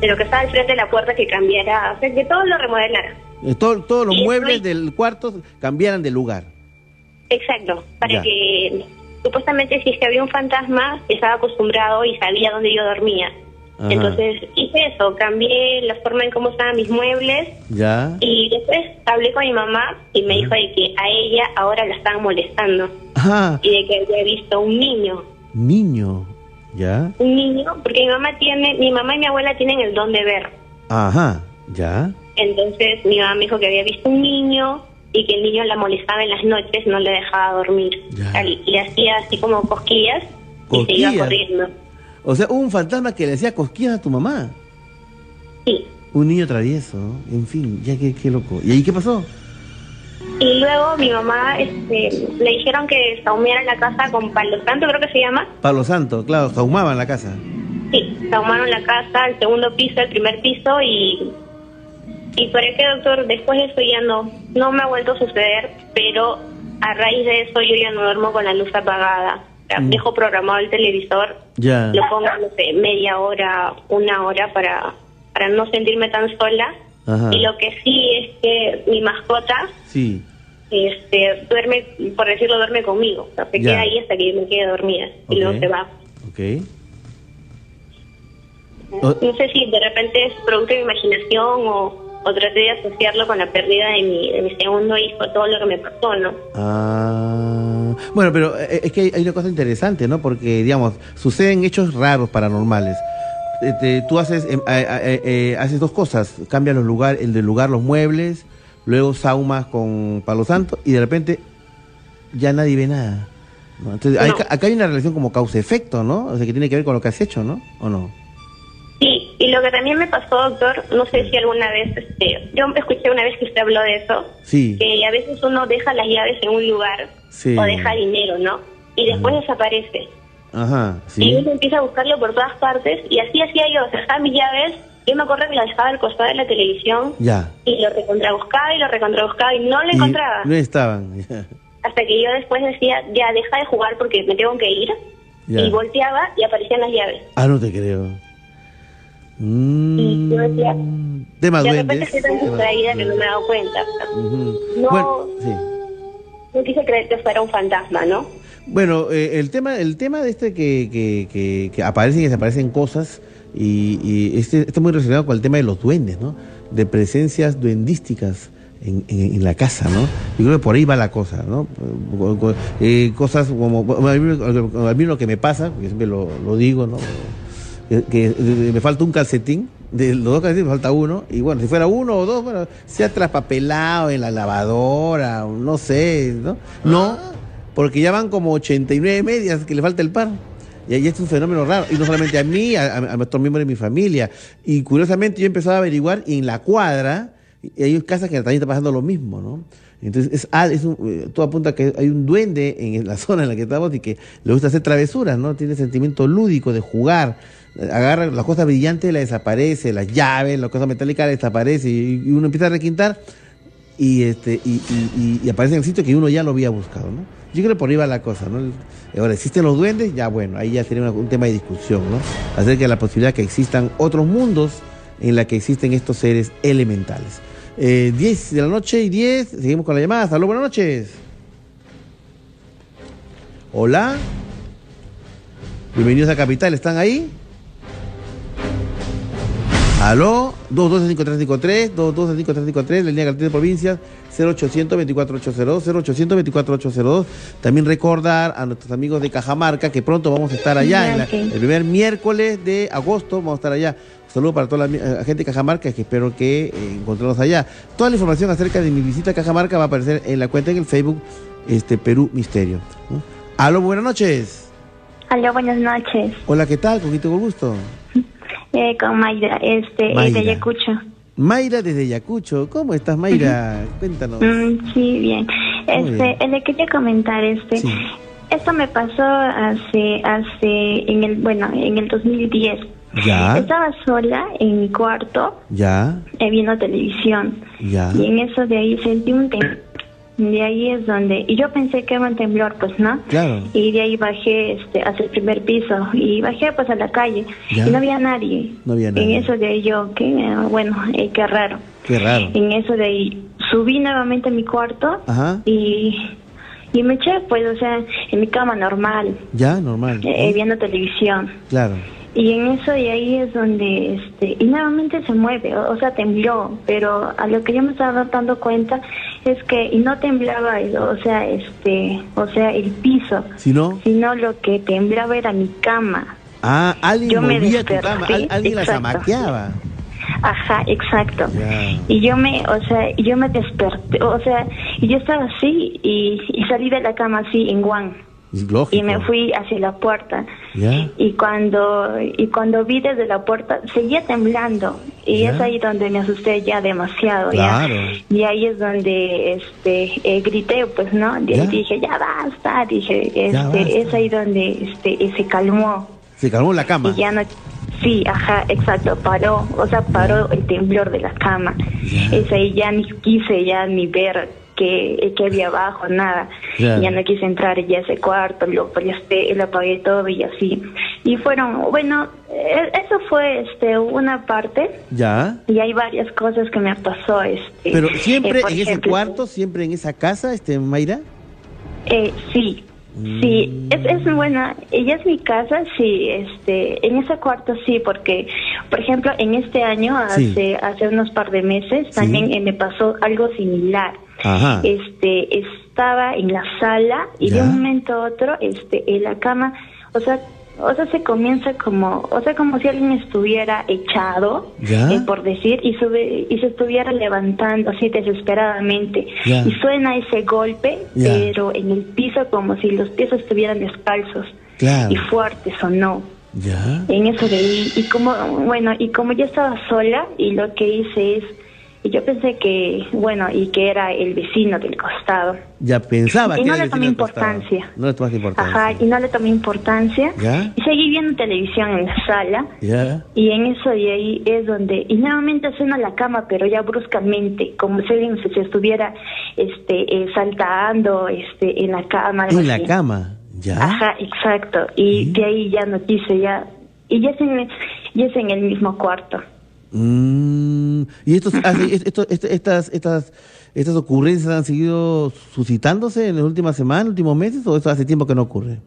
de lo que estaba al frente de la puerta, que cambiara, o sea, que todo lo remodelara. Eh, todo- todos los Y muebles estoy- del cuarto cambiaran de lugar. Exacto, para Ya. que supuestamente si es que había un fantasma, estaba acostumbrado y sabía dónde yo dormía. Ajá. Entonces hice eso, cambié la forma en cómo estaban mis muebles ¿Ya? y después hablé con mi mamá y me dijo de que a ella ahora la estaban molestando Ajá. y de que había visto un niño, Niño. ¿Ya? un niño, porque mi mamá tiene, mi mamá y mi abuela tienen el don de ver. Ajá. ¿Ya? Entonces mi mamá me dijo que había visto un niño y que el niño la molestaba en las noches, no le dejaba dormir. Ya. Le hacía así como cosquillas y se iba Cosquillas. corriendo. O sea, hubo un fantasma que le hacía cosquillas a tu mamá. Sí. Un niño travieso. En fin, ya qué, qué loco. ¿Y ahí qué pasó? Y luego mi mamá este, le dijeron que saumeara la casa con palo santo, creo que se llama. Palo Santo, claro, sahumaban la casa. Sí, saumaron la casa, el segundo piso, el primer piso y... Y para qué, doctor, después de eso ya no, no me ha vuelto a suceder, pero a raíz de eso yo ya no duermo con la luz apagada. Mm. Dejo programado el televisor, Ya. lo pongo, no sé, media hora, una hora para, para no sentirme tan sola. Ajá. Y lo que sí es que mi mascota Sí. este, duerme, por decirlo, duerme conmigo. O sea, se Ya. queda ahí hasta que yo me quede dormida y luego se va. Ok. O- No sé si de repente es producto de mi imaginación o, o traté de asociarlo con la pérdida de mi, de mi segundo hijo, todo lo que me pasó, ¿no? Ah, bueno, pero eh, es que hay, hay una cosa interesante, ¿no? Porque, digamos, suceden hechos raros paranormales. Este, tú haces, em, eh, eh, eh, haces dos cosas, cambias los lugar, el del lugar los muebles, luego saumas con Palo Santo y de repente ya nadie ve nada. ¿no? Entonces, hay- No. acá hay una relación como causa-efecto, ¿no? O sea, que tiene que ver con lo que has hecho, ¿no? ¿O no? Y lo que también me pasó, doctor, no sé si alguna vez, este, yo escuché una vez que usted habló de eso, Sí. que a veces uno deja las llaves en un lugar Sí. o deja dinero, ¿no? Y después desaparece. Ajá, Y sí. uno empieza a buscarlo por todas partes y así hacía yo, dejaba mis llaves, yo me acuerdo que las dejaba al costado de la televisión Ya. y lo recontrabuscaba y lo recontrabuscaba y no lo Y encontraba. No estaban. (laughs) Hasta que yo después decía, ya deja de jugar porque me tengo que ir. Ya. Y volteaba y aparecían las llaves. Ah, no te creo. Mm, Y yo decía, Temas de duendes. repente estoy tan distraída que no me he dado cuenta. No, Bueno, sí. no quise creer que fuera un fantasma, ¿no? Bueno, eh, el tema, el tema de este que, que, que, que aparecen y desaparecen cosas y, y este está muy relacionado con el tema de los duendes, ¿no? De presencias duendísticas en, en- en la casa, ¿no? Yo creo que por ahí va la cosa, ¿no? Eh, cosas como bueno, a mí, a mí lo que me pasa, porque siempre lo, lo digo, ¿no? Que, que, eh, me falta un calcetín, de los dos calcetines me falta uno, y bueno, si fuera uno o dos, bueno, sea traspapelado en la lavadora, no sé, ¿no? No, porque ya van como 89 medias que le falta el par. Y ahí es un fenómeno raro, y no solamente a mí, a, a, a otros miembros de mi familia. Y curiosamente yo he empezado a averiguar y en la cuadra, y hay casas que también está pasando lo mismo, ¿no? Entonces, es, ah, es un, eh, todo apunta a que hay un duende en la (laughs) zona en la que estamos y que le gusta hacer travesuras, ¿no? Tiene sentimiento lúdico de jugar. Agarra las cosas brillantes, la desaparece, las llaves, las cosas metálicas, la desaparece, y, uno empieza a requintar y este y, aparece en el sitio que uno ya lo había buscado, ¿no? Yo creo que por ahí va la cosa, ¿no? Ahora, ¿existen los duendes? Ya bueno, ahí ya sería un tema de discusión, ¿no? Acerca de la posibilidad que existan otros mundos en la que existen estos seres elementales. Eh, 10 de la noche y 10, seguimos con la llamada. Luego, buenas noches. Hola. Bienvenidos a Capital, ¿están ahí? Aló, 212-5353, 212-5353, la línea cartel de provincias, 0800-2482, 0800-2482. También recordar a nuestros amigos de Cajamarca que pronto vamos a estar allá, en la- el primer miércoles de agosto vamos a estar allá. Un saludo para toda la eh, gente de Cajamarca, que espero que eh, encontremos allá. Toda la información acerca de mi visita a Cajamarca va a aparecer en la cuenta en el Facebook este Perú Misterio. ¿no? Aló, buenas noches. Aló, buenas noches. Hola, ¿qué tal? ¿Con gusto? Eh, con Mayra, este, Mayra. de Ayacucho. Mayra desde Yacucho. ¿Cómo estás, Mayra? Cuéntanos. Mm, sí, bien. Este, bien. eh, le quería comentar, este, esto me pasó hace, hace, en el, bueno, en el 2010. Ya, Estaba sola en mi cuarto, ya, eh, viendo televisión. ya. Y en eso de ahí sentí un temblor. De ahí es donde, y yo pensé que era un temblor, pues, ¿no? Claro. Y de ahí bajé este, hacia el primer piso y bajé pues a la calle Ya. y no había nadie. No había En nadie. eso de ahí yo, qué bueno, eh, qué raro. Qué raro. En eso de ahí subí nuevamente a mi cuarto Ajá. y, y me eché pues, o sea, en mi cama normal, Ya, normal. eh, viendo televisión. Claro. Y en eso de ahí es donde, este, y nuevamente se mueve, o, o sea, tembló, pero a lo que yo me estaba dando cuenta es que, y no temblaba, o sea, este, o sea, el piso, Si no, sino lo que temblaba era mi cama. ah, alguien Yo me tu cama, al- alguien la exacto. zamaqueaba. Ajá, exacto. Y yo me, o sea, y yo me desperté, o sea, y yo estaba así y, y salí de la cama así en guan lógico. y me fui hacia la puerta. Y cuando y cuando vi desde la puerta seguía temblando y es ahí donde me asusté ya demasiado Claro. ya. Y ahí es donde este eh, grité pues no Y Ya. dije ya basta dije Ya este basta. es ahí donde este se calmó Se calmó la cama. y ya no sí ajá exacto paró o sea paró el temblor de la cama es ahí ya ni quise ya ni ver que, que había abajo nada ya no quise entrar ya ese cuarto lo presté lo apagué todo y así y fueron bueno eh, eso fue este una parte Ya. y hay varias cosas que me pasó este Pero eh, siempre en ese cuarto, siempre en esa casa, este, Mayra. Eh, sí, sí, es, es buena. Ella es mi casa, sí, este, en ese cuarto sí, porque, por ejemplo, en este año, Sí. hace, hace unos par de meses, también eh, me pasó algo similar. Ajá. Este, estaba en la sala y de Ya. un momento a otro, este, en la cama, o sea, o sea, se comienza como, o sea, como si alguien estuviera echado, eh, por decir, y sube, y se estuviera levantando así desesperadamente. Ya. Y suena ese golpe, Ya. pero en el piso como si los pies estuvieran descalzos. Claro. Y fuerte sonó. Ya. En eso veí, y como, bueno, y como yo estaba sola, y lo que hice es, y yo pensé que, bueno, y que era el vecino del costado. Ya pensaba Y que no era le tomé del importancia. No le tomaste importancia. Ajá, y no le tomé importancia. ¿Ya? Y seguí viendo televisión en la sala. Ya. Y en eso y ahí es donde, y nuevamente suena la cama, pero ya bruscamente, como si alguien se, estuviera este, eh, saltando este, en la cama. En la cama. Ya. Ajá, exacto. Y de ahí ya no quise, ya. Y ya es en, ya es en el mismo cuarto. Mm, y estos, esto- este- estas, estas, estas ocurrencias han seguido suscitándose en las últimas semanas, últimos meses, o eso hace tiempo que no ocurre?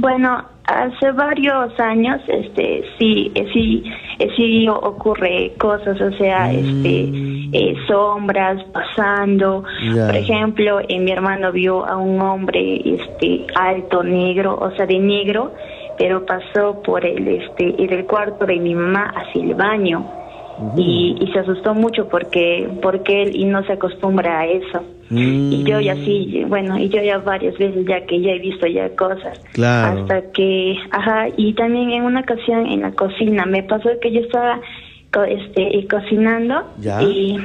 Bueno, hace varios años, este, sí, eh, sí, eh, sí ocurre cosas, o sea, este, eh, sombras pasando. Por ejemplo, eh, mi hermano vio a un hombre, este, alto, negro, o sea, de negro, pero pasó por el, este, en el cuarto de mi mamá hacia el baño. Y, y se asustó mucho porque porque él y no se acostumbra a eso y yo ya sí bueno y yo ya varias veces ya que ya he visto ya cosas Claro. hasta que ajá y también en una ocasión en la cocina me pasó que yo estaba co- este eh, cocinando Ya. y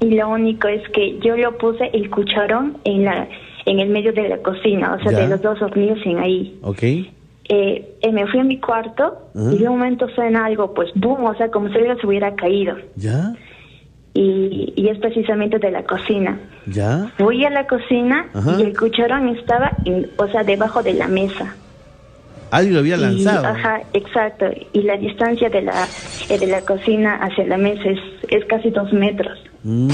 y lo único es que yo lo puse el cucharón en la en el medio de la cocina o sea Ya. de los dos hornillos en ahí ¿Ok? Eh, eh, me fui a mi cuarto y de un momento suena algo pues boom o sea como si algo se hubiera caído ¿Ya? y, y es precisamente de la cocina ¿Ya? Fui a la cocina Ajá. y el cucharón estaba, en- o sea, debajo de la mesa. Alguien lo había Y, lanzado. ajá, exacto. Y la distancia de la eh, de la cocina hacia la mesa es, es casi dos metros. Mm,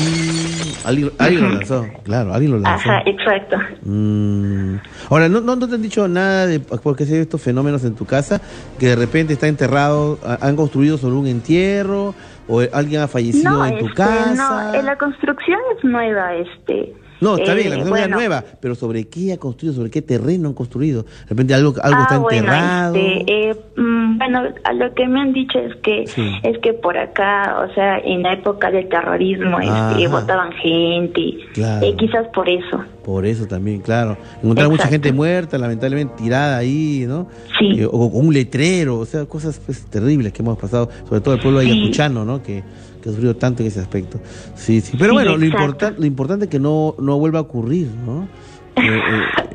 alguien, alguien lo lanzó, claro, alguien lo lanzó. Ajá, exacto. Mm. Ahora, ¿no, no, no te han dicho nada de por qué se ven estos fenómenos en tu casa? Que de repente está enterrado, han construido sobre un entierro, o alguien ha fallecido No, en tu este, casa. no, eh, la construcción es nueva, este. No, está eh, bien, la construcción bueno, es nueva, pero ¿sobre qué ha construido? ¿Sobre qué terreno han construido? De repente algo, algo ah, está bueno, enterrado. este, eh, mm, bueno, a lo que me han dicho es que Sí. es que por acá, o sea, en la época del terrorismo, este, votaban gente, Claro. eh, quizás por eso. Por eso también, claro. Encontrar mucha gente muerta, lamentablemente tirada ahí, ¿no? Eh, o con un letrero, o sea, cosas pues, terribles que hemos pasado, sobre todo el pueblo Sí. ayacuchano, ¿no? Que, que ha sufrido tanto en ese aspecto. Sí, sí. Pero Sí, bueno, lo, lo importante es que no, no vuelva a ocurrir, ¿no? Eh,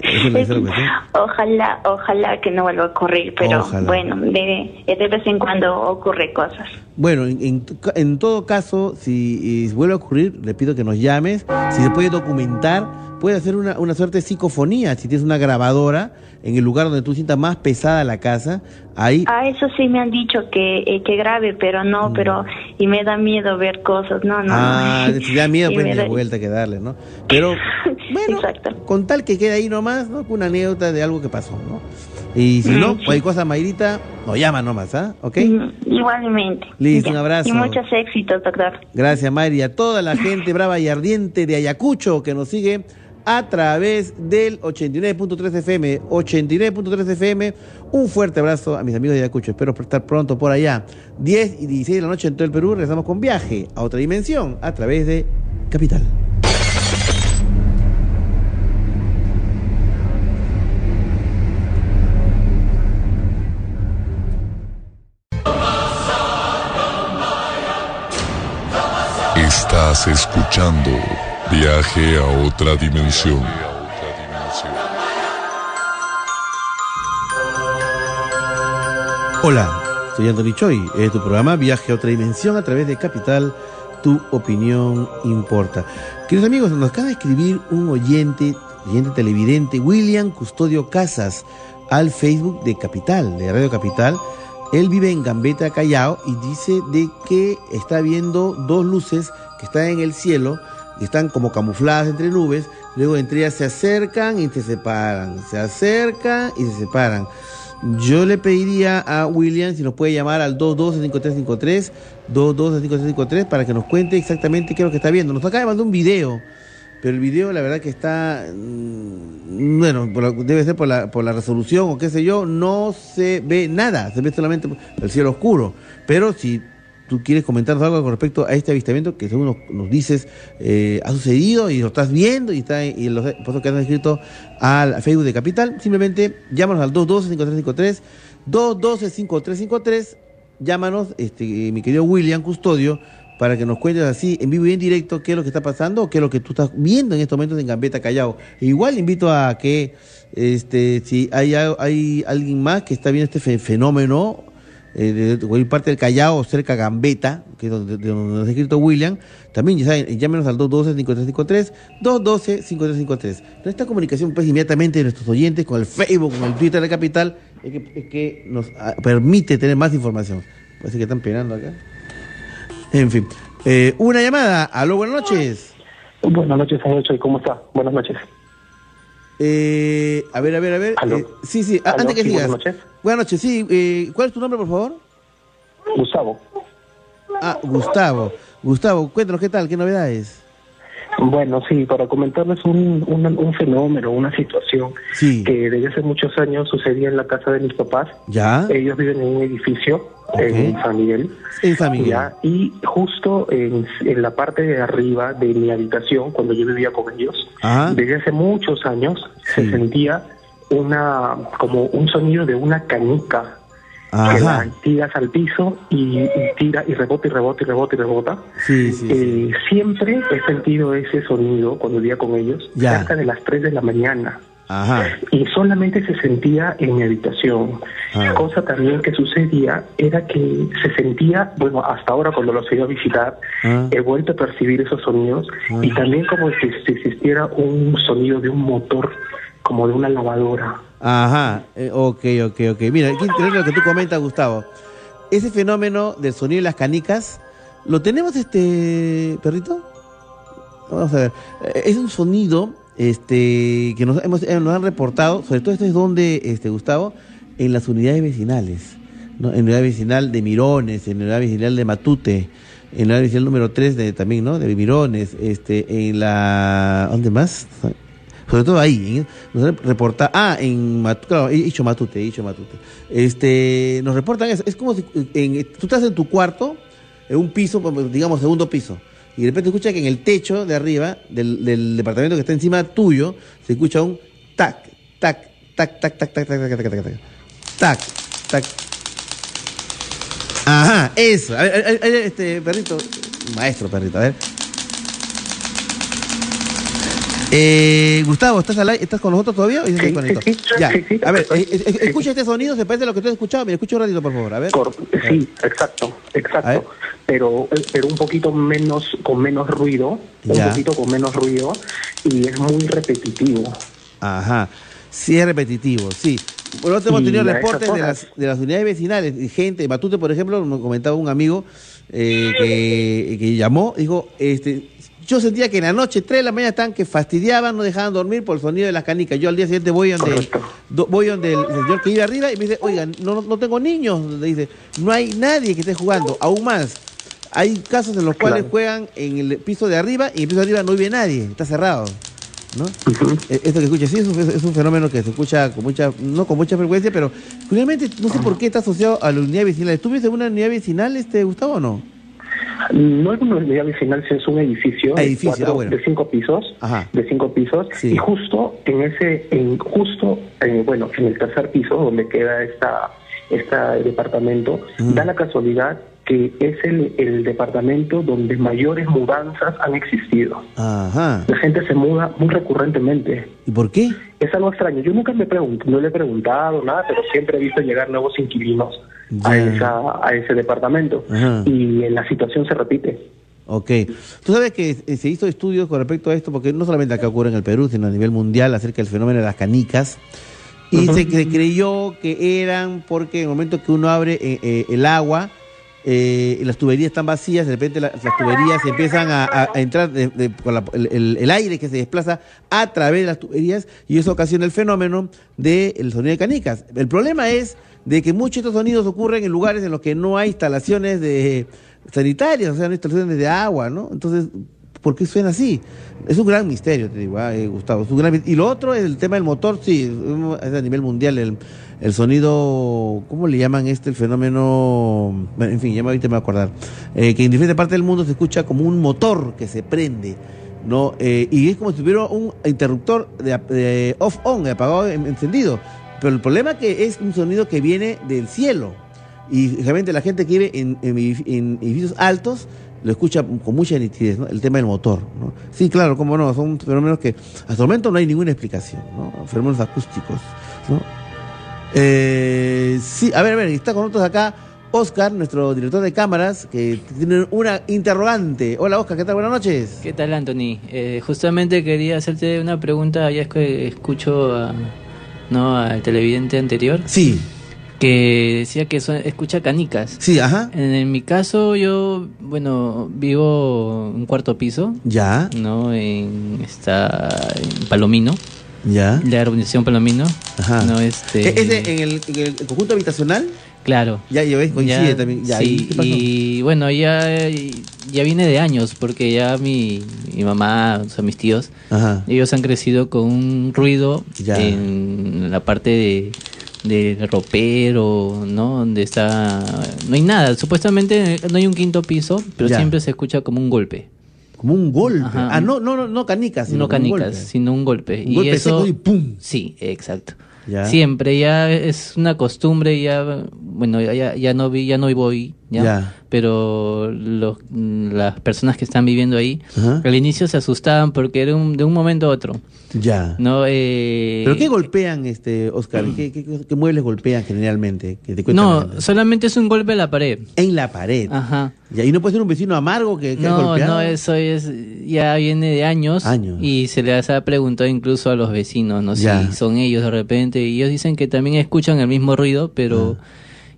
eh, es. (laughs) Ojalá, ojalá que no vuelva a ocurrir, pero Ojalá. bueno, de, de vez en cuando ocurre cosas. Bueno, en, en, todo caso, si eh, vuelve a ocurrir, le pido que nos llames. Si se puede documentar, puede hacer una, una suerte de psicofonía. Si tienes una grabadora en el lugar donde tú sientas más pesada la casa, ahí Ah, eso sí me han dicho que, eh, que grave, pero no, pero y me da miedo ver cosas, no, no. Mm. Ah, no. si da miedo, (laughs) pues ni da- vuelta que darle, ¿no? Pero, (laughs) bueno, con tal que quede ahí nomás, ¿no? Con una anécdota de algo que pasó, ¿no? Y si Mm, no, sí. cualquier cosa, Mayrita, nos llama nomás, ¿ah? ¿Ok? Mm, Igualmente. Listo, un abrazo. Y muchos éxitos, doctor. Gracias, Mayri. A toda la gente brava y ardiente de Ayacucho que nos sigue a través del 89.3 FM. 89.3 FM. Un fuerte abrazo a mis amigos de Ayacucho. Espero estar pronto por allá. 10 y 16 de la noche en todo el Perú. Regresamos con viaje a otra dimensión a través de Capital. Estás escuchando Viaje a otra dimensión. Hola, soy Anthony Choi. Es tu programa Viaje a otra dimensión a través de Capital. Tu opinión importa. Queridos amigos, nos acaba de escribir un oyente, oyente televidente, William Custodio Casas, al Facebook de Capital, de Radio Capital. Él vive en Gambetta, Callao, y dice de que está viendo dos luces que están en el cielo, están como camufladas entre nubes, luego entre ellas se acercan y se separan, se acercan y se separan. Yo le pediría a William si nos puede llamar al 225353, 225353 para que nos cuente exactamente qué es lo que está viendo. Nos acaba de mandar un video, pero el video la verdad que está, mm, bueno, debe ser por la, por la resolución o qué sé yo, no se ve nada, se ve solamente el cielo oscuro. Pero si tú quieres comentarnos algo con respecto a este avistamiento que según nos, nos dices eh, ha sucedido y lo estás viendo y está y los que has escrito al Facebook de Capital, simplemente llámanos al 212-5353, 212-5353, llámanos, este, mi querido William Custodio, para que nos cuentes así en vivo y en directo qué es lo que está pasando o qué es lo que tú estás viendo en estos momentos en Gambetta Callao. E igual invito a que este si hay, hay alguien más que está viendo este fe- fenómeno eh, de, de parte del Callao cerca a Gambetta, que es donde, de donde nos ha escrito William, también ya saben, llámenos al 212-5353, 212-5353. Nuestra comunicación pues inmediatamente de nuestros oyentes con el Facebook, con el Twitter de Capital, es que, es que nos ah, permite tener más información. Parece que están penando acá. En fin. Eh, una llamada. Aló, buenas noches. Buenas noches, señor ¿cómo está? Buenas noches. Eh, a ver, a ver, a ver. Eh, sí, sí, Aló, antes que sí, sigas. buenas noches. Buenas noches, sí. eh, ¿Cuál es tu nombre, por favor? Gustavo. Ah, Gustavo. Gustavo, cuéntanos qué tal, qué novedades. Bueno, sí, para comentarles un, un, un fenómeno, una situación que desde hace muchos años sucedía en la casa de mis papás. ¿Ya? Ellos viven en un edificio en San Miguel. En San Miguel. Ya, y justo en, en la parte de arriba de mi habitación, cuando yo vivía con ellos, Ajá. desde hace muchos años se sentía una como un sonido de una canica que la tiras al piso y, y tira y rebota y rebota y rebota y rebota. Sí, sí. Eh, siempre he sentido ese sonido cuando vivía con ellos Ya. cerca de las 3 de la mañana. Ajá. Y solamente se sentía en mi habitación. Ah. Cosa también que sucedía era que se sentía, bueno, hasta ahora cuando los he ido a visitar, Ah. he vuelto a percibir esos sonidos y también como si, si existiera un sonido de un motor, como de una lavadora. Ajá, eh, ok, ok, ok. Mira, qué interesante lo que tú comentas, Gustavo. Ese fenómeno del sonido de las canicas, ¿lo tenemos, este perrito? Vamos a ver. Eh, Es un sonido este, que nos, hemos, eh, nos han reportado, sobre todo esto es donde, este, Gustavo, en las unidades vecinales. En la unidad vecinal de Mirones, en la unidad vecinal de Matute, en la unidad vecinal número 3 de, también, ¿no? De Mirones, este, en la... ¿Dónde más? Sobre todo ahí, ¿eh? nos han reportado, ah, en Matute, claro, he dicho Matute, he dicho Matute, este, nos reportan eso, es como si en- tú estás en tu cuarto, en un piso, digamos segundo piso, y de repente escuchas que en el techo de arriba del, del departamento que está encima tuyo, se escucha un tac, tac, tac, tac, tac, tac, tac, tac, tac, tac, tac, tac, tac. Ajá, eso, a ver, a ver, este perrito, maestro perrito, a ver. Eh, Gustavo, ¿estás, al aire? ¿estás con nosotros todavía? ¿O ya sí, sí, ya. sí, sí, a ver, eh, eh, escucha este sonido, se parece a lo que tú has escuchado. Mira, escucha un ratito, por favor, a ver. Sí, exacto, exacto. Pero, pero un poquito menos, con menos ruido, un Ya. poquito con menos ruido, y es muy repetitivo. Ajá, sí es repetitivo, sí. Bueno, hemos tenido reportes de las, de las unidades vecinales, gente, Matute, por ejemplo, me comentaba un amigo eh, que, que llamó, dijo, este, yo sentía que en la noche, 3 de la mañana, estaban que fastidiaban, no dejaban dormir por el sonido de las canicas. Yo al día siguiente voy donde, do- voy donde el señor que vive arriba y me dice, oigan, no, no tengo niños, le dice, no hay nadie que esté jugando, aún más. Hay casos en los cuales juegan en el piso de arriba y en el piso de arriba no vive nadie, está cerrado. ¿no? Eh, Esto que escucha, sí, es un, es un fenómeno que se escucha con mucha, no con mucha frecuencia, pero curiosamente no sé por qué está asociado a la unidad vecinal. ¿Tú vives en una unidad vecinal, este Gustavo, o no? No es una unidad vecinal, sino es un edificio, de edificio, cuatro- ah, bueno. de cinco pisos, Ajá. de cinco pisos, y justo en ese, en justo, eh, bueno, en el tercer piso donde queda esta, esta departamento, da la casualidad que es el, el departamento donde mayores mudanzas han existido. Ajá. La gente se muda muy recurrentemente. ¿Y por qué? Es algo extraño. Yo nunca me pregunto, no le he preguntado nada, pero siempre he visto llegar nuevos inquilinos a, Ya. esa, a ese departamento. Ajá. Y la situación se repite. Ok. Tú sabes que eh, se hizo estudios con respecto a esto, porque no solamente acá ocurre en el Perú, sino a nivel mundial, acerca del fenómeno de las canicas. Y se, se creyó que eran porque en el momento que uno abre eh, eh, el agua, eh, las tuberías están vacías, de repente la- las tuberías empiezan a, entrar de- de- con la- el, aire que se desplaza a través de las tuberías y eso ocasiona el fenómeno del sonido de canicas. El problema es de que muchos de estos sonidos ocurren en lugares en los que no hay instalaciones de sanitarias, o sea, no hay instalaciones de agua, ¿no? Entonces, por qué suena así. Es un gran misterio, te digo, ah, eh, Gustavo. es y lo otro, el tema del motor, sí, es a nivel mundial, el, el sonido, ¿cómo le llaman este, el fenómeno? En fin, ya me- ahorita me voy a acordar. Eh, que en diferentes partes del mundo se escucha como un motor que se prende. ¿no? Eh, y es como si tuviera un interruptor de, off-on, apagado en- encendido. Pero el problema es que es un sonido que viene del cielo. Y realmente la gente que vive en, en edif- en edificios altos lo escucha con mucha nitidez, ¿no? El tema del motor, ¿no? Sí, claro, cómo no, son fenómenos que hasta el momento no hay ninguna explicación, ¿no? Fenómenos acústicos. Eh, sí, a ver, a ver, está con nosotros acá Oscar, nuestro director de cámaras, que tiene una interrogante. Hola Oscar, ¿qué tal? Buenas noches. ¿Qué tal, Anthony? Eh, justamente quería hacerte una pregunta, ya es que escucho a- ¿no? al televidente anterior. Sí. Que decía que son- escucha canicas. Sí, ajá. En, en mi caso, yo, bueno, vivo en un cuarto piso. Ya. ¿No? En, está en Palomino. Ya. La urbanización Palomino. Ajá. ¿No? Este, ¿Es de- en, el, en el conjunto habitacional? Claro. Ya, ya ves, coincide Ya, también. Ya, sí, ¿y qué pasó? y bueno, ya, ya viene de años, porque ya mi, mi mamá, o sea, mis tíos, Ajá. ellos han crecido con un ruido Ya. en la parte de del ropero, ¿no? Donde está... No hay nada, supuestamente no hay un quinto piso, pero Ya. siempre se escucha como un golpe. Como un golpe. Ajá. Ah, no, no, no, no canicas. sino no como un canicas, golpe. sino un golpe. Un golpe seco y ¡pum! Sí, exacto. Ya. Siempre, ya es una costumbre, ya, bueno, ya, ya, no vi, ya no voy, ya, Ya. pero los, las personas que están viviendo ahí, Ajá. al inicio se asustaban porque era un- de un momento a otro, Ya. ¿no? Eh, ¿Pero qué golpean, este, Oscar? ¿Qué, qué, qué muebles golpean generalmente? Que te no, solamente es un golpe a la pared. En la pared. Ajá. Y ahí no puede ser un vecino amargo que, que No, golpeado. no, eso es, ya viene de años, Años. y se les ha preguntado incluso a los vecinos, ¿no? Ya. Si son ellos de repente, y ellos dicen que también escuchan el mismo ruido, pero Ah.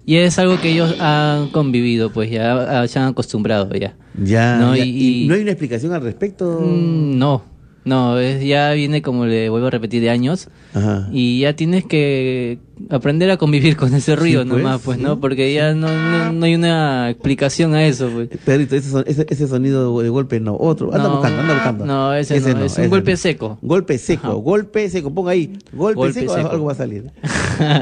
ya es algo que ellos han convivido, pues ya ah, se han acostumbrado ya. Ya, ¿no? ya. Y, ¿Y y- no hay una explicación al respecto? Mm, no, no, es, ya viene como le vuelvo a repetir de años, Ajá. y ya tienes que aprender a convivir con ese ruido Sí, pues, nomás, pues, sí, ¿no? Porque ya no, no, no hay una explicación a eso, pues. Pedrito, ese, son- ese, ese sonido de golpe no, otro. Anda No, buscando, anda buscando. no, ese no, es un golpe seco. Golpe seco, golpe seco. Ponga ahí, golpe, Golpe seco, seco. algo va a salir.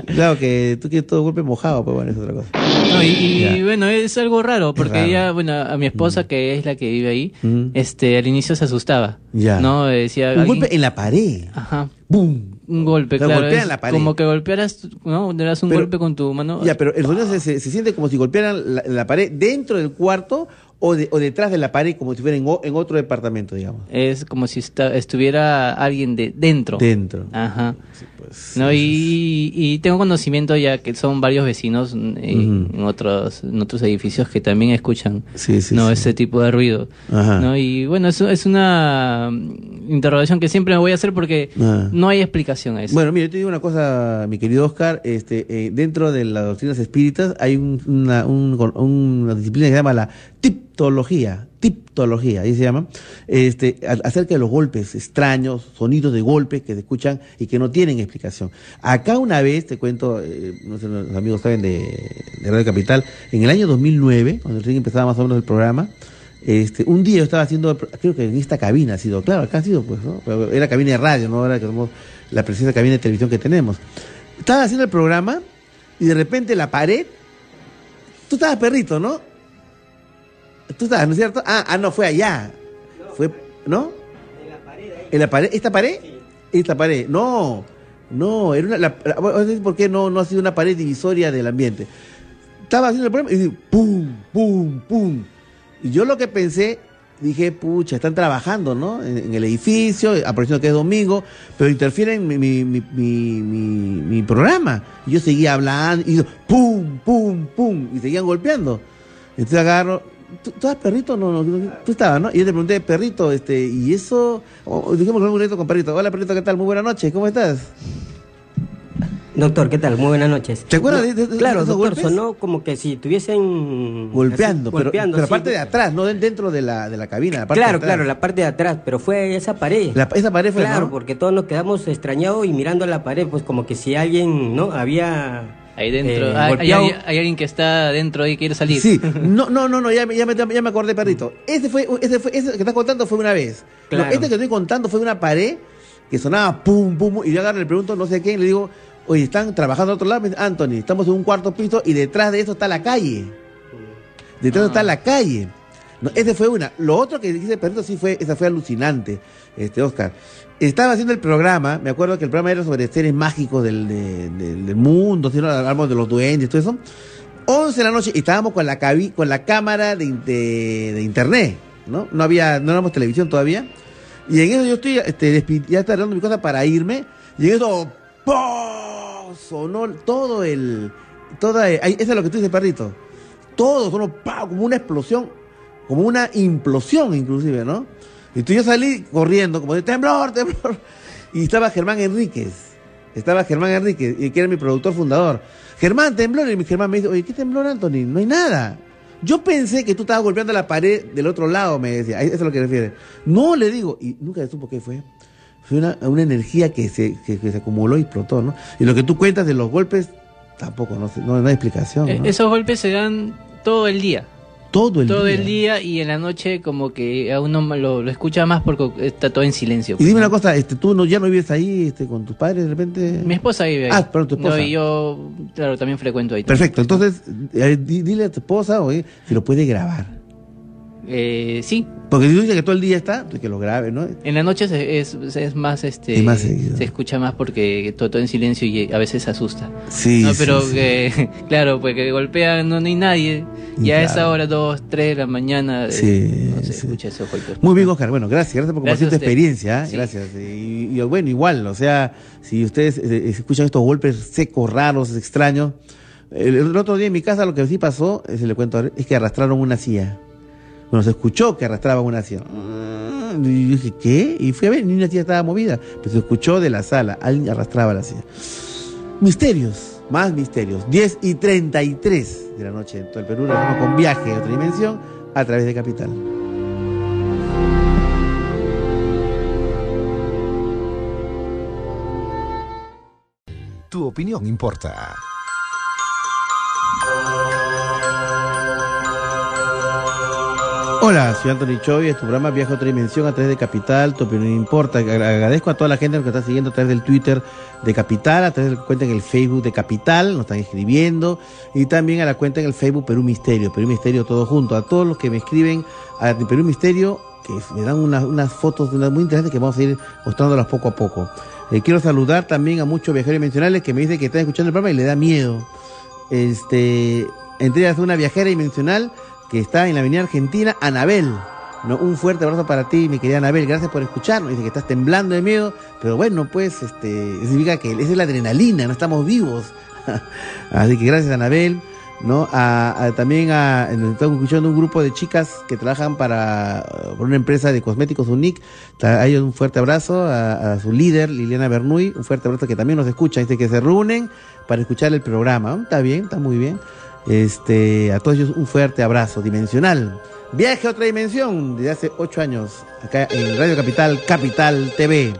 claro que tú quieres todo golpe mojado, pues bueno, es otra cosa. No, y, y, bueno, es algo raro, porque raro. ella, bueno, a mi esposa, que es la que vive ahí, Mm. este, al inicio se asustaba. Ya. ¿No? Decía. Un golpe en la pared. Ajá. ¡Bum! Un golpe, sea, claro. es la pared. Como que golpearas, ¿no? Le das un Pero- golpe con tu mano. Ya, pero el sonido se, se- se siente como si golpearan la, la pared dentro del cuarto o, de- o detrás de la pared, como si fuera en, otro departamento, digamos. Es como si estuviera alguien de dentro. Dentro. Ajá. no, y, y tengo conocimiento ya que son varios vecinos mm, en, en otros en otros edificios que también escuchan Sí, sí, no ese tipo de ruido. Ajá. ¿no? Y bueno, eso es una mm, interrogación que siempre me voy a hacer porque Ah. no hay explicación a eso. Bueno, mira, yo te digo una cosa, mi querido Oscar, este, eh, dentro de las doctrinas espíritas hay un- una, un- una disciplina que se llama la tiptología, tiptología, ahí se llama, este, acerca de los golpes extraños, sonidos de golpes que se escuchan y que no tienen explicación. Acá una vez, te cuento, eh, no sé, los amigos saben de, Radio Capital, en el año 2009, cuando recién empezaba más o menos el programa, este, un día yo estaba haciendo, creo que en esta cabina ha sido, claro, acá ha sido, pues, ¿no? Era cabina de radio, no era que somos la preciosa cabina de televisión que tenemos. Estaba haciendo el programa y de repente la pared, tú estabas perrito, ¿no? Tú estabas, ¿no es cierto? Ah, ah no, fue allá. Fue, ¿no? En la pared. ¿Esta pared? Esta pared. No, no, era una, la, la- por qué no, no ha sido una pared divisoria del ambiente. Estaba haciendo el programa y pum, pum, pum. Y yo lo que pensé, dije, pucha, están trabajando, ¿no? En, en el edificio, aprovechando que es domingo, pero interfieren mi, mi, mi, mi, mi- programa. Y yo seguía hablando, y yo, pum, pum, pum, y seguían golpeando. Entonces agarro, ¿tú, tú eras perrito? No, no, tú estabas, ¿no? Y yo te pregunté, perrito, este, y eso, dijimos que un bonito con perrito. Hola, perrito, ¿qué tal? Muy buenas noches, ¿cómo estás? Doctor, ¿qué tal? Muy buenas noches. ¿Te acuerdas No, de- de- de Claro, esos doctor, golpes? sonó como que si tuviesen... Golpeando, así, golpeando, pero sí. aparte de atrás, no de- dentro de la, de la cabina. La parte Claro, de claro, la parte de atrás, pero fue esa pared. La- esa pared fue, Claro, ¿no? porque todos nos quedamos extrañados y mirando la pared, pues como que si alguien, ¿no? Había Ahí dentro. Eh, ah, hay, golpeado. hay- hay alguien que está dentro y quiere salir. Sí, (laughs) no, no, no, no ya, me- ya, me, ya me acordé, perrito. Ese fue, ese fue, ese que estás contando fue una vez. No, Claro. este que estoy contando fue una pared que sonaba pum, pum, y yo agarro y le pregunto no sé quién, le digo, oye, están trabajando al otro lado, me dice, Anthony, estamos en un cuarto piso y detrás de eso está la calle. Detrás de eso está la calle. No, ese fue una. Lo otro que dice perrito sí fue, esa fue alucinante, este Oscar. Estaba haciendo el programa, me acuerdo que el programa era sobre seres mágicos del, de- del- del mundo, ¿sí? ¿no? hablamos de los duendes, todo eso. 11 de la noche estábamos con la cabi- con la cámara de, de- de internet, ¿no? No había, no éramos televisión todavía. Y en eso yo estoy, este, ya está dando mi cosa para irme, y en eso, ¡pum! sonó todo el, toda, ahí- eso es lo que tú dices, perrito. Todo sonó, como una explosión, como una implosión inclusive, ¿no? Y tú yo salí corriendo, como de temblor, temblor. Y estaba Germán Enríquez. Estaba Germán Enríquez, que era mi productor fundador. Germán, temblor. Y mi Germán me dice, oye, ¿qué temblor, Anthony? No hay nada. Yo pensé que tú estabas golpeando la pared del otro lado, me decía. Eso es a lo que refiere. No, le digo. Y nunca supo qué fue. Fue una, una energía que se, que, que se acumuló y explotó, ¿no? Y lo que tú cuentas de los golpes, tampoco, no, sé, no, no hay explicación. Eh, ¿no? Esos golpes se dan todo el día. Todo el todo día. el día y en la noche como que a uno lo, lo escucha más porque está todo en silencio. Y dime una cosa, este, tú no, ya no vives ahí este, con tus padres de repente. Mi esposa vive ahí. Ah, perdón, tu esposa. No, y yo, claro, también frecuento ahí. Perfecto, entonces eh, di- dile a tu esposa oye, si lo puede grabar. Eh, sí, Porque si tú dices que todo el día está, pues que lo grabe, ¿no? en la noche se- es, es más, este, Es más se escucha más porque todo, todo en silencio y a veces asusta. Sí, No, sí, pero sí. que, (laughs) claro, pues que golpean, no, no hay nadie. Y a Claro. esa hora, dos, tres de la mañana, eh, Sí, no se escucha esos golpes. Muy bien, Oscar. Bueno, gracias, gracias por compartir tu a experiencia. ¿eh? Sí. Gracias. Y, y, bueno, igual, o sea, si ustedes eh, escuchan estos golpes secos, raros, extraños. El, el otro día en mi casa lo que sí pasó, eh, se le cuento, es que arrastraron una silla. Bueno, se escuchó que arrastraban una silla. Mm, Y dije, ¿qué? Y fui a ver, ni una silla estaba movida. Pero se escuchó de la sala, alguien arrastraba la silla. Misterios, más misterios. 10 y 33 de la noche en todo el Perú. Nos vamos con viaje a otra dimensión a través de Capital. Tu opinión importa. Hola, soy Anthony Choi, es tu programa Viaje a otra dimensión a través de Capital, tu opinión importa. Agra- Agradezco a toda la gente que está siguiendo a través del Twitter de Capital, a través de la cuenta en el Facebook de Capital, nos están escribiendo, y también a la cuenta en el Facebook Perú Misterio, Perú Misterio todo junto. A todos los que me escriben a Perú Misterio, que me dan unas, fotos muy interesantes que vamos a ir mostrándolas poco a poco. Eh, quiero saludar también a muchos viajeros dimensionales que me dicen que están escuchando el programa y le da miedo. Este, entre ellas una viajera dimensional que está en la Avenida Argentina, Anabel. ¿no? Un fuerte abrazo para ti, mi querida Anabel. Gracias por escucharnos. Dice que estás temblando de miedo, pero bueno, pues este, significa que es la adrenalina, no estamos vivos. (laughs) Así que gracias, Anabel. ¿no? A, también a, estamos escuchando un grupo de chicas que trabajan para, por una empresa de cosméticos. Ta- A ellos un fuerte abrazo, a su líder, Liliana Bernuy, un fuerte abrazo que también nos escucha. Dice que se reúnen para escuchar el programa. Está bien, está muy bien. Este, a todos ellos un fuerte abrazo dimensional. Viaje a otra dimensión desde hace ocho años, acá en Radio Capital, Capital TV.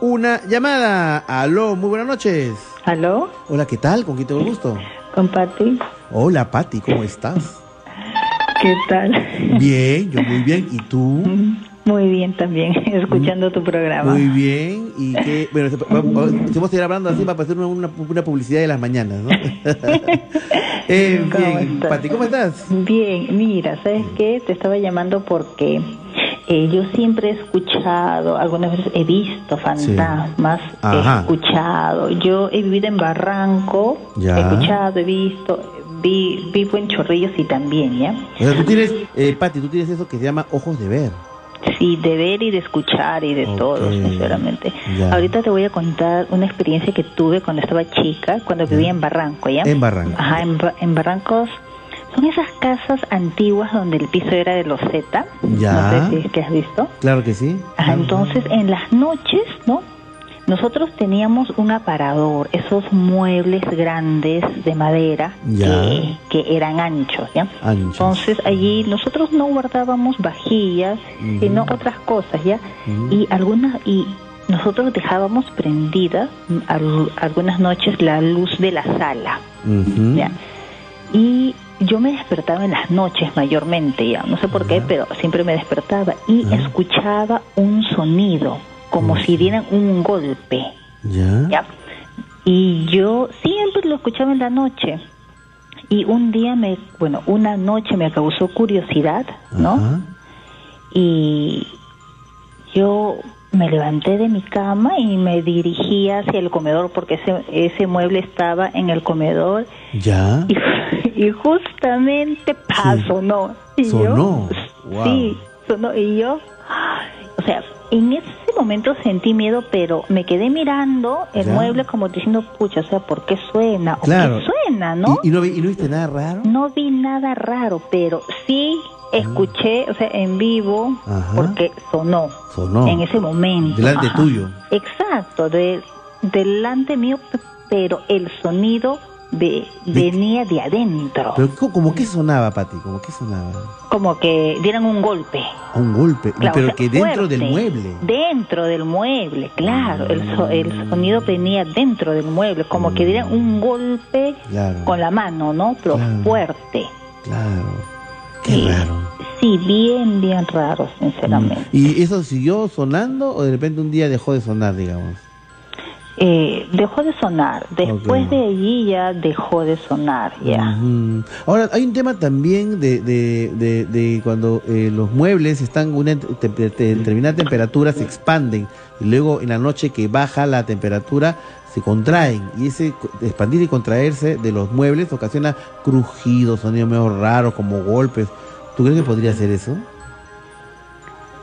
Una llamada. Aló, muy buenas noches. ¿Aló? Hola, ¿qué tal? ¿Con quién tengo el gusto? Con Pati. Hola, Pati, ¿cómo estás? ¿Qué tal? Bien, yo muy bien. ¿Y tú? Muy bien también, (laughs) escuchando tu programa. Muy bien. ¿Y qué? Bueno, si vamos a ir hablando así, va a pasar una, una, publicidad de las mañanas, ¿no? (laughs) Eh, ¿Cómo bien? Pati, ¿cómo estás? Bien, mira, ¿sabes qué? Te estaba llamando porque eh, yo siempre he escuchado, algunas veces he visto fantasmas, he escuchado. Yo he vivido en Barranco, Ya. he escuchado, he visto, vi, vivo en Chorrillos y también, ¿ya? O sea, tú tienes, eh, Pati, tú tienes eso que se llama ojos de ver. Sí, de ver y de escuchar y de Ok, todo, sinceramente. ya. Ahorita te voy a contar una experiencia que tuve cuando estaba chica, cuando vivía en Barranco, ¿ya? En Barranco. Ajá, en, en Barrancos son esas casas antiguas donde el piso era de loseta. Ya. No sé si es que has visto. Claro que sí. Ajá, entonces en las noches, ¿no? Nosotros teníamos un aparador, esos muebles grandes de madera que, que eran anchos, ¿ya? Anchos. Entonces allí nosotros no guardábamos vajillas, Ujú. sino otras cosas, ¿ya? Y algunas y nosotros dejábamos prendida mm, al- algunas noches la luz de la sala. Y yo me despertaba en las noches mayormente, ya, no sé por qué, pero siempre me despertaba y escuchaba un sonido, como si dieran un golpe. ¿Ya? ¿ya? Y yo siempre lo escuchaba en la noche. Y un día me, bueno, una noche me causó curiosidad, ¿no? Ajá. Y yo me levanté de mi cama y me dirigí hacia el comedor porque ese, ese mueble estaba en el comedor ¿Ya? y, y justamente pasó, sonó. Y yo-. Wow. Sí, sonó. Y yo, o sea, en ese momento sentí miedo, pero me quedé mirando el Ya. mueble como diciendo, pucha, o sea, ¿por qué suena? ¿O Claro. qué suena, no? ¿Y, y no, vi- y no viste nada raro? No vi nada raro, pero sí escuché, o sea, en vivo, Ajá. porque sonó, Sonó. en ese momento. Delante Ajá. tuyo. Exacto, de, delante mío, pero el sonido de, venía de adentro, Pero ¿cómo, como que sonaba, Pati? ¿Cómo que sonaba? como que dieran un golpe. Un golpe. Claro, pero o sea, que dentro fuerte. del mueble. Dentro del mueble, claro. El, so- el sonido venía dentro del mueble, como que dieran un golpe Claro. con la mano, ¿no? Pero Claro. fuerte. Claro. Qué Sí. raro. Sí, bien, bien raro, sinceramente. ¿Y eso siguió sonando o de repente un día dejó de sonar, digamos? Eh, dejó de sonar. Después de allí ya dejó de sonar, ya. Ahora, hay un tema también de, de, de, de cuando eh, los muebles están una te- te- te- determinada temperatura, se expanden y luego en la noche que baja la temperatura se contraen y ese expandir y contraerse de los muebles ocasiona crujidos, sonidos medio raros como golpes. ¿Tú crees que podría ser eso?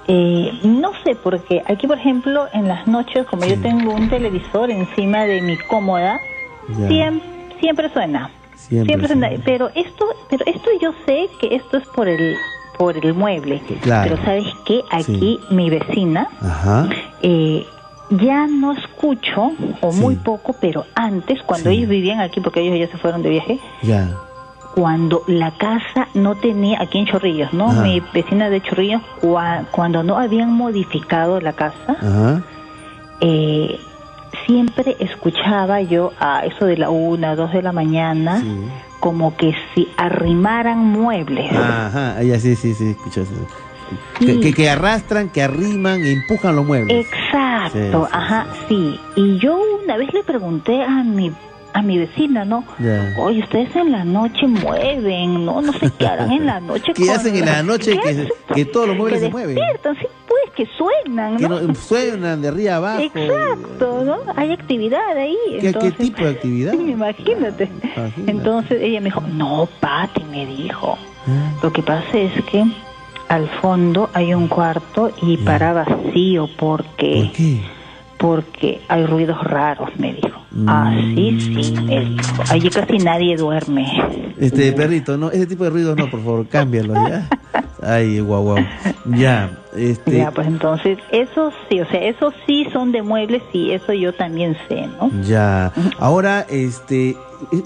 Eh, no sé, porque aquí, por ejemplo, en las noches, como yo tengo un televisor encima de mi cómoda, Ya. siem- siempre suena. Siempre suena. Pero esto, pero esto yo sé que esto es por el por el mueble. Claro. Pero sabes qué, aquí mi vecina Ajá. eh, ya no escucho o muy poco, pero antes cuando ellos vivían aquí, porque ellos ya se fueron de viaje, Ya. Cuando la casa no tenía, aquí en Chorrillos, ¿no? Ajá. Mi vecina de Chorrillos, cua- cuando no habían modificado la casa, Ajá. eh, siempre escuchaba yo a eso de la una, dos de la mañana, como que si arrimaran muebles. Ajá. Ya, sí, sí, sí, escucho eso. Que, Sí. que, que arrastran, que arriman e empujan los muebles. Exacto, sí, ajá, sí. Y yo una vez le pregunté a mi a mi vecina, ¿no? Ya. Oye, ustedes en la noche mueven, ¿no? No sé qué harán en la (laughs) noche. ¿Qué hacen en la noche ¿Qué que, hacen? que todos los muebles que se mueven? despiertan, sí, pues, que suenan, Que ¿no? no- suenan de arriba abajo. Exacto, ¿no? Hay actividad ahí. ¿Qué, qué tipo de actividad? Sí, imagínate. Entonces ella me dijo, no, Pati, me dijo. Ah. Lo que pasa es que al fondo hay un cuarto y para vacío porque... ¿Por qué? Porque hay ruidos raros, me dijo. Mm. Así sí, me dijo. Allí casi nadie duerme. Este perrito, no, ese tipo de ruidos no, por favor, cámbialo ya. Ay, guau, guau. Ya, este. Ya, pues entonces, eso sí, o sea, eso sí son de muebles y eso yo también sé, ¿no? Ya. Ahora, este,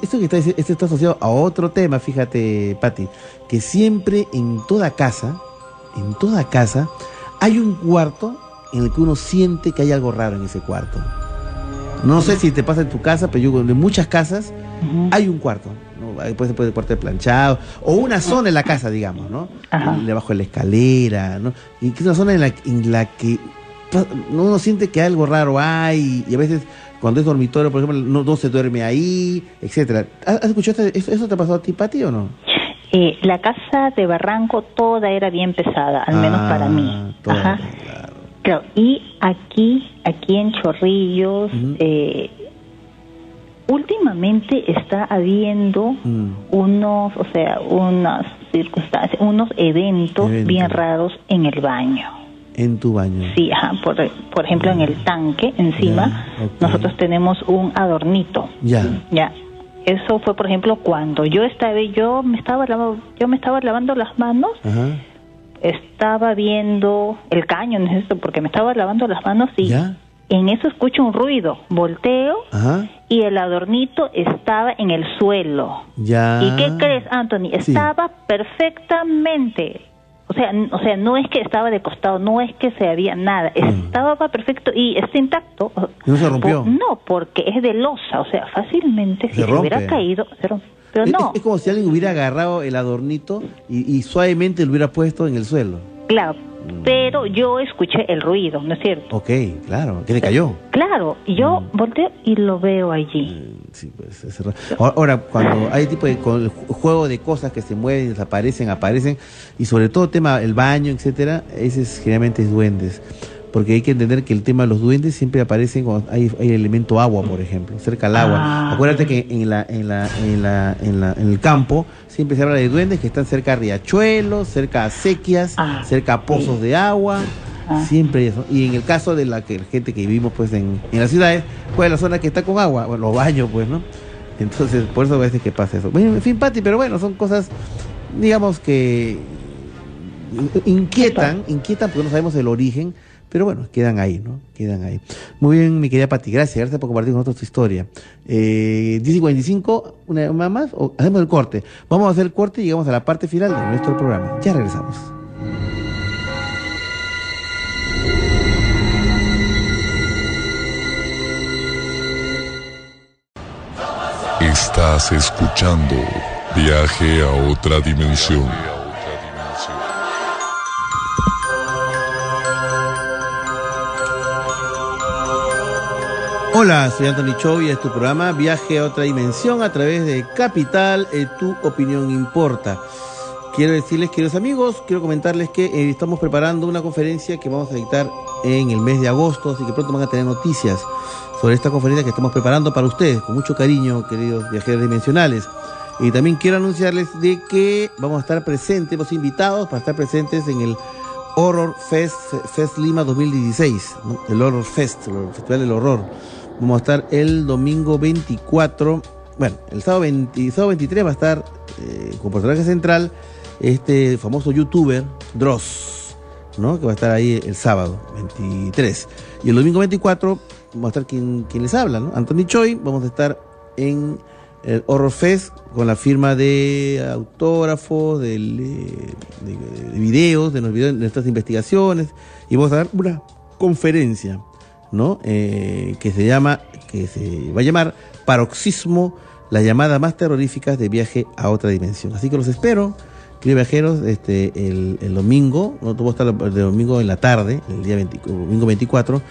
esto que está, esto está asociado a otro tema, fíjate, Patti, que siempre en toda casa, en toda casa, hay un cuarto en el que uno siente que hay algo raro en ese cuarto. No sé si te pasa en tu casa, pero yo en muchas casas hay un cuarto. ¿no? Puede ser ser cuarto de planchado, o una zona en la casa, digamos, ¿no? Debajo de la escalera, ¿no? Y que es una zona en la, en la que uno siente que algo raro hay, y a veces cuando es dormitorio, por ejemplo, no, no se duerme ahí, etcétera. ¿Has escuchado este- eso, eso te ha pasado a ti, Pati, o no? Eh, la casa de Barranco toda era bien pesada, al menos Ah, para mí. toda, Ajá. Claro, y aquí, aquí en Chorrillos, eh, últimamente está habiendo Mm. unos, o sea, unas circunstancias, unos eventos bien raros en el baño. En tu baño. Sí, ajá, por, por ejemplo, en el tanque encima, nosotros tenemos un adornito. Ya. Ya. Eso fue, por ejemplo, cuando yo estaba, yo me estaba lavando, yo me estaba lavando las manos, Ajá. Estaba viendo el caño, no es esto, porque me estaba lavando las manos y Ya. en eso escucho un ruido, volteo Ajá. y el adornito estaba en el suelo. Ya. ¿Y qué crees, Anthony? Sí. Estaba perfectamente, O sea, o sea, no es que estaba de costado, no es que se había nada, estaba perfecto y está intacto. ¿Y no se rompió? Por- no, porque es de losa, o sea, fácilmente si Se se, hubiera rompe. caído, se rompe. Pero es, no, es- es como si alguien hubiera agarrado el adornito y, y suavemente lo hubiera puesto en el suelo. claro, Mm. pero yo escuché el ruido, ¿no es cierto? Ok, claro, que le cayó. Claro, y yo Mm. volteo y lo veo allí. Sí, pues, es raro. Ahora, cuando hay tipo de con- el juego de cosas que se mueven, desaparecen, aparecen, y sobre todo tema el baño, etcétera, ese es generalmente es duendes. Porque hay que entender que el tema de los duendes siempre aparecen cuando hay, hay elemento agua, por ejemplo, cerca al agua. Ah. Acuérdate que en la, en la, en la, en la, en el campo siempre se habla de duendes que están cerca a riachuelos, cerca a acequias, Ah, cerca a pozos de agua. Siempre hay eso. Y en el caso de la que, gente que vivimos pues en, en las ciudades, pues la zona que está con agua, bueno, los baños, pues, ¿no? Entonces, por eso a veces que pasa eso. En fin, Pati, pero bueno, son cosas, digamos que inquietan, inquietan porque no sabemos el origen, pero bueno, quedan ahí, ¿no? Quedan ahí. Muy bien, mi querida Pati, gracias, gracias por compartir con nosotros tu historia. Eh, 10 y 45, una más, o hacemos el corte. Vamos a hacer el corte y llegamos a la parte final de nuestro programa. Ya regresamos. Estás escuchando Viaje a otra dimensión. Hola, soy Anthony Chovy, es tu programa Viaje a otra dimensión a través de Capital, eh, tu opinión importa. Quiero decirles, queridos amigos, quiero comentarles que eh, estamos preparando una conferencia que vamos a dictar en el mes de agosto, así que pronto van a tener noticias sobre esta conferencia que estamos preparando para ustedes, con mucho cariño, queridos viajeros dimensionales. Y también quiero anunciarles de que vamos a estar presentes, hemos invitados para estar presentes en el Horror Fest, Fest Lima 2016, ¿no? el Horror Fest, el Festival del Horror. Vamos a estar el domingo 24, bueno, el sábado, 20 sábado 23 va a estar eh, como personaje central este famoso youtuber Dross, ¿no? Que va a estar ahí el sábado 23. Y el domingo 24 va a estar quien, quien les habla, ¿no? Anthony Choi, vamos a estar en el Horror Fest con la firma de autógrafos, eh, de, de de, videos, de nuestras investigaciones, y vamos a dar una conferencia, ¿no? Eh, que se llama, que se va a llamar Paroxismo, la llamada más terroríficas de viaje a otra dimensión. Así que los espero, queridos viajeros, este, el, domingo, no tuvo estar el domingo en la tarde, el día 20 domingo 24,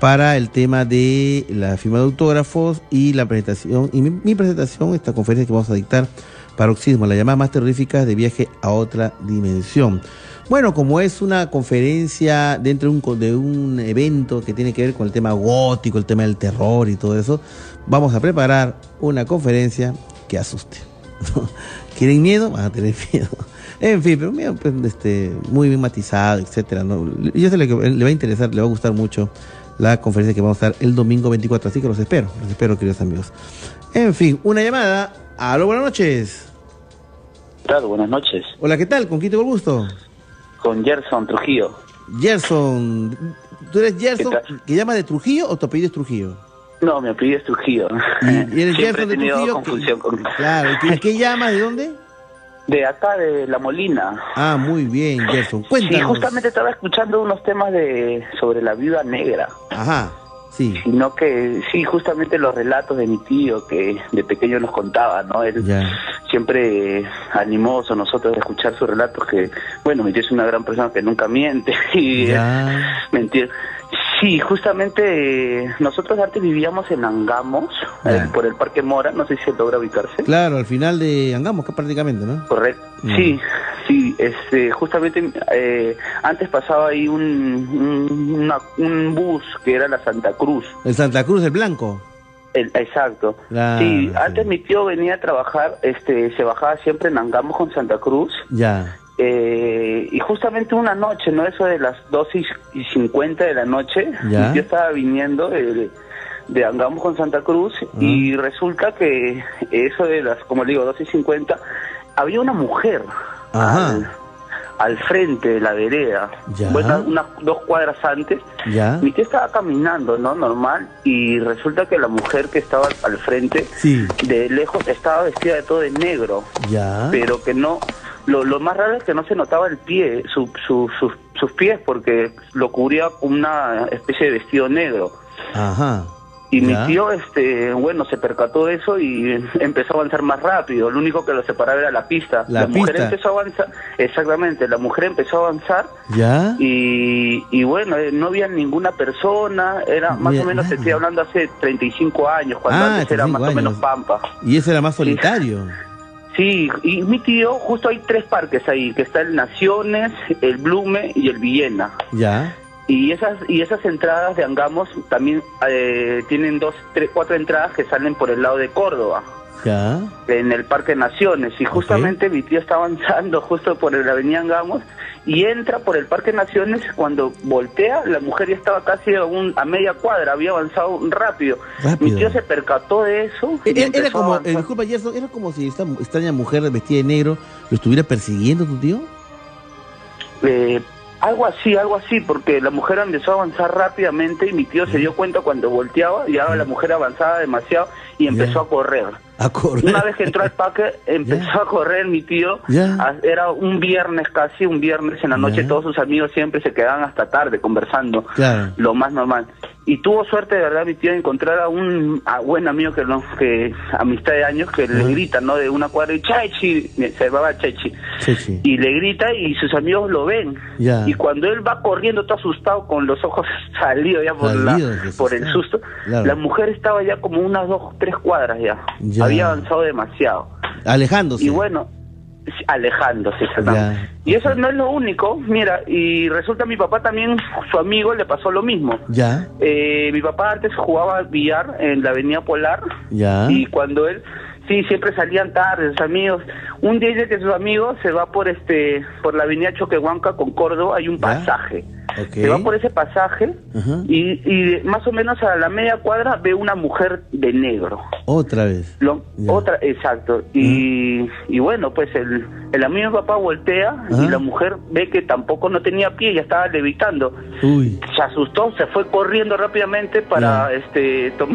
para el tema de la firma de autógrafos y la presentación, y mi, mi presentación, esta conferencia que vamos a dictar, Paroxismo, la llamada más terrorífica de viaje a otra dimensión. Bueno, como es una conferencia dentro de un, de un evento que tiene que ver con el tema gótico, el tema del terror y todo eso, vamos a preparar una conferencia que asuste. (laughs) ¿Quieren miedo? Van a tener (laughs) miedo. En fin, pero miedo, pues, este, muy bien matizado, etcétera. ¿no? Yo sé que le va a interesar, le va a gustar mucho la conferencia que vamos a dar el domingo 24, así que los espero, los espero, queridos amigos. En fin, una llamada. Aló, buenas noches. Claro, buenas noches. Hola, ¿qué tal? ¿Con quién tengo el gusto? Con Gerson Trujillo. Gerson. ¿Tú eres Gerson que llama de Trujillo o tu apellido es Trujillo? No, mi apellido es Trujillo. ¿Y eres (laughs) Siempre he Gerson de Trujillo? confusión con... Claro, ¿y qué, qué llamas? ¿De dónde? De acá, de La Molina. Ah, muy bien, Gerson. Sí, Cuéntanos. justamente estaba escuchando unos temas de sobre la viuda negra. Ajá, sí. Sino que, sí, justamente los relatos de mi tío que de pequeño nos contaba, ¿no? Él siempre animó a nosotros a escuchar sus relatos que, bueno, mi tío es una gran persona que nunca miente (laughs) y mentir. Sí, justamente eh, nosotros antes vivíamos en Angamos, eh, por el Parque Mora, no sé si se logra ubicarse. Claro, al final de Angamos, que prácticamente, ¿no? Correcto. Mm. Sí, sí, este, justamente eh, antes pasaba ahí un, un, una- un bus que era la Santa Cruz. El Santa Cruz del Blanco. El- exacto. Claro, sí, antes mi tío venía a trabajar, este, se bajaba siempre en Angamos con Santa Cruz. Ya. Eh, y justamente una noche, ¿no? Eso de las 12 y 50 de la noche, Ya. mi tío estaba viniendo de, de Angamos con Santa Cruz y resulta que eso de las, como le digo, 12 y 50, había una mujer Ajá. al, al frente de la vereda, bueno, unas dos cuadras antes. Ya. Mi tío estaba caminando, ¿no? Normal, y resulta que la mujer que estaba al frente, Sí. de lejos, estaba vestida de todo de negro, Ya. pero que no lo, lo más raro es que no se notaba el pie, su, su- sus- sus pies, porque lo cubría con una especie de vestido negro. Ajá. Y Ya. mi tío, este, bueno, se percató de eso y (laughs) empezó a avanzar más rápido. Lo único que lo separaba era la pista. La mujer pista. empezó a avanzar, exactamente, la mujer empezó a avanzar ¿Ya? y, y bueno, eh, no había ninguna persona, era más o menos, te estoy hablando hace 35 años, cuando Ah, antes era más 35 o menos años. pampa. Y ese era más solitario. Sí, (laughs) y mi tío, justo hay tres parques ahí, que está el Naciones, el Blume y el Villena. Ya. Y esas y esas entradas de Angamos también eh, tienen dos, tres, cuatro entradas que salen por el lado de Córdoba, Ya. en el Parque Naciones. Y justamente mi tío está avanzando justo por la avenida Angamos y entra por el Parque Naciones. Cuando voltea, la mujer ya estaba casi a, un, a media cuadra, había avanzado rápido. Rápido. Mi tío se percató de eso. y Era, como, eh, disculpa, Gerson, era como si esta extraña mujer vestida de negro lo estuviera persiguiendo tu tío. Eh, algo así, algo así, porque la mujer empezó a avanzar rápidamente y mi tío se dio cuenta cuando volteaba, ya la mujer avanzaba demasiado y empezó a correr. A correr. Una vez que entró al parque, empezó a correr mi tío. Ya. A- Era un viernes casi, un viernes en la noche, todos sus amigos siempre se quedaban hasta tarde conversando, lo más normal. Y tuvo suerte de verdad mi tío de encontrar a un a buen amigo que no, que amistad de años que le grita, ¿no? De una cuadra y Chechi, se llamaba Chechi y le grita y sus amigos lo ven. Ya. Y cuando él va corriendo todo asustado con los ojos (laughs) salidos ya por, la- por el susto, Claro. la mujer estaba ya como unas dos, tres cuadras ya. Ya. Había avanzado demasiado. Alejándose. Y bueno, alejándose. Ya. Y eso no es lo único, mira, y resulta mi papá también, su amigo le pasó lo mismo. Ya. Eh, mi papá antes jugaba billar en la avenida Polar Ya. y cuando él sí siempre salían tarde sus amigos. Un día dice que sus amigos se va por este por la avenida Choquehuanca con Córdoba hay un pasaje. Se va por ese pasaje y, y más o menos a la media cuadra ve una mujer de negro. Otra vez. Lo- otra exacto. Y, y bueno pues el, el amigo de papá voltea y la mujer ve que tampoco no tenía pie ya estaba levitando. Uy. se asustó, se fue corriendo rápidamente para este tom-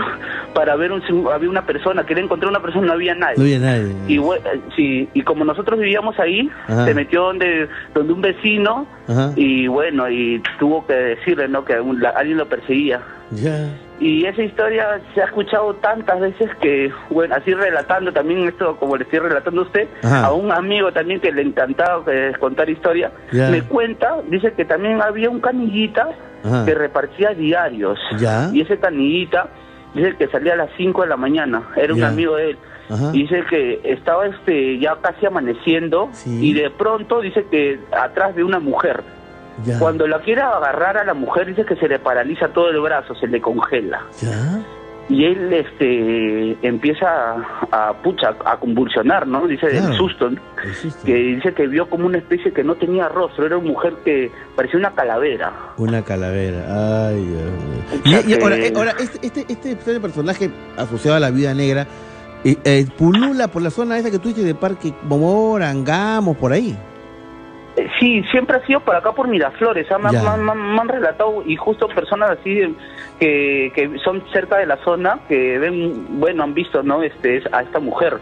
para ver un si había una persona, quería encontrar una persona, no había nadie. No había nadie. Y bue- eh, sí, y como nosotros vivíamos ahí, Ajá. se metió donde donde un vecino Ajá. y bueno, y tuvo que decirle, ¿no? que un- la- alguien lo perseguía. Ya. Y esa historia se ha escuchado tantas veces que, bueno, así relatando también esto, como le estoy relatando a usted, Ajá. a un amigo también que le encantaba eh, contar historia, me cuenta, dice que también había un canillita Ajá. que repartía diarios. Ya. Y ese canillita, dice que salía a las 5 de la mañana, era un Ya. amigo de él. Ajá. Dice que estaba este ya casi amaneciendo y de pronto dice que atrás de una mujer. Ya. Cuando la quiere agarrar a la mujer dice que se le paraliza todo el brazo, se le congela. Ya. Y él este empieza a, a, pucha a convulsionar, ¿no? Dice Claro. del susto, que dice que vio como una especie que no tenía rostro, era una mujer que parecía una calavera. Una calavera. Ay, Dios mío. Y, y ahora, eh, ahora, este, este, este personaje asociado a la vida negra eh, eh, pulula por la zona esa que tú dices de Parque Momor, Angamos, por ahí. Eh, Sí, siempre ha sido por acá por Miraflores, ¿ah? me, han- Ya. me han- me han- me han relatado y justo personas así que, que son cerca de la zona que ven, bueno, han visto, ¿no? Este es- a esta mujer.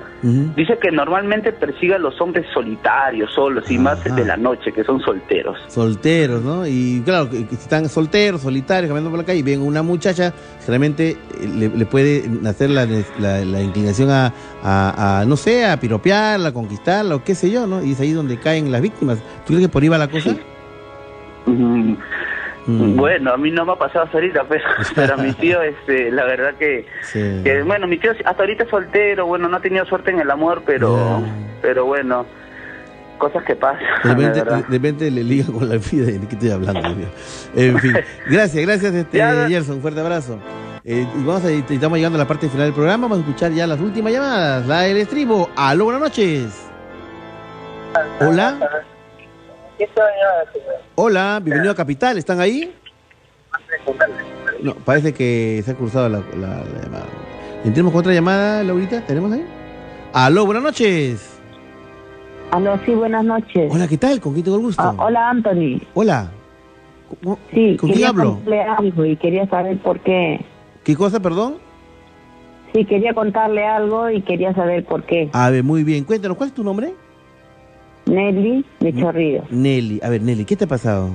Dice que normalmente persigue a los hombres solitarios, solos y más de la noche, que son solteros. Solteros, ¿no? Y claro, que, están solteros, solitarios, caminando por la calle y ven una muchacha, realmente eh, le, le puede nacer la, la- la inclinación a, a- a, no sé, a piropearla, a conquistarla o qué sé yo, ¿no? Y es ahí donde caen las víctimas. ¿Tú crees que por ahí va la cosa? Mm, Bueno, a mí no me ha pasado hasta ahorita, pero, pero a mi tío, este, la verdad que, Sí. que, bueno, mi tío hasta ahorita es soltero, bueno, no ha tenido suerte en el amor, pero, pero bueno, cosas que pasan, De repente, verdad. de repente le liga con la vida. ¿De qué estoy hablando? En fin, (laughs) gracias, gracias, este, Gerson. Un fuerte abrazo. Eh, y vamos a, estamos llegando a la parte final del programa. Vamos a escuchar ya las últimas llamadas. La del estribo. Aló, buenas noches. Hola. Hola, bienvenido a Capital. ¿Están ahí? No, parece que se ha cruzado la, la- la llamada. ¿Entremos con otra llamada, Laurita? ¿Tenemos ahí? Aló, buenas noches. Aló, sí, buenas noches. Hola, ¿qué tal? ¿Con quién tengo el gusto? Ah, hola, Anthony. Hola. Sí, ¿Con quién quería hablo? contarle algo y quería saber por qué. ¿Qué cosa, perdón? Sí, quería contarle algo y quería saber por qué. A ver, muy bien. Cuéntanos, ¿cuál es tu nombre? Nelly de Chorrillos. Nelly, a ver, Nelly, ¿qué te ha pasado?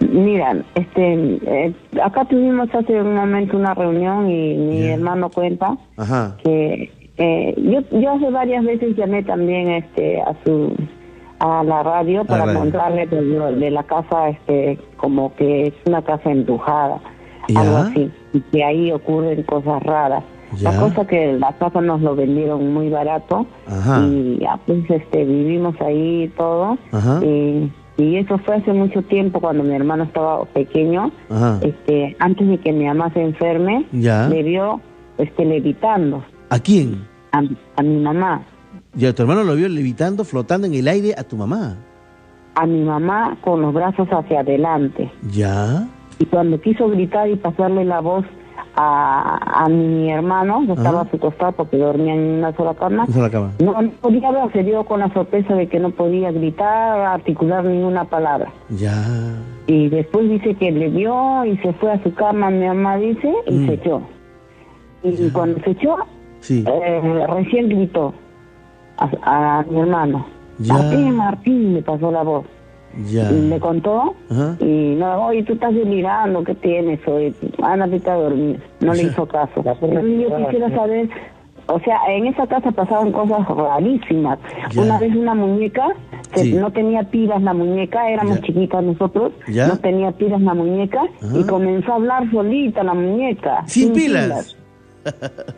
Mira, este, eh, acá tuvimos hace un momento una reunión y mi hermano cuenta Ajá. que eh, yo, yo hace varias veces llamé también este a su a la radio para radio. contarle de, de la casa este como que es una casa embrujada ¿Ya? algo así y que ahí ocurren cosas raras ¿Ya? la cosa que la casa nos lo vendieron muy barato Ajá. y ya, pues este vivimos ahí y todo Ajá. y, y eso fue hace mucho tiempo cuando mi hermano estaba pequeño Ajá. este antes de que mi mamá se enferme Ya. le vio este levitando ¿A quién? a, a mi mamá Ya, tu hermano lo vio levitando, flotando en el aire a tu mamá. a mi mamá con los brazos hacia adelante ¿Ya? y cuando quiso gritar y pasarle la voz a, a mi hermano que estaba a su costado porque dormía en una sola cama Esa es la cama. no, no podía ver, se dio con la sorpresa de que no podía gritar, articular ninguna palabra. Ya. Y después dice que le vio y se fue a su cama, mi mamá dice, y Mm. se echó. Y cuando se echó, Sí. eh, recién gritó a, a mi hermano. Ya. Martín, Martín, le pasó la voz. Ya. Y le contó, Ajá. y no, oye, tú estás delirando, ¿qué tienes? Oye, anda, vete a dormir. No le hizo caso. Yo quisiera saber, o sea, en esa casa pasaban cosas rarísimas. Ya. Una vez una muñeca, que Sí. no tenía pilas la muñeca, éramos Ya. chiquitas nosotros, Ya. no tenía pilas la muñeca, Ajá. y comenzó a hablar solita la muñeca. Sin pilas.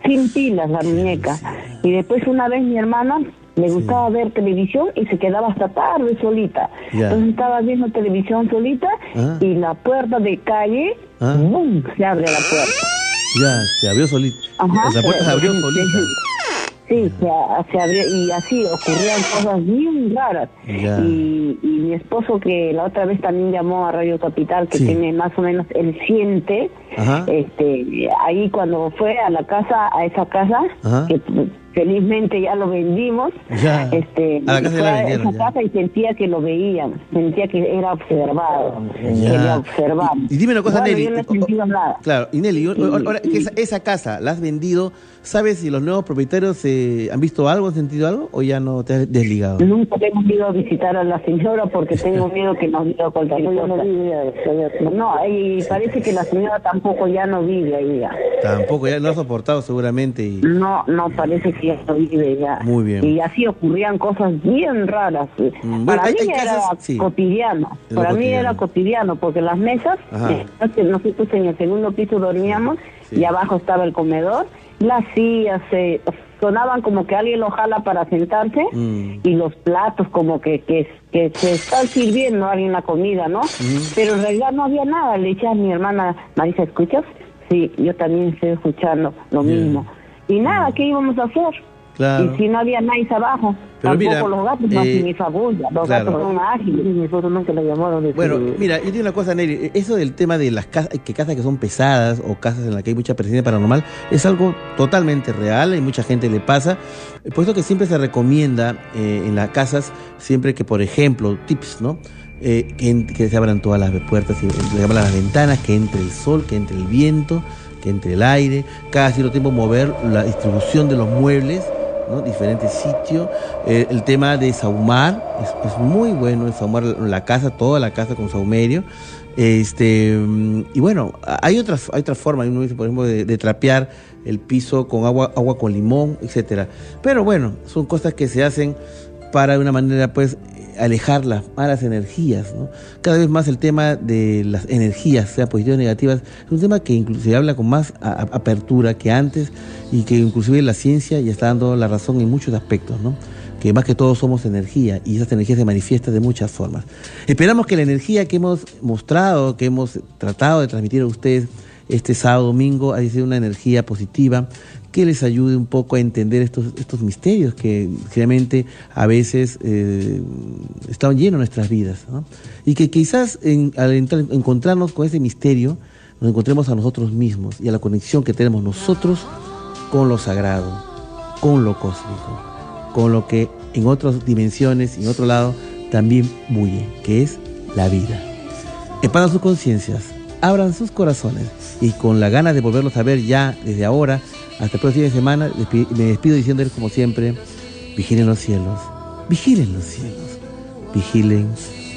Sin pilas la (laughs) muñeca. Y después una vez mi hermana le gustaba ver televisión y se quedaba hasta tarde solita. Entonces estaba viendo televisión solita Ah. y la puerta de calle, Ah. ¡bum! se abre la puerta. Ya, se abrió solita. Ajá. La puerta se abrió Sí, solita. Sí, se, se abrió y así ocurrían cosas bien raras. Y, y mi esposo que la otra vez también llamó a Radio Capital, que Sí. tiene más o menos, él siente, Ajá. este, ahí cuando fue a la casa, a esa casa, Ajá. que felizmente ya lo vendimos, Ya. este, A la casa la vendieron, esa casa y sentía que lo veían, sentía que era observado, que Ya. le observaban. Y, y dime una cosa, Bueno, Nelly. yo no he sentido nada. Claro, y Nelly, o- o- ahora que esa, esa casa la has vendido, ¿sabes si los nuevos propietarios eh, han visto algo, han sentido algo o ya no te has desligado? Nunca hemos ido a visitar a la señora porque (laughs) tengo miedo que nos diga cualquier cosa. No, y parece que la señora tampoco ya no vive ahí ya. Tampoco, ya no ha soportado seguramente. Y... No, no, parece que ya no vive ya. Muy bien. Y así ocurrían cosas bien raras. Mm, bueno, Para hay- mí hay era casas- sí. cotidiano. Lo Para mí cotidiano. era cotidiano porque las mesas, eh, nosotros en el segundo piso dormíamos y abajo estaba el comedor. Las sillas se sonaban como que alguien lo jala para sentarse Mm. y los platos como que, que, que se están sirviendo alguien la comida, ¿no? Pero en realidad no había nada. Le decía a mi hermana, Marisa, ¿escuchas? Sí, yo también estoy escuchando lo mismo. Y nada, ¿qué íbamos a hacer? Claro. Y si no había nadie abajo, Pero tampoco mira, los gatos eh, hacen esa bulla. Los claro. gatos son ágiles. Y nosotros nunca la llamaron de Bueno, mira, yo digo una cosa, Nelly, eso del tema de las casas, que casas que son pesadas o casas en las que hay mucha presencia paranormal, es algo totalmente real y mucha gente le pasa. Por eso que siempre se recomienda eh, en las casas, siempre que, por ejemplo, tips, ¿no? Eh, que, se abran todas las puertas y se abran las ventanas, que entre el sol, que entre el viento, que entre el aire, cada cierto tiempo mover la distribución de los muebles, ¿no? diferentes sitios. Eh, el tema de saumar, es, muy bueno saumar la casa, toda la casa con saumerio. Este, mm, y bueno, hay otras, hay otras formas, por ejemplo, de, de trapear el piso con agua, agua con limón, etcétera. Pero bueno, son cosas que se hacen para de una manera, pues, alejar las malas energías. Cada vez más el tema de las energías, sea positivas o negativas, es un tema que incluso se habla con más apertura que antes y que inclusive la ciencia ya está dando la razón en muchos aspectos, que más que todo somos energía y esas energías se manifiestan de muchas formas. Esperamos que la energía que hemos mostrado, que hemos tratado de transmitir a ustedes este sábado domingo, haya sido una energía positiva que les ayude un poco a entender estos, estos misterios que realmente a veces eh, están llenos de nuestras vidas. Y que quizás al encontrarnos con ese misterio, nos encontremos a nosotros mismos y a la conexión que tenemos nosotros con lo sagrado, con lo cósmico, con lo que en otras dimensiones y en otro lado también bulle, que es la vida. Expandan sus conciencias, abran sus corazones y con la gana de volverlos a ver ya desde ahora hasta el próximo fin de semana, me despido diciéndoles como siempre, vigilen los cielos, vigilen los cielos, vigilen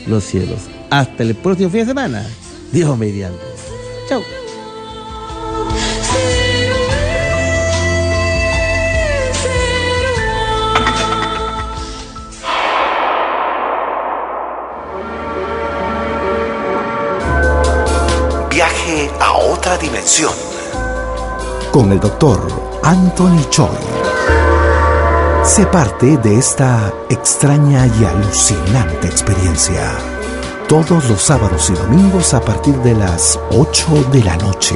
los cielos. Hasta el próximo fin de semana. Dios mediante. Chao. Viaje a otra dimensión. Con el doctor Anthony Choi. Sé parte de esta extraña y alucinante experiencia. Todos los sábados y domingos a partir de las 8 de la noche